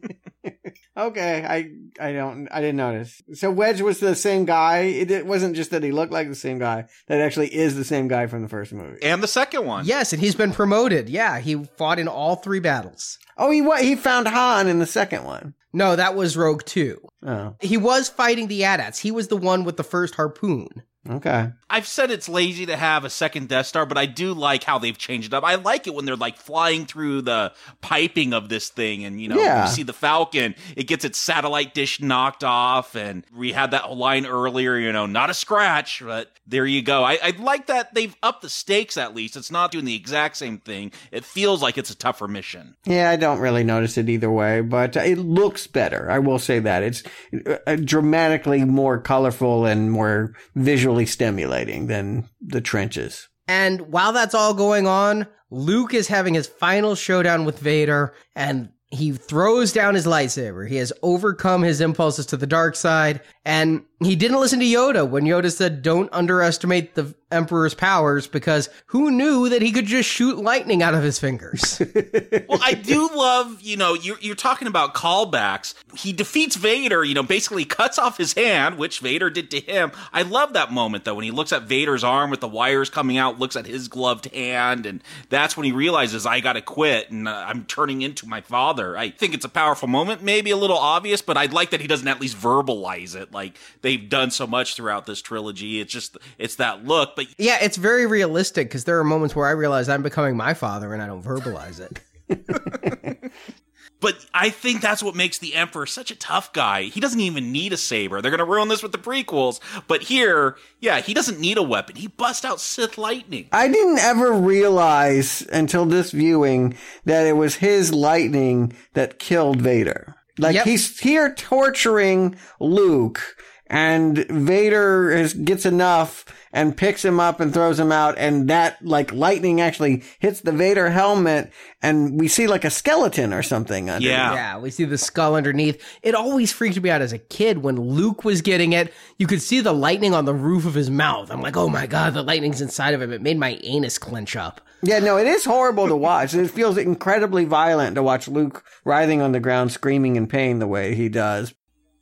Okay, I I don't I didn't notice. So Wedge was the same guy. It, it wasn't just that he looked like the same guy. That actually is the same guy from the first movie. and the second one. Yes, and he's been promoted. Yeah, he fought in all three battles. Oh, he wa- he found Han in the second one. No, that was Rogue 2. Oh, He was fighting the AT-ATs. He was the one with the first harpoon. Okay. I've said it's lazy to have a second Death Star, but I do like how they've changed it up. I like it when they're like flying through the piping of this thing, and you know, Yeah. you see the Falcon, it gets its satellite dish knocked off, and we had that line earlier, you know, not a scratch, but there you go. I, I like that they've upped the stakes at least. It's not doing the exact same thing. It feels like it's a tougher mission. Yeah, I don't really notice it either way, but it looks better. I will say that it's uh, dramatically more colorful and more visually stimulating than the trenches. And while that's all going on, Luke is having his final showdown with Vader and he throws down his lightsaber. He has overcome his impulses to the dark side and he didn't listen to Yoda when Yoda said, don't underestimate the Emperor's powers because who knew that he could just shoot lightning out of his fingers? *laughs* well, I do love, you know, you're, you're talking about callbacks. He defeats Vader, you know, basically cuts off his hand, which Vader did to him. I love that moment, though, when he looks at Vader's arm with the wires coming out, looks at his gloved hand, and that's when he realizes, I gotta quit, and uh, I'm turning into my father. I think it's a powerful moment, maybe a little obvious, but I'd like that he doesn't at least verbalize it. Like, they've done so much throughout this trilogy. It's just, it's that look, but yeah, it's very realistic because there are moments where I realize I'm becoming my father and I don't verbalize it. *laughs* But I think that's what makes the Emperor such a tough guy. He doesn't even need a saber. They're going to ruin this with the prequels. But here, yeah, he doesn't need a weapon. He busts out Sith lightning. I didn't ever realize until this viewing that it was his lightning that killed Vader. Like Yep. he's here torturing Luke and Vader is, gets enough and picks him up and throws him out and that like lightning actually hits the Vader helmet and we see like a skeleton or something under Yeah. Yeah, we see the skull underneath. It always freaked me out as a kid when Luke was getting it. You could see the lightning on the roof of his mouth. I'm like, oh my god, the lightning's inside of him. It made my anus clench up. Yeah, no, it is horrible to watch. It feels incredibly violent to watch Luke writhing on the ground screaming in pain the way he does.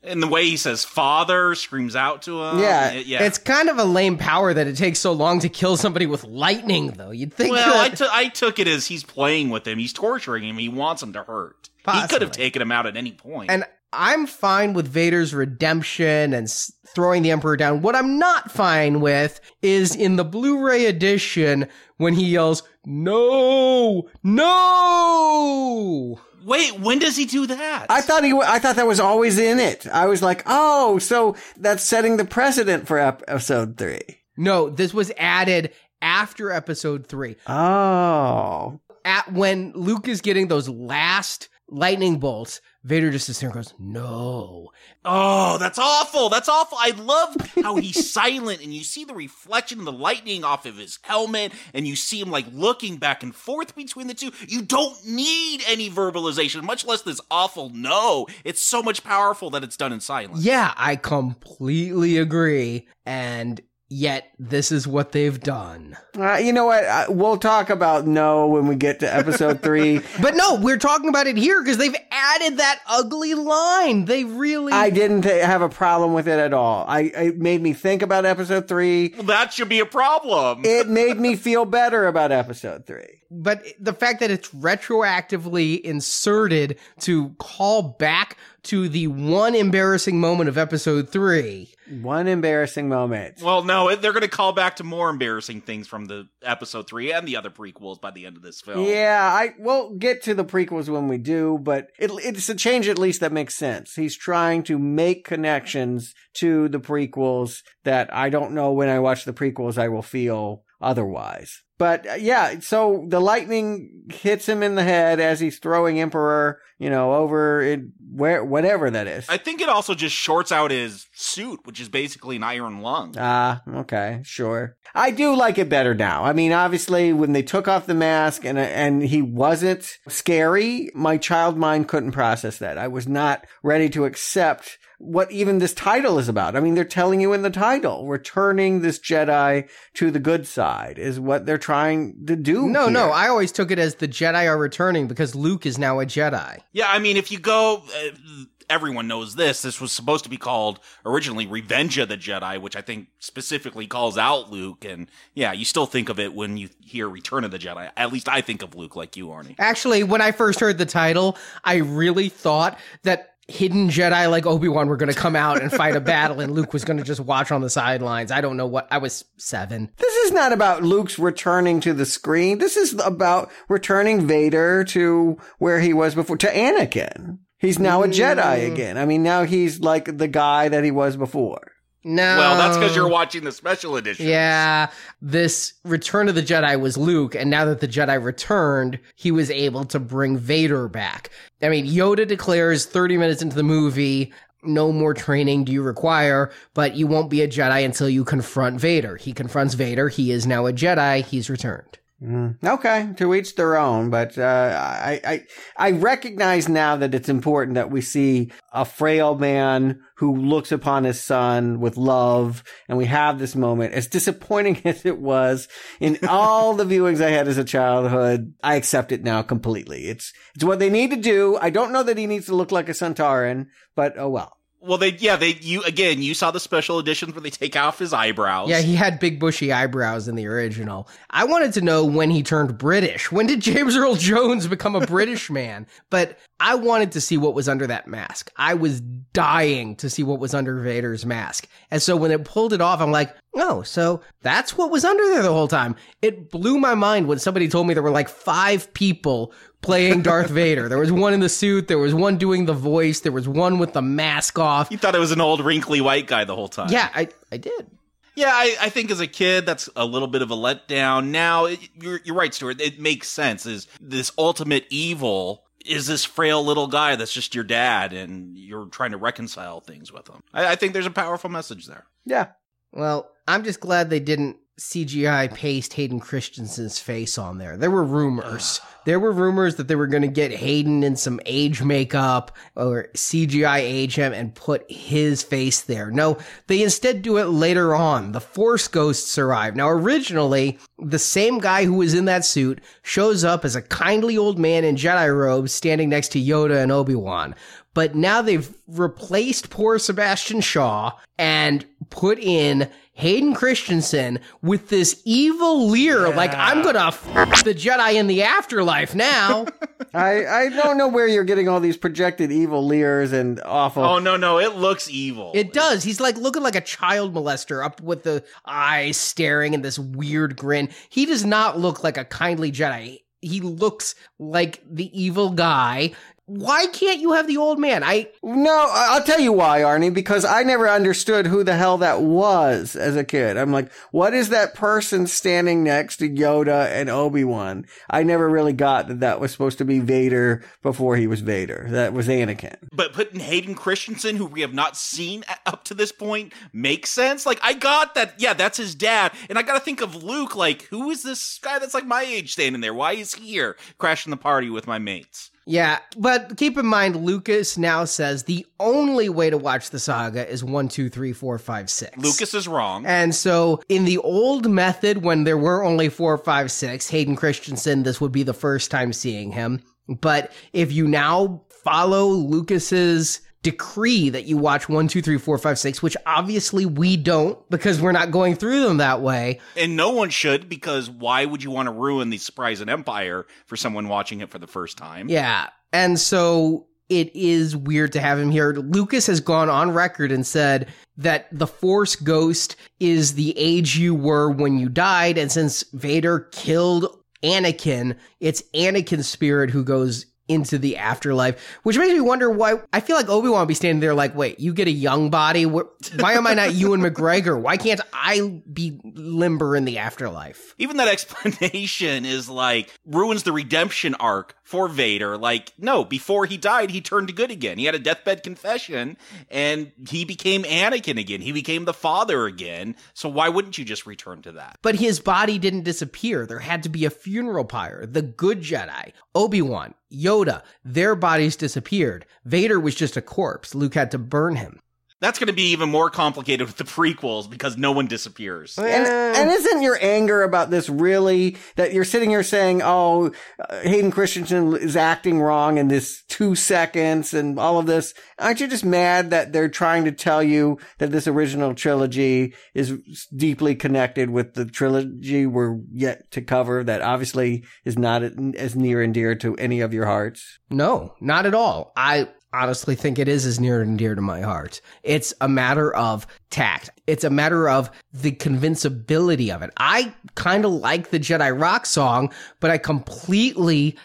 And the way he says father screams out to him. Yeah. It- yeah. It's kind of a lame power that it takes so long to kill somebody with lightning, though. You'd think. well, I that- took took it as he's playing with him. He's torturing him. He wants him to hurt. He could have taken him out at any point. And I'm fine with Vader's redemption and s- throwing the Emperor down. What I'm not fine with is in the Blu-ray edition when he yells, "No! No!" Wait, when does he do that? I thought he. I thought that was always in it. I was like, oh, so that's setting the precedent for ep- episode three. No, this was added after Episode Three. Oh, At when Luke is getting those last lightning bolts, Vader just sits there and goes, "No." Oh, that's awful. That's awful. I love how he's *laughs* silent and you see the reflection of the lightning off of his helmet and you see him like looking back and forth between the two. You don't need any verbalization, much less this awful no. It's so much powerful that it's done in silence. Yeah, I completely agree. And yet, this is what they've done. uh, you know what? Uh, we'll talk about no when we get to episode *laughs* three. But no, we're talking about it here because they've added that ugly line. They really. I didn't have a problem with it at all. I it made me think about episode three. Well, that should be a problem. *laughs* It made me feel better about episode three. but the fact that it's retroactively inserted to call back to the one embarrassing moment of episode three. One embarrassing moment. Well, no, they're going to call back to more embarrassing things from the episode three and the other prequels by the end of this film. Yeah, I we'll get to the prequels when we do, but it, it's a change at least that makes sense. He's trying to make connections to the prequels that I don't know when I watch the prequels I will feel otherwise. But uh, yeah, so the lightning hits him in the head as he's throwing Emperor, you know, over it, where whatever that is. I think it also just shorts out his suit, which is basically an iron lung. Ah, okay, sure. I do like it better now. I mean, obviously, when they took off the mask and and he wasn't scary, my child mind couldn't process that. I was not ready to accept what even this title is about. I mean, they're telling you in the title, returning this Jedi to the good side is what they're trying to do. No, here. no, I always took it as the Jedi are returning because Luke is now a Jedi. Yeah, I mean, if you go, uh, everyone knows this. This was supposed to be called originally Revenge of the Jedi, which I think specifically calls out Luke. And yeah, you still think of it when you hear Return of the Jedi. At least I think of Luke like you, Arnie. Actually, when I first heard the title, I really thought that hidden Jedi like Obi-Wan were going to come out and fight a battle and Luke was going to just watch on the sidelines. I don't know what. I was 7. This is not about Luke's returning to the screen. This is about returning Vader to where he was before, to Anakin. He's now a Jedi mm. again. I mean, now he's like the guy that he was before. No. Well, that's because you're watching the special edition. Yeah, this Return of the Jedi was Luke, and now that the Jedi returned, he was able to bring Vader back. I mean, Yoda declares 30 minutes into the movie, no more training do you require, but you won't be a Jedi until you confront Vader. He confronts Vader. He is now a Jedi. He's returned. Mm, okay, to each their own. But uh, I, I I recognize now that it's important that we see a frail man who looks upon his son with love, and we have this moment. As disappointing *laughs* as it was in all the viewings I had as a childhood, I accept it now completely. It's it's what they need to do. I don't know that he needs to look like a Centauran, but oh well. Well, they yeah they you again you saw the special editions where they take off his eyebrows. Yeah, he had big bushy eyebrows in the original. I wanted to know when he turned British. When did James Earl Jones become a *laughs* British man? But I wanted to see what was under that mask. I was dying to see what was under Vader's mask. And so when it pulled it off, I'm like, oh, so that's what was under there the whole time. It blew my mind when somebody told me there were like five people playing Darth Vader. There was one in the suit, there was one doing the voice, there was one with the mask off. You thought it was an old wrinkly white guy the whole time. Yeah, I, I did. Yeah, I, I think as a kid, that's a little bit of a letdown. Now, it, you're, you're right, Stuart. It makes sense. Is this ultimate evil is this frail little guy that's just your dad, and you're trying to reconcile things with him? I, I think there's a powerful message there. Yeah. Well, I'm just glad they didn't CGI paste Hayden Christensen's face on there. There were rumors. there were rumors that they were going to get Hayden in some age makeup or CGI age him and put his face there. No, they instead do it later on. The Force Ghosts arrive. Now, originally, the same guy who was in that suit shows up as a kindly old man in Jedi robes standing next to Yoda and Obi-Wan. But now they've replaced poor Sebastian Shaw and put in Hayden Christensen with this evil leer, yeah. like I'm gonna f- the Jedi in the afterlife now. *laughs* I I don't know where you're getting all these projected evil leers and awful. Oh no no, it looks evil. It does. He's like looking like a child molester, up with the eyes staring and this weird grin. He does not look like a kindly Jedi. He looks like the evil guy why can't you have the old man? I no, I'll tell you why, Arnie. Because I never understood who the hell that was as a kid. I'm like, what is that person standing next to Yoda and Obi Wan? I never really got that that was supposed to be Vader before he was Vader. That was Anakin. But putting Hayden Christensen, who we have not seen up to this point, makes sense. Like I got that. Yeah, that's his dad, and I got to think of Luke. Like, who is this guy that's like my age standing there? Why is he here crashing the party with my mates? Yeah, but keep in mind, Lucas now says the only way to watch the saga is one, two, three, four, five, six. Lucas is wrong. And so, in the old method, when there were only four, five, six, Hayden Christensen, this would be the first time seeing him. But if you now follow Lucas's decree that you watch one, two, three, four, five, six, which obviously we don't because we're not going through them that way. And no one should because why would you want to ruin the surprise and empire for someone watching it for the first time? Yeah. And so it is weird to have him here. Lucas has gone on record and said that the Force Ghost is the age you were when you died. And since Vader killed Anakin, it's Anakin's spirit who goes into the afterlife, which makes me wonder why. I feel like Obi Wan be standing there like, wait, you get a young body. Why am I not Ewan McGregor? Why can't I be limber in the afterlife? Even that explanation is like ruins the redemption arc for Vader. Like, no, before he died, he turned good again. He had a deathbed confession and he became Anakin again. He became the father again. So why wouldn't you just return to that? But his body didn't disappear. There had to be a funeral pyre. The good Jedi, Obi Wan, Yoda, their bodies disappeared. Vader was just a corpse. Luke had to burn him. That's going to be even more complicated with the prequels because no one disappears. And, and, isn't your anger about this really that you're sitting here saying, "Oh, uh, Hayden Christensen is acting wrong in this two seconds and all of this"? Aren't you just mad that they're trying to tell you that this original trilogy is deeply connected with the trilogy we're yet to cover? That obviously is not as near and dear to any of your hearts. No, not at all. I honestly think it is as near and dear to my heart. It's a matter of tact. It's a matter of the convincibility of it. I kind of like the Jedi Rock song, but I completely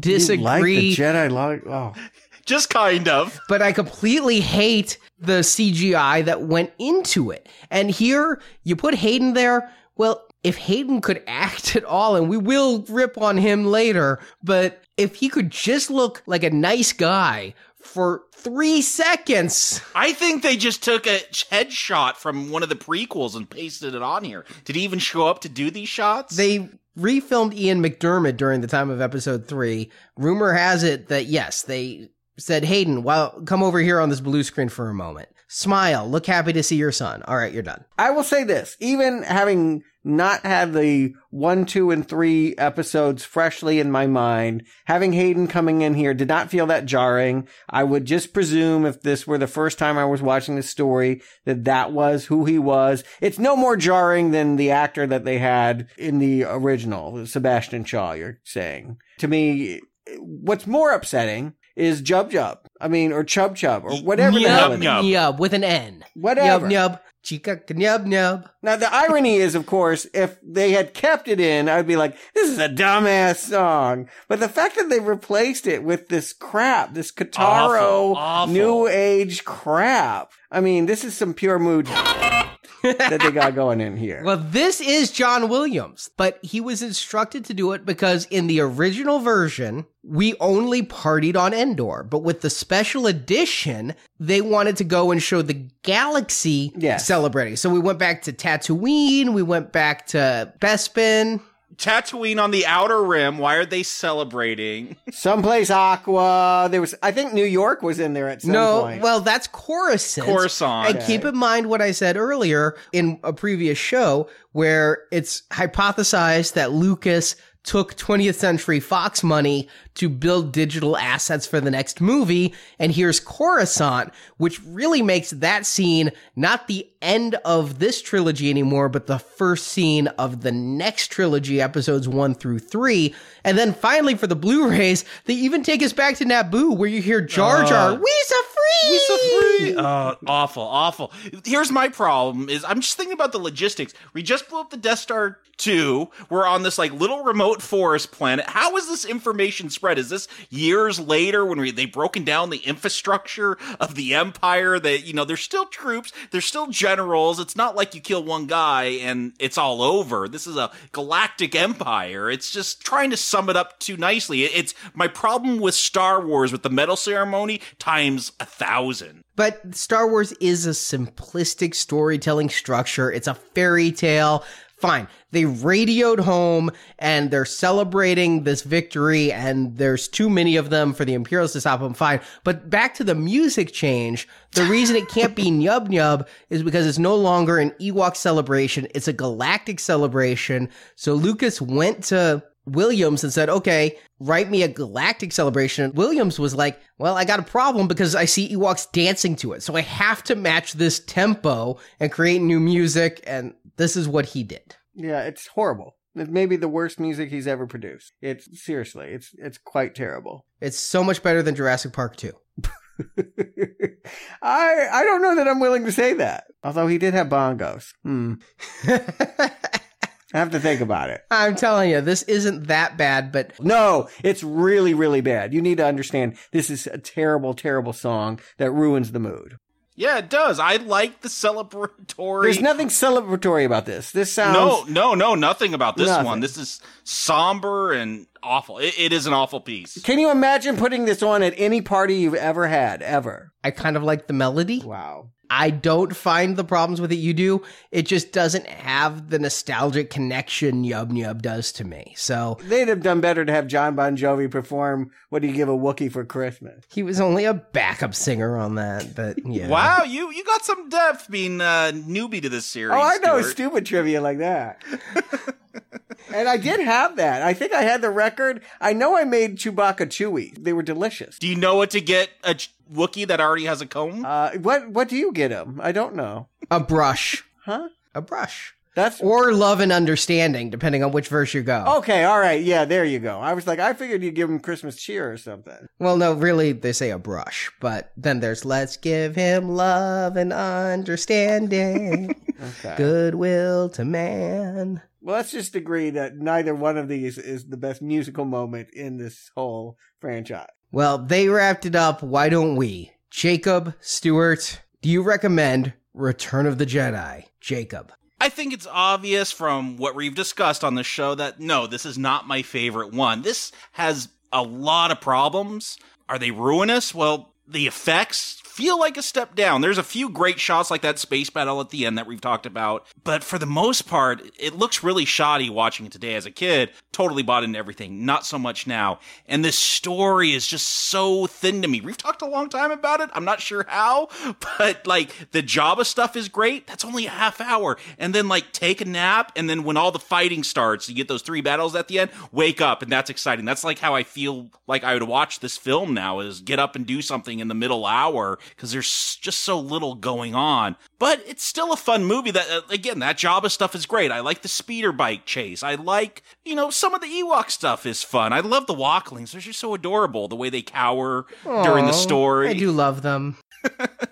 disagree. *laughs* You like the Jedi Rock? Oh. Just kind of. But I completely hate the CGI that went into it. And here, you put Hayden there. Well, if Hayden could act at all, and we will rip on him later, but if he could just look like a nice guy for three seconds. I think they just took a headshot from one of the prequels and pasted it on here. Did he even show up to do these shots? They refilmed Ian McDiarmid during the time of episode three. Rumor has it that yes, they said, Hayden, well, come over here on this blue screen for a moment. Smile. Look happy to see your son. All right, you're done. I will say this, even having not had the one, two, and three episodes freshly in my mind, having Hayden coming in here did not feel that jarring. I would just presume if this were the first time I was watching the story that that was who he was. It's no more jarring than the actor that they had in the original, Sebastian Shaw, you're saying. To me, what's more upsetting is Jub Jub. I mean, or Chub Chub, or whatever the hell it is. Nyub with an N. Whatever. Nyub, nyub. Chica nyub nyub. Now the irony is, of course, if they had kept it in, I'd be like, "This is a dumbass song." But the fact that they replaced it with this crap, this Kitaro Awful, awful. new age crap, I mean, this is some pure mood that they got going in here. *laughs* Well, this is John Williams, but he was instructed to do it because in the original version, we only partied on Endor. But with the special edition, they wanted to go and show the galaxy Yes. celebrating. So we went back to Tatooine, we went back to Bespin. Tatooine on the outer rim. Why are they celebrating? *laughs* Someplace Aqua. There was, I think, New York was in there at some point. no, point. well, that's Coruscant. Coruscant. And keep in mind what I said earlier in a previous show where it's hypothesized that Lucas took 20th Century Fox money to build digital assets for the next movie. And here's Coruscant, which really makes that scene not the end of this trilogy anymore, but the first scene of the next trilogy, episodes one through three. And then finally for the Blu-rays, they even take us back to Naboo where you hear Jar Jar, Uh, we so free! We so free. Oh, awful, awful. Here's my problem: is I'm just thinking about the logistics. We just blew up the Death Star two. We're on this like little remote forest planet. How is this information spread? Is this years later when we they've broken down the infrastructure of the Empire? That you know, there's still troops, there's still generals. It's not like you kill one guy and it's all over. This is a galactic empire. It's just trying to sum it up too nicely. It's my problem with Star Wars with the medal ceremony times a thousand. But Star Wars is a simplistic storytelling structure. It's a fairy tale. Fine. They radioed home and they're celebrating this victory and there's too many of them for the Imperials to stop them. Fine. But back to the music change. The reason it can't be *laughs* Nyub Nyub is because it's no longer an Ewok celebration. It's a galactic celebration. So Lucas went to Williams and said, okay, write me a galactic celebration. And Williams was like, well, I got a problem because I see Ewoks dancing to it. So I have to match this tempo and create new music. And this is what he did. Yeah, it's horrible. It may be the worst music he's ever produced. It's seriously, it's it's quite terrible. It's so much better than Jurassic Park 2. *laughs* I I don't know that I'm willing to say that. Although he did have bongos. Hmm. *laughs* I have to think about it. I'm telling you, this isn't that bad, but No, it's really, really bad. You need to understand this is a terrible, terrible song that ruins the mood. Yeah, it does. I like the celebratory. There's nothing celebratory about this. This sounds No, no, no, nothing about this Nothing. one. This is somber and awful. It, it is an awful piece. Can you imagine putting this on at any party you've ever had, ever? I kind of like the melody. Wow. I don't find the problems with it you do. It just doesn't have the nostalgic connection Yub Yub does to me. So They'd have done better to have John Bon Jovi perform What Do You Give a Wookiee for Christmas? he was only a backup singer on that, but *laughs* yeah. Wow, you you got some depth being a newbie to this series. Oh, I know Stuart. stupid trivia like that. *laughs* and I did have that. I think I had the record. I know I made Chewbacca Chewy. They were delicious. Do you know what to get a Ch- Wookiee that already has a comb? Uh, what what do you get him? I don't know. A brush. Huh? A brush. That's Or love and understanding, depending on which verse you go. okay. All right. Yeah, there you go. I was like, I figured you'd give him Christmas cheer or something. Well, no, really, they say a brush, but then there's let's give him love and understanding, *laughs* Okay. goodwill to man. Well, let's just agree that neither one of these is the best musical moment in this whole franchise. Well, they wrapped it up. Why don't we? Jacob, Stuart, do you recommend Return of the Jedi? Jacob. I think it's obvious from what we've discussed on the show that no, this is not my favorite one. This has a lot of problems. Are they ruinous? Well, the effects feel like a step down. There's a few great shots like that space battle at the end that we've talked about, but for the most part, it looks really shoddy watching it today as a kid. Totally bought into everything, not so much now. And this story is just so thin to me. We've talked a long time about it. I'm not sure how, *laughs* but like the Jabba stuff is great. That's only a half hour. And then like take a nap, and then when all the fighting starts, you get those three battles at the end, wake up, and that's exciting. That's like how I feel like I would watch this film now is get up and do something in the middle hour because there's just so little going on. But it's still a fun movie. That uh, again, that Jabba stuff is great. I like the speeder bike chase. I like you know some of the Ewok stuff is fun. I love the Walklings. They're just so adorable. The way they cower during the story. I do love them. *laughs*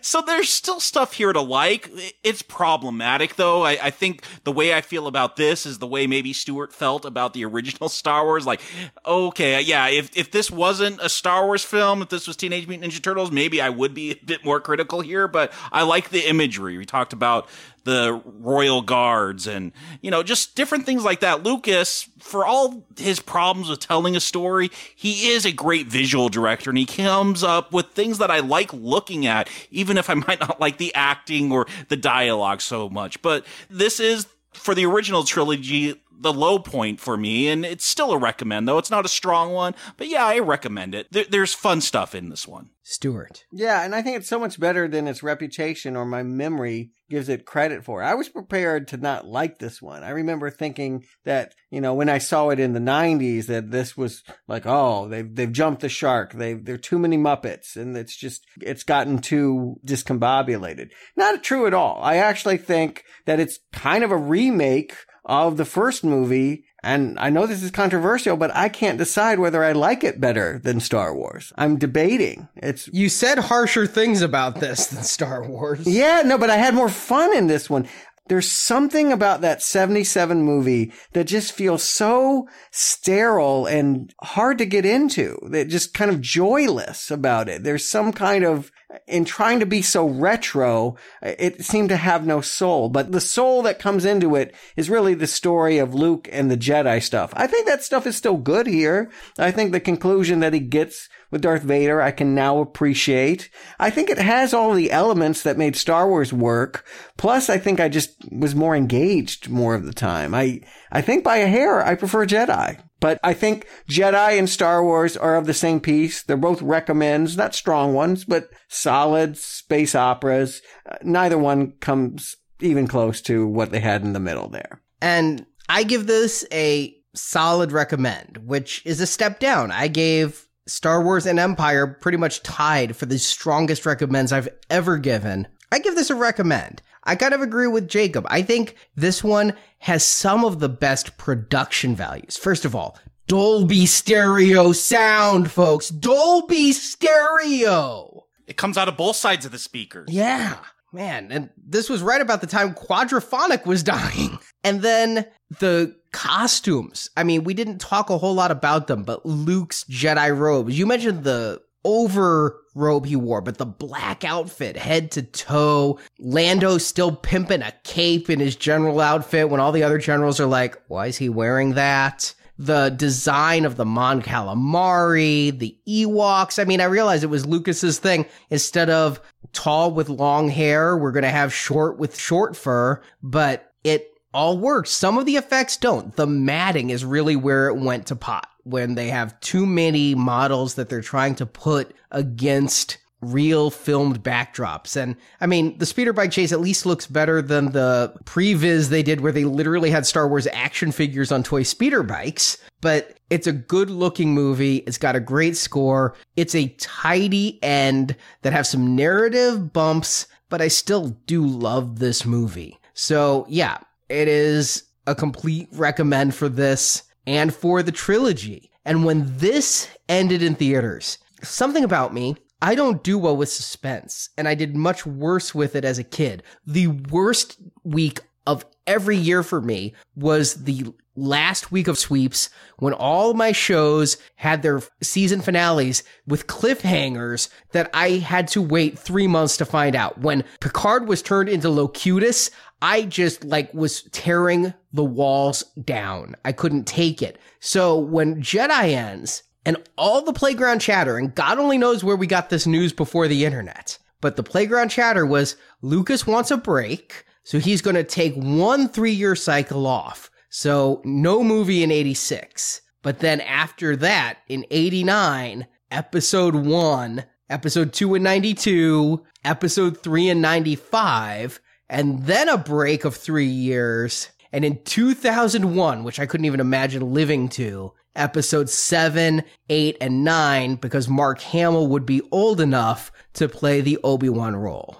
So there's still stuff here to like. It's problematic though. I, I think the way I feel about this is the way maybe Stuart felt about the original *laughs* Star Wars. Like, okay, yeah, if if this wasn't a Star Wars film, if this was Teenage Mutant Ninja Turtles, maybe I would be a bit more critical here. But I like the imagery. We talked about the royal guards and you know just different things like that. Lucas for all his problems with telling a story he is a great visual director and he comes up with things that i like looking at even if i *laughs* might not like the acting or the dialogue so much. But this is for the original trilogy the low point for me and it's still a recommend though it's not a strong one but yeah i recommend it there, there's fun stuff in this one Stuart. Yeah, and I think it's so much better than its reputation or my memory gives it credit for. I was prepared to not like this one. I remember thinking that, you know, when I saw it in the 90s that this was like, oh, they've they've jumped the shark. They there're too many muppets and it's just it's gotten too discombobulated. Not true at all. I actually think that it's kind of a remake of the first movie and I know this is controversial, but I can't decide whether I like it better than Star Wars. I'm debating. It's You said harsher things about this than Star Wars. yeah, no, but I had more fun in this one. There's something about that 77 movie that just feels so sterile and hard to get into. That just kind of joyless about it. There's some kind of in trying to be so retro, it seemed to have no soul. But the soul that comes into it is really the story of Luke and the Jedi stuff. I think that stuff is still good here. I think the conclusion that he gets with Darth Vader, I can now appreciate. I think it has all the elements that made Star Wars work. Plus, I think I just was more engaged more of the time. I, I think by a hair, I prefer Jedi. But I think Jedi and Star Wars are of the same piece. They're both recommends, not strong ones, but solid space operas. Uh, neither one comes even close to what they had in the middle there. And I give this a solid recommend, which is a step down. I gave Star Wars and Empire pretty much tied for the strongest recommends I've ever given. I give this a recommend. I kind of agree with Jacob. I think this one has some of the best production values. First of all, Dolby stereo sound, folks. Dolby stereo. it comes out of both sides of the speakers Yeah, man. And this was right about the time Quadraphonic was dying. *laughs* And then the costumes. I mean, we didn't talk a whole lot about them, but Luke's Jedi robes. You mentioned the over robe he wore, but the black outfit, head to toe. Lando still pimping a cape in his general outfit when all the other generals are like, why is he wearing that? The design of the Mon Calamari, the Ewoks. I mean, I realized it was Lucas's thing. Instead of tall with long hair, we're going to have short with short fur, but it all works. Some of the effects don't. The matting is really where it went to pot when they have too many models that they're trying to put against real filmed backdrops. And I mean, the speeder bike chase at least looks better than the previs they did where they literally had Star Wars action figures on toy speeder bikes. But it's a good looking movie. It's got a great score. It's a tidy end that have some narrative bumps, but I still do love this movie. So yeah, it is a complete recommend for this and for the trilogy. And when this ended in theaters, something about me, I don't do well with suspense, and I did much worse with it as a kid. The worst week of every year for me was the last week of sweeps when all my shows had their season finales with cliffhangers that I had to wait three months to find out. When Picard was turned into Locutus, I just like was tearing the walls down. I couldn't take it. So when Jedi ends, And all the playground chatter, and God only knows where we got this news before the internet, but the playground chatter was Lucas wants a break, so he's going to take one three year cycle off. So no movie in 86. But then after that, in 89, episode one, episode two in 92, episode three in 95, and then a break of three years. And in 2001, which I couldn't even imagine living to, episode seven, eight, and nine, because Mark Hamill would be old enough to play the Obi-Wan role.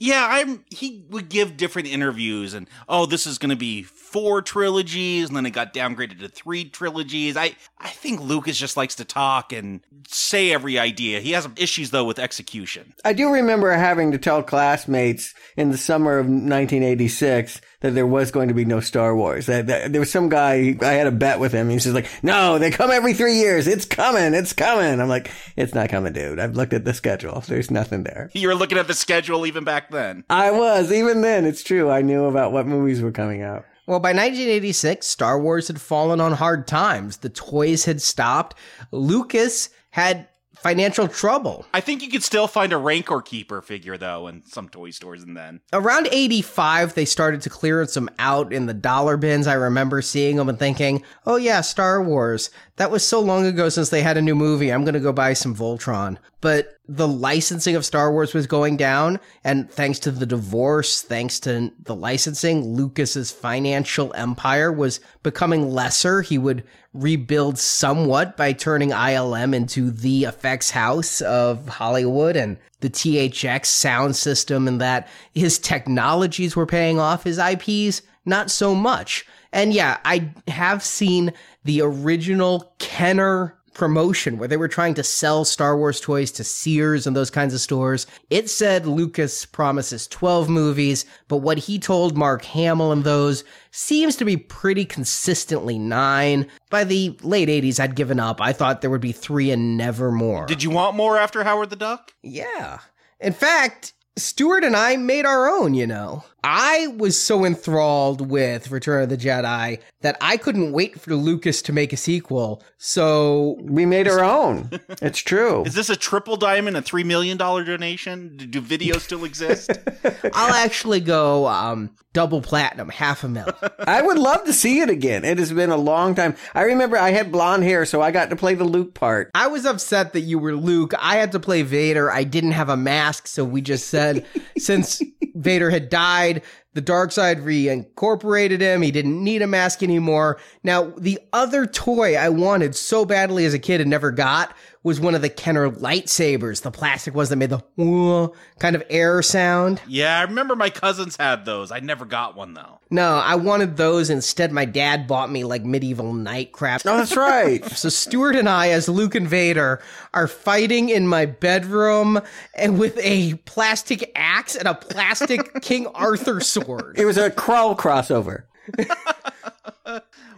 Yeah, I'm. He would give different interviews, and oh, this is going to be four trilogies, and then it got downgraded to three trilogies. I I think Lucas just likes to talk and say every idea. He has issues though with execution. I do remember having to tell classmates in the summer of 1986 that there was going to be no Star Wars. That, that there was some guy I had a bet with him. He's just like, "No, they come every three years. It's coming. It's coming." I'm like, "It's not coming, dude. I've looked at the schedule. There's nothing there." *laughs* You were looking at the schedule even back then. I was even then. It's true. I knew about what movies were coming out. Well, by 1986, Star Wars had fallen on hard times. The toys had stopped. Lucas had financial trouble. I think you could still find a Rancor Keeper figure though in some toy stores and then. Around 85, they started to clear some out in the dollar bins. I remember seeing them and thinking, oh yeah, Star Wars. That was so long ago since they had a new movie. I'm going to go buy some Voltron. But the licensing of Star Wars was going down. And thanks to the divorce, thanks to the licensing, Lucas's financial empire was becoming lesser. He would rebuild somewhat by turning ILM into the effects house of Hollywood and the THX sound system and that his technologies were paying off his IPs, not so much. And yeah, I have seen the original Kenner promotion where they were trying to sell Star Wars toys to Sears and those kinds of stores. It said Lucas promises 12 movies, but what he told Mark Hamill and those seems to be pretty consistently nine. By the late 80s, I'd given up. I thought there would be three and never more. Did you want more after Howard the Duck? Yeah. In fact, Stuart and I made our own, you know. I was so enthralled with Return of the Jedi that I couldn't wait for Lucas to make a sequel. So we made our own. *laughs* It's true. Is this a triple diamond, a $3 million donation? Do videos *laughs* still exist? I'll actually go um, double platinum, half a mil. I would love to see it again. It has been a long time. I remember I had blonde hair, so I got to play the Luke part. I was upset that you were Luke. I had to play Vader. I didn't have a mask, so we just said, since Vader had died, the dark side reincorporated him. He didn't need a mask anymore. Now, the other toy I wanted so badly as a kid and never got was one of the Kenner lightsabers, the plastic ones that made the kind of air sound. Yeah, I remember my cousins had those. I never got one though. No, I wanted those instead. My dad bought me like medieval knight crap. Oh, that's right. *laughs* so Stuart and I, as Luke and Vader, are fighting in my bedroom and with a plastic axe and a plastic *laughs* King Arthur sword. It was a crawl crossover. *laughs*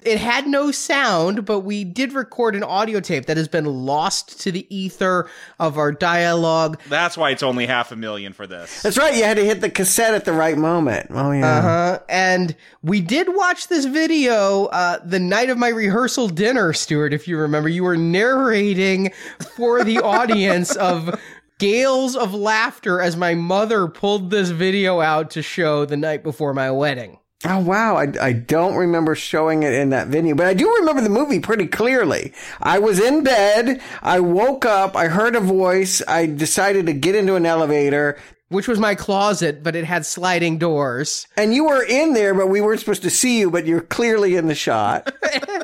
It had no sound, but we did record an audio tape that has been lost to the ether of our dialogue. That's why it's only half a million for this. That's right. You had to hit the cassette at the right moment. Oh yeah. Uh huh. And we did watch this video uh, the night of my rehearsal dinner, Stuart. If you remember, you were narrating for the *laughs* audience of gales of laughter as my mother pulled this video out to show the night before my wedding. Oh wow, I, I don't remember showing it in that venue, but I do remember the movie pretty clearly. I was in bed, I woke up, I heard a voice, I decided to get into an elevator. Which was my closet, but it had sliding doors. And you were in there, but we weren't supposed to see you, but you're clearly in the shot. *laughs*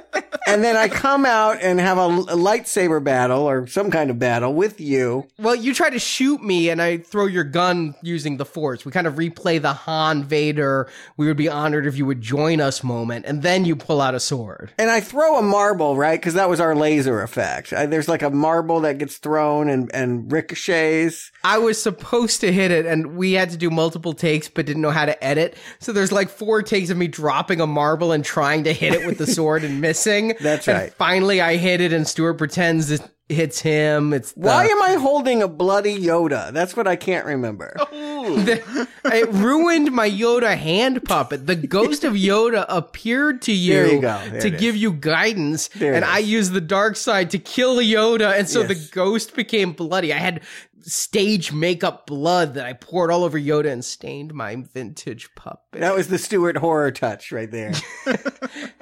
and then I come out and have a, a, lightsaber battle or some kind of battle with you. Well, you try to shoot me and I throw your gun using the force. We kind of replay the Han Vader, we would be honored if you would join us moment, and then you pull out a sword. And I throw a marble, right? Because that was our laser effect. I, there's like a marble that gets thrown and, and ricochets. I was supposed to hit it and we had to do multiple takes but didn't know how to edit. So there's like four takes of me dropping a marble and trying to hit it with the *laughs* sword and missing. That's and right. Finally I hit it and Stuart pretends it hits him. It's the, Why am I holding a bloody Yoda? That's what I can't remember. *laughs* *laughs* The- it ruined my Yoda hand puppet. The ghost of Yoda appeared to you, There you go. There to it is. give you guidance, There and I used the dark side to kill Yoda, and so the ghost became bloody. I had stage makeup blood that I poured all over Yoda and stained my vintage puppet. That was the Stuart horror touch right there. *laughs*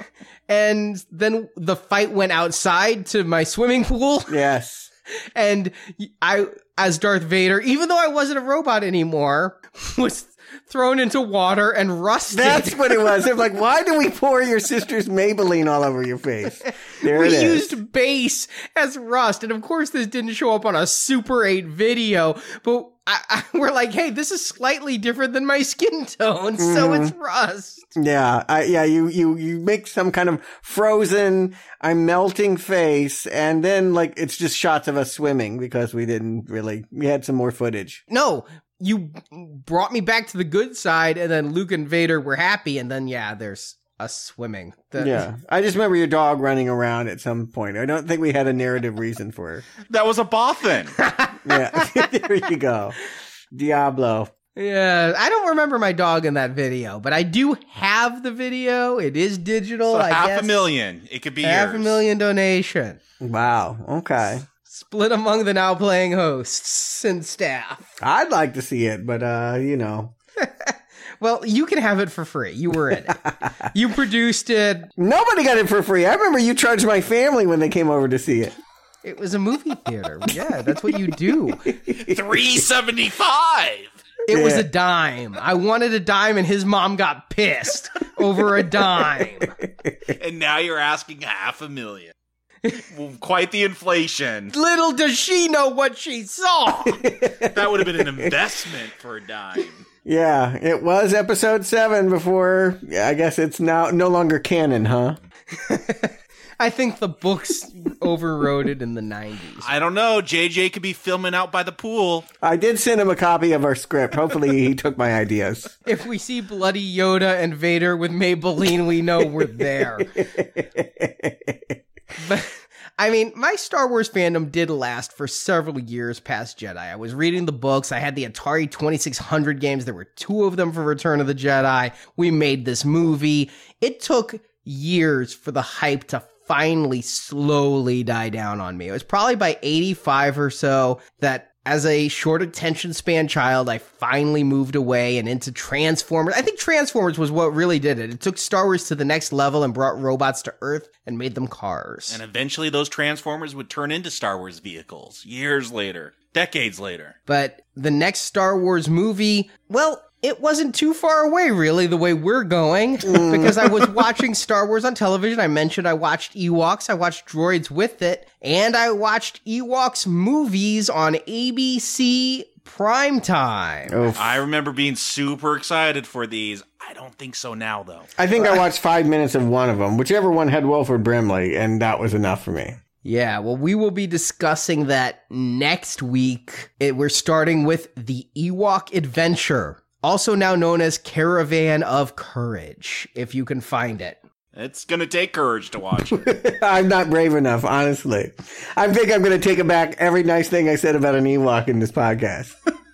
*laughs* and then the fight went outside to my swimming pool. yes. *laughs* and I, as Darth Vader, even though I wasn't a robot anymore, was thrown into water and rusted. That's what it was. They're like, why do we pour your sister's Maybelline all over your face? There we used base as rust, and of course, this didn't show up on a Super 8 video. But I, I, *laughs* we're like, hey, this is slightly different than my skin tone, so Mm-hmm. it's rust. Yeah, I, yeah. You you you make some kind of frozen, I'm melting face, and then like it's just shots of us swimming because we didn't really. We had some more footage. No, you brought me back to the good side, and then Luke and Vader were happy, and then yeah, there's us swimming. The- Yeah, I just remember your dog running around at some point. I don't think we had a narrative reason for. It. *laughs* that was a boffin. *laughs* Yeah, *laughs* there you go. Diablo. Yeah, I don't remember my dog in that video, but I do have the video. It is digital. So I half guess. a million. It could be half yours. a million donation Wow. Okay. Split among the now playing hosts and staff. I'd like to see it, but uh, you know, *laughs* Well, you can have it for free. You were in it. *laughs* you produced it. nobody got it for free. I remember you charged my family when they came over to see it. It was a movie theater. Yeah, that's what you do. *laughs* Three seventy five. It was a dime. I wanted a dime, and his mom got pissed over a dime. And now you're asking half a million. Well, quite the inflation. Little does she know what she saw. *laughs* That would have been an investment for a dime. Yeah, it was episode seven before. I guess it's now no longer canon, huh? *laughs* I think the books overrode it in the 90s. I don't know. JJ could be filming out by the pool. I did send him a copy of our script. Hopefully, he took my ideas. *laughs* If we see bloody Yoda and Vader with Maybelline, we know we're there. But *laughs* I mean, my Star Wars fandom did last for several years past Jedi. I was reading the books. I had the Atari 2600 games. There were two of them for Return of the Jedi. We made this movie. It took years for the hype to finally slowly die down on me. It was probably by 85 or so that as a short attention span child, I finally moved away and into Transformers. I think Transformers was what really did it. It took Star Wars to the next level and brought robots to Earth and made them cars. And eventually those Transformers would turn into Star Wars vehicles years later, decades later. But the next Star Wars movie, well, it wasn't too far away, really, the way we're going, *laughs* because I was mm. *laughs* watching Star Wars on television. I mentioned I watched Ewoks, I watched Droids with it, and I watched Ewoks movies on ABC Primetime. I remember being super excited for these. I don't think so now, though. I think I *laughs* watched five minutes of one of them, whichever one had Wilford Brimley, and that was enough for me. Yeah, well, we will be discussing that next week. It, we're starting with the Ewok Adventure, also now known as Caravan of Courage, if you can find it. It's going to take courage to watch it. *laughs* I'm not brave enough, honestly. I think I'm going to take back every nice thing I said about an Ewok in this podcast. *laughs*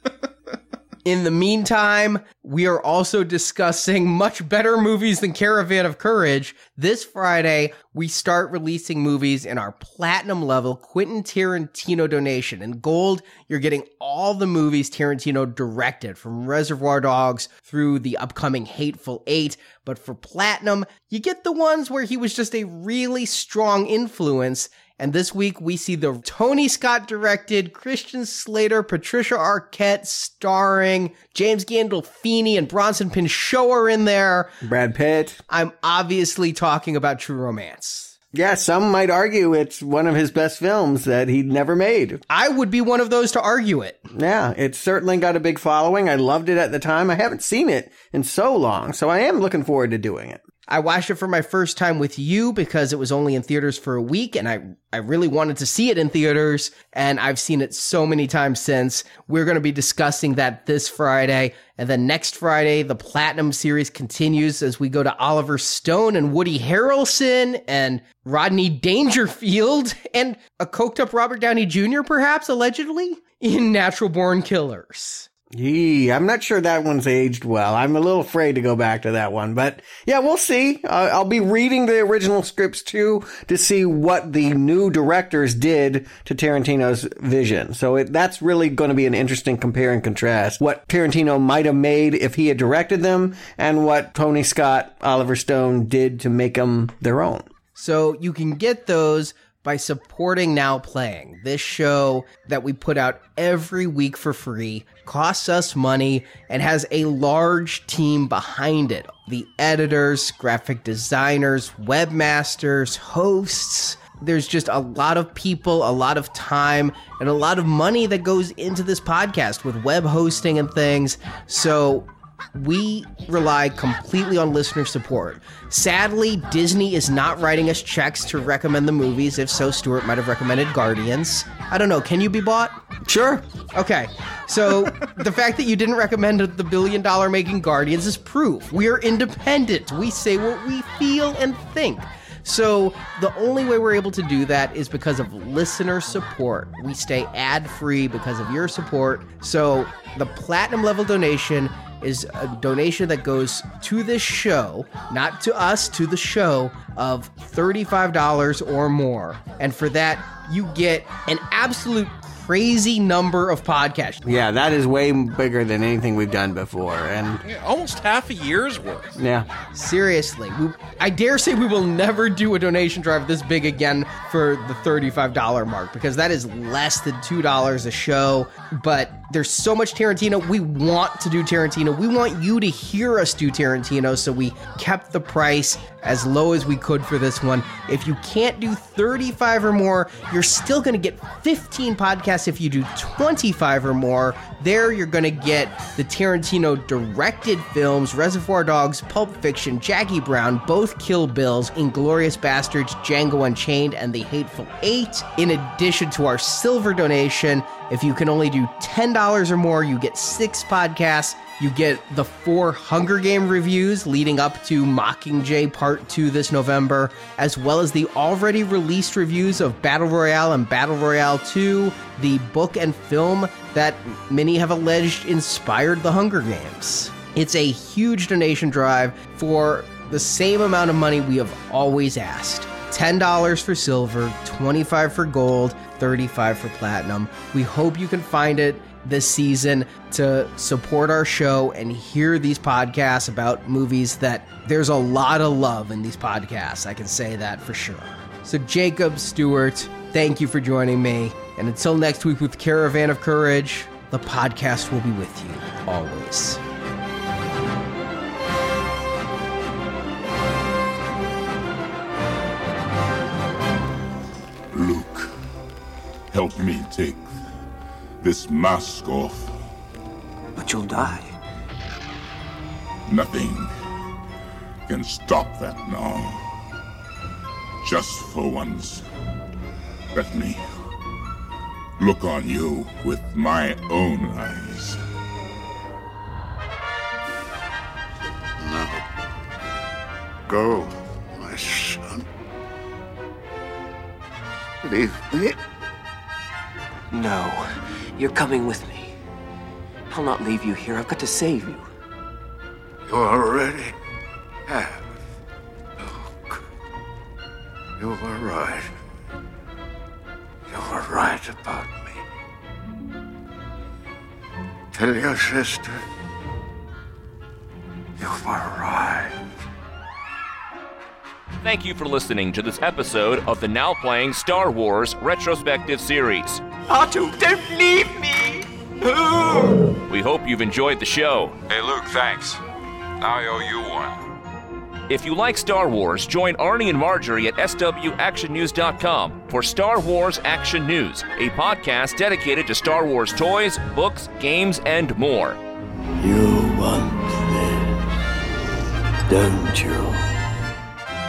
In the meantime, we are also discussing much better movies than Caravan of Courage. This Friday, we start releasing movies in our platinum level Quentin Tarantino donation. In gold, you're getting all the movies Tarantino directed from Reservoir Dogs through the upcoming Hateful Eight. But for platinum, you get the ones where he was just a really strong influence and this week we see the Tony Scott directed Christian Slater, Patricia Arquette starring James Gandolfini and Bronson Pinchot are in there. Brad Pitt. I'm obviously talking about True Romance. Yeah, some might argue it's one of his best films that he'd never made. I would be one of those to argue it. Yeah, it certainly got a big following. I loved it at the time. I haven't seen it in so long, so I am looking forward to doing it. I watched it for my first time with you because it was only in theaters for a week and I, I really wanted to see it in theaters and I've seen it so many times since. We're going to be discussing that this Friday and then next Friday, the Platinum series continues as we go to Oliver Stone and Woody Harrelson and Rodney Dangerfield *laughs* and a coked up Robert Downey Jr. perhaps allegedly in Natural Born Killers. Yee, I'm not sure that one's aged well. I'm a little afraid to go back to that one, but yeah, we'll see. Uh, I'll be reading the original scripts too to see what the new directors did to Tarantino's vision. So it, that's really going to be an interesting compare and contrast. What Tarantino might have made if he had directed them and what Tony Scott, Oliver Stone did to make them their own. So you can get those by supporting Now Playing. This show that we put out every week for free costs us money and has a large team behind it. The editors, graphic designers, webmasters, hosts. There's just a lot of people, a lot of time, and a lot of money that goes into this podcast with web hosting and things. So we rely completely on listener support. Sadly, Disney is not writing us checks to recommend the movies. If so, Stuart might have recommended Guardians. I don't know. Can you be bought? Sure. Okay. So the *laughs* fact that you didn't recommend the billion dollar making Guardians is proof. We are independent. We say what we feel and think. So the only way we're able to do that is because of listener support. We stay ad free because of your support. So the platinum level donation is a donation that goes to this show, not to us, to the show, of $35 or more. And for that, you get an absolute crazy number of podcasts. Yeah, that is way bigger than anything we've done before. And Yeah, almost half a year's worth. yeah, Seriously, we, I dare say we will never do a donation drive this big again for the $35 mark because that is less than $2 a show. But there's so much Tarantino. We want to do Tarantino. We want you to hear us do Tarantino. So we kept the price as low as we could for this one. If you can't do 35 or more, you're still going to get 15 podcasts if you do 25 or more. There, you're going to get the Tarantino directed films Reservoir Dogs, Pulp Fiction, Jackie Brown, both Kill Bills, Inglourious Basterds, Django Unchained, and The Hateful Eight. In addition to our silver donation, if you can only do $10 or more, you get six podcasts. You get the four Hunger Game reviews leading up to Mockingjay Part 2 this November, as well as the already released reviews of Battle Royale and Battle Royale 2, the book and film that many have alleged inspired the Hunger Games. It's a huge donation drive for the same amount of money we have always asked. $10 for silver, 25 for gold, 35 for platinum. We hope you can find it this season to support our show and hear these podcasts about movies that there's a lot of love in these podcasts. I can say that for sure. So, Jacob Stuart, thank you for joining me. And until next week with Caravan of Courage, the podcast will be with you always. Luke, help me take this mask off. But you'll die. Nothing can stop that now. Just for once, let me look on you with my own eyes. No. Go, my son. Leave me. No. You're coming with me. I'll not leave you here. I've got to save you. You already have. Oh, Luke. You were right. You were right about me. Tell your sister. You were right. Thank you for listening to this episode of the now playing Star Wars retrospective series. Artoo, don't leave me! We hope you've enjoyed the show. Hey, Luke, thanks. I owe you one. If you like Star Wars, join Arnie and Marjorie at swactionnews.com for Star Wars Action News, a podcast dedicated to Star Wars toys, books, games, and more. You want this, don't you?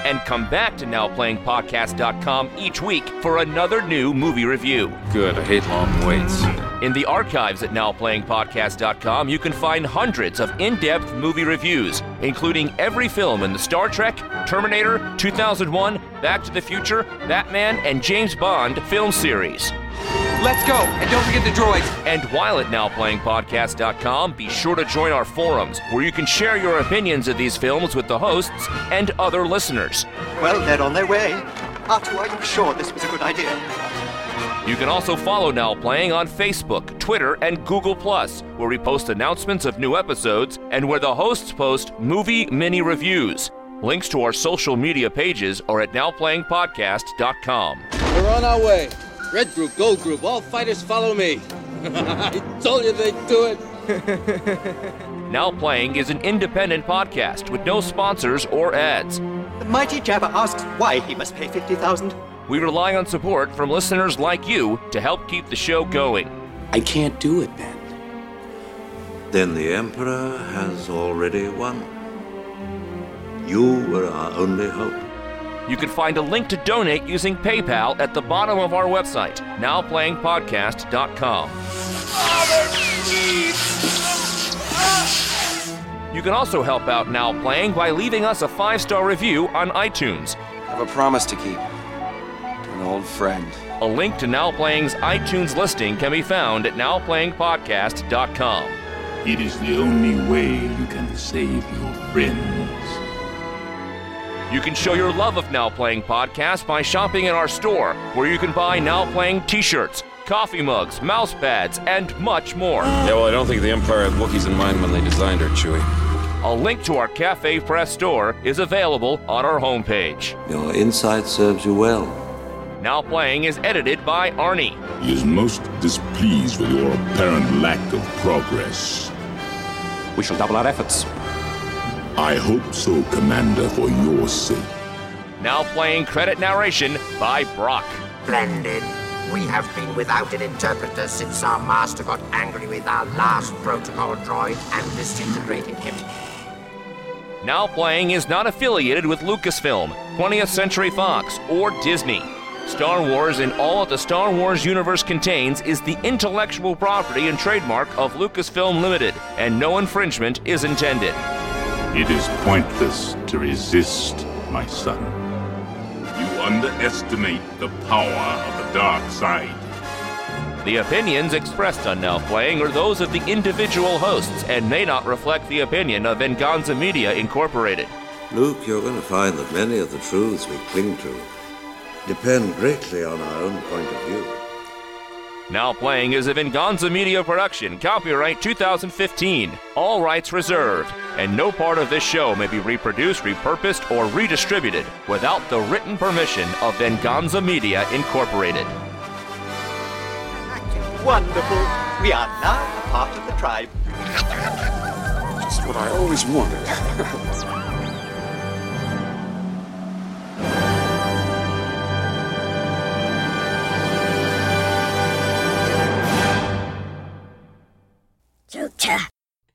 And come back to NowPlayingPodcast.com each week for another new movie review. Good, I hate long waits. In the archives at NowPlayingPodcast.com, you can find hundreds of in depth movie reviews, including every film in the Star Trek, Terminator, 2001, Back to the Future, Batman, and James Bond film series. Let's go, and don't forget the droids. And while at NowPlayingPodcast.com, be sure to join our forums, where you can share your opinions of these films with the hosts and other listeners. Well, they're on their way. Artoo, are you sure this was a good idea? You can also follow Now Playing on Facebook, Twitter, and Google where we post announcements of new episodes and where the hosts post movie mini reviews. Links to our social media pages are at nowplayingpodcast.com. We're on our way. Red group, gold group, all fighters follow me. *laughs* I told you they'd do it. *laughs* Now Playing is an independent podcast with no sponsors or ads. The mighty Jabba asks why he must pay 50,000. We rely on support from listeners like you to help keep the show going. I can't do it, Ben. Then the Emperor has already won. You were our only hope. You can find a link to donate using PayPal at the bottom of our website, nowplayingpodcast.com. You can also help out Now Playing by leaving us a five star review on iTunes. I have a promise to keep to an old friend. A link to Now Playing's iTunes listing can be found at nowplayingpodcast.com. It is the only way you can save your friends. You can show your love of Now Playing Podcast by shopping in our store, where you can buy Now Playing t shirts, coffee mugs, mouse pads, and much more. Yeah, well, I don't think the Empire had Wookiees in mind when they designed her, Chewie. A link to our Cafe Press store is available on our homepage. Your insight serves you well. Now Playing is edited by Arnie. He is most displeased with your apparent lack of progress. We shall double our efforts. I hope so, Commander, for your sake. Now Playing credit narration by Brock. Splendid. We have been without an interpreter since our master got angry with our last protocol droid and disintegrated him. Now Playing is not affiliated with Lucasfilm, 20th Century Fox, or Disney. Star Wars and all that the Star Wars universe contains is the intellectual property and trademark of Lucasfilm Limited, and no infringement is intended. It is pointless to resist, my son. You underestimate the power of the dark side. The opinions expressed on Now Playing are those of the individual hosts and may not reflect the opinion of Venganza Media Incorporated. Luke, you're going to find that many of the truths we cling to depend greatly on our own point of view. Now Playing is a Venganza Media production, copyright 2015, all rights reserved, and no part of this show may be reproduced, repurposed, or redistributed without the written permission of Venganza Media Incorporated. Wonderful. We are now a part of the tribe. Just what I always wanted. *laughs*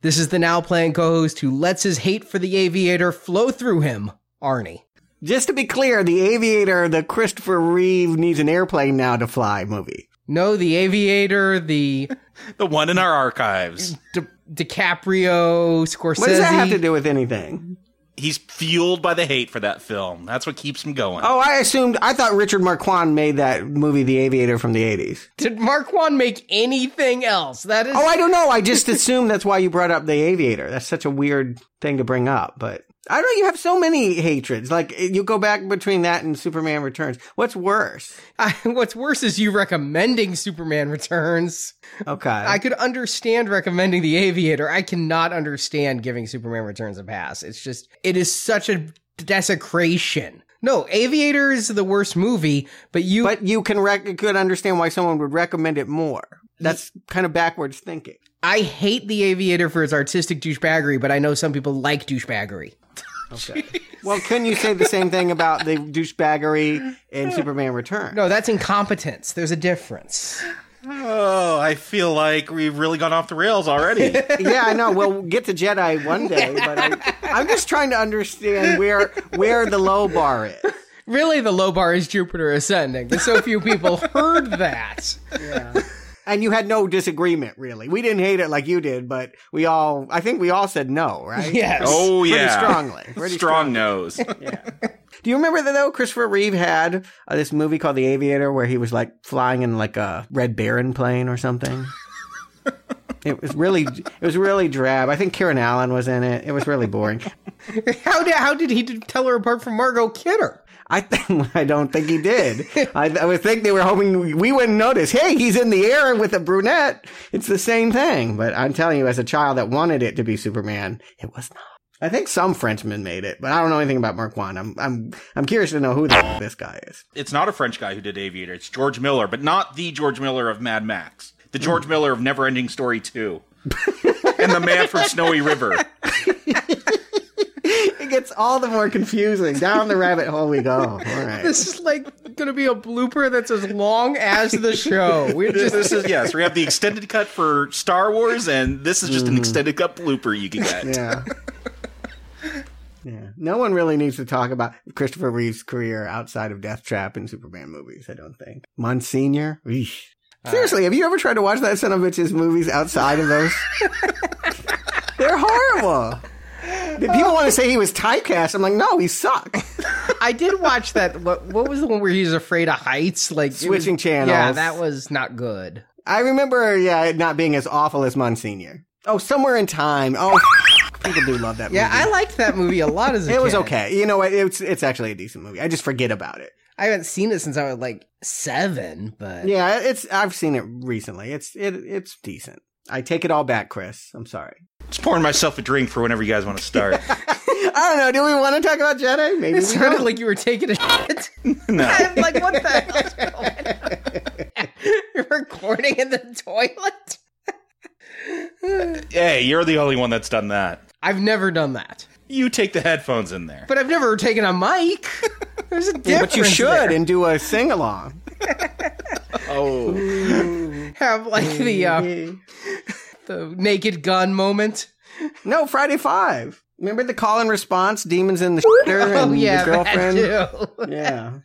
This is the now playing co host who lets his hate for the aviator flow through him, Arnie. Just to be clear, the aviator, the Christopher Reeve needs an airplane now to fly movie. No, the aviator, the. *laughs* the one in our archives. Di- DiCaprio, Scorsese. What does that have to do with anything? He's fueled by the hate for that film. That's what keeps him going. Oh, I assumed, I thought Richard Marquand made that movie, The Aviator, from the 80s. Did Marquand make anything else? That is. Oh, I don't know. I just *laughs* assumed that's why you brought up The Aviator. That's such a weird thing to bring up, but. I don't know. You have so many hatreds. Like you go back between that and Superman Returns. What's worse? *laughs* I, what's worse is you recommending Superman Returns. Okay. I could understand recommending The Aviator. I cannot understand giving Superman Returns a pass. It's just, it is such a desecration. No, Aviator is the worst movie, but you. But you can rec- could understand why someone would recommend it more. That's kind of backwards thinking. I hate The Aviator for its artistic douchebaggery, but I know some people like douchebaggery. Okay. *laughs* well, couldn't you say the same thing about the douchebaggery in *laughs* Superman Return? No, that's incompetence. There's a difference. Oh, I feel like we've really gone off the rails already. *laughs* yeah, I know. Well, we'll get to Jedi one day, but I, I'm just trying to understand where where the low bar is. Really, the low bar is Jupiter ascending. But so few people heard that. Yeah. And you had no disagreement, really. We didn't hate it like you did, but we all, I think we all said no, right? Yes. Oh, Pretty yeah. strongly. Pretty Strong strongly. nose. *laughs* Yeah. Do you remember that though? Christopher Reeve had uh, this movie called The Aviator where he was like flying in like a Red Baron plane or something. it was really, it was really drab. I think Karen Allen was in it. It was really boring. *laughs* how did how did he tell her apart from Margot Kidder? I th- *laughs* I don't think he did. I, I would think they were hoping we wouldn't notice. Hey, he's in the air with a brunette. It's the same thing. But I'm telling you, as a child that wanted it to be Superman, it was not. I think some Frenchman made it, but I don't know anything about Marquand. I'm I'm I'm curious to know who the this guy is. It's not a French guy who did Aviator. It's George Miller, but not the George Miller of Mad Max. The George Hmm. Miller of Neverending Story 2. *laughs* and the man from Snowy River. *laughs* *laughs* It gets all the more confusing. Down the rabbit hole we go. All right. This is like going to be a blooper that's as long as the show. We're This, just this is yes. We have the extended cut for Star Wars, and this is just an Mhm. extended cut blooper you can get. Yeah. Yeah. No one really needs to talk about Christopher Reeve's career outside of Death Trap and Superman movies, I don't think. Monsignor? Eesh. Seriously, have you ever tried to watch that son of a bitch's movies outside of those? *laughs* They're horrible. People want to say he was typecast. I'm like, no, he sucked. *laughs* I did watch that. What what was the one where he was afraid of heights? Like it was- Switching channels. Yeah, that was not good. I remember, yeah, it not being as awful as Monsignor. Oh, Somewhere in Time. Oh, *laughs* people do love that movie. Yeah, I liked that movie a lot as a *laughs* it was okay. You know what? It's it's actually a decent movie. I just forget about it. I haven't seen it since I was like seven, but Yeah, it's I've seen it recently. It's it it's decent. I take it all back, Chris. I'm sorry. Just pouring myself a drink for whenever you guys want to start. *laughs* I don't know. Do we want to talk about Jedi? Maybe it we sounded don't. like you were taking a shit. *laughs* no. I'm like, what the hell's going on? You're *laughs* recording in the toilet. Hey, you're the only one that's done that. I've never done that, You take the headphones in there. but I've never taken a mic. There's a difference. *laughs* Yeah, but you should there. and do a sing along. *laughs* Oh. *laughs* have like the uh, the naked gun moment. No, Friday Five. Remember the call and response? Demons in the shitter Oh and yeah, the girlfriend. that too. Yeah.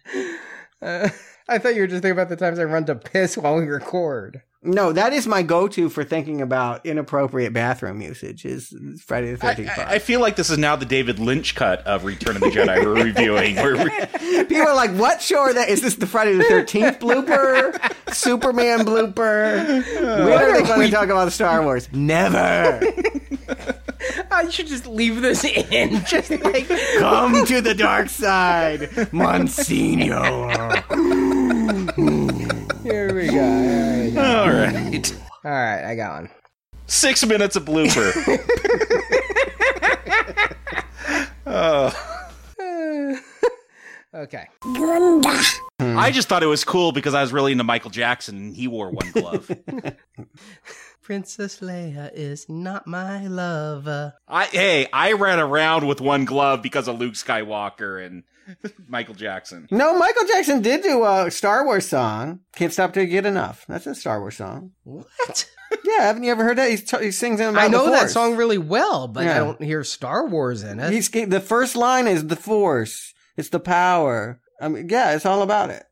Uh, I thought you were just thinking about the times I run to piss while we record. No, that is my go-to for thinking about inappropriate bathroom usage. Is Friday the Thirteenth. I- I feel like this is now the David Lynch cut of Return of the Jedi we're reviewing. Where we, *laughs* People are like, "What show are that? Is this the Friday the Thirteenth blooper? Superman blooper? When are they going to talk about Star Wars? Never. *laughs* I should just leave this in. *laughs* Just like Come to the dark side, Monsignor. Here we go. *laughs* Here we go. all right, All right, I got one. six minutes of blooper. *laughs* oh. Okay. I just thought it was cool because I was really into Michael Jackson and he wore one glove. *laughs* Princess Leia is not my lover. I hey, I ran around with one glove because of Luke Skywalker and *laughs* Michael Jackson. No, Michael Jackson did do a Star Wars song. Can't stop till you get enough. That's a Star Wars song. What? Yeah, haven't you ever heard that? He's t- he sings in I know the that song really well, but I don't hear Star Wars in it. He's the first line is the Force. It's the power. I mean, yeah, it's all about it.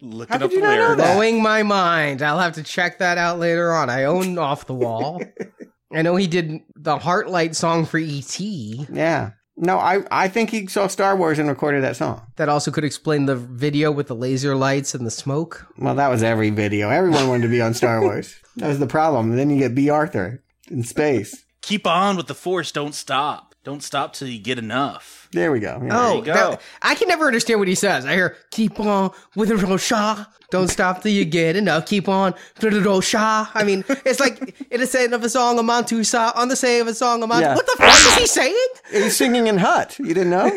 Looking How up could the you not know lyrics. that? Blowing my mind. I'll have to check that out later on. I own Off the Wall. *laughs* I know he did the Heartlight song for E.T. Yeah. No, I I think he saw Star Wars and recorded that song. That also could explain the video with the laser lights and the smoke. Well, that was every video. Everyone wanted to be on Star *laughs* Wars. That was the problem. And then you get Bea Arthur in space. Keep on with the force, don't stop. Don't stop till you get enough. There we go. Yeah. Oh, you go. that- I can never understand what he says. I hear "keep on with the rosha." Don't stop till you get enough. Keep on with the rosha. I mean, it's like in a saying of a song of Montusa on the say of a song of Mont. Yeah. What the fuck is he saying? He's singing in Hutt. You didn't know?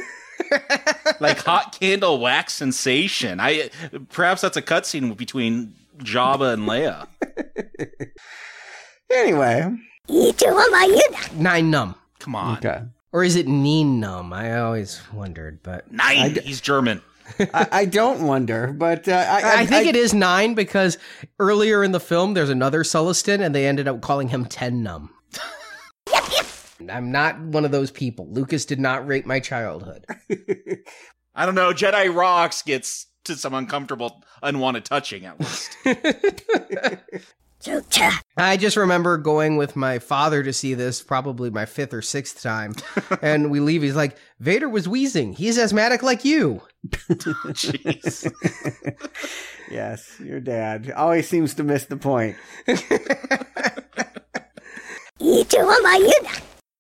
*laughs* like hot candle wax sensation. I perhaps that's a cutscene between Jabba and Leia. *laughs* anyway. Nine num. Come on. Okay. Or is it Neen Num? I always wondered, but Nine. He's German. I, I don't wonder, but uh, I, I, think it is nine because earlier in the film there's another Sullustan and they ended up calling him Ten Num. *laughs* I'm not one of those people. Lucas did not rape my childhood. I don't know. Jedi Rocks gets to some uncomfortable, unwanted touching at least. *laughs* I just remember going with my father to see this, probably my fifth or sixth time. *laughs* and we leave. He's like, Vader was wheezing. He's asthmatic like you. *laughs* Jeez. *laughs* yes, your dad always seems to miss the point. 一直我买一的。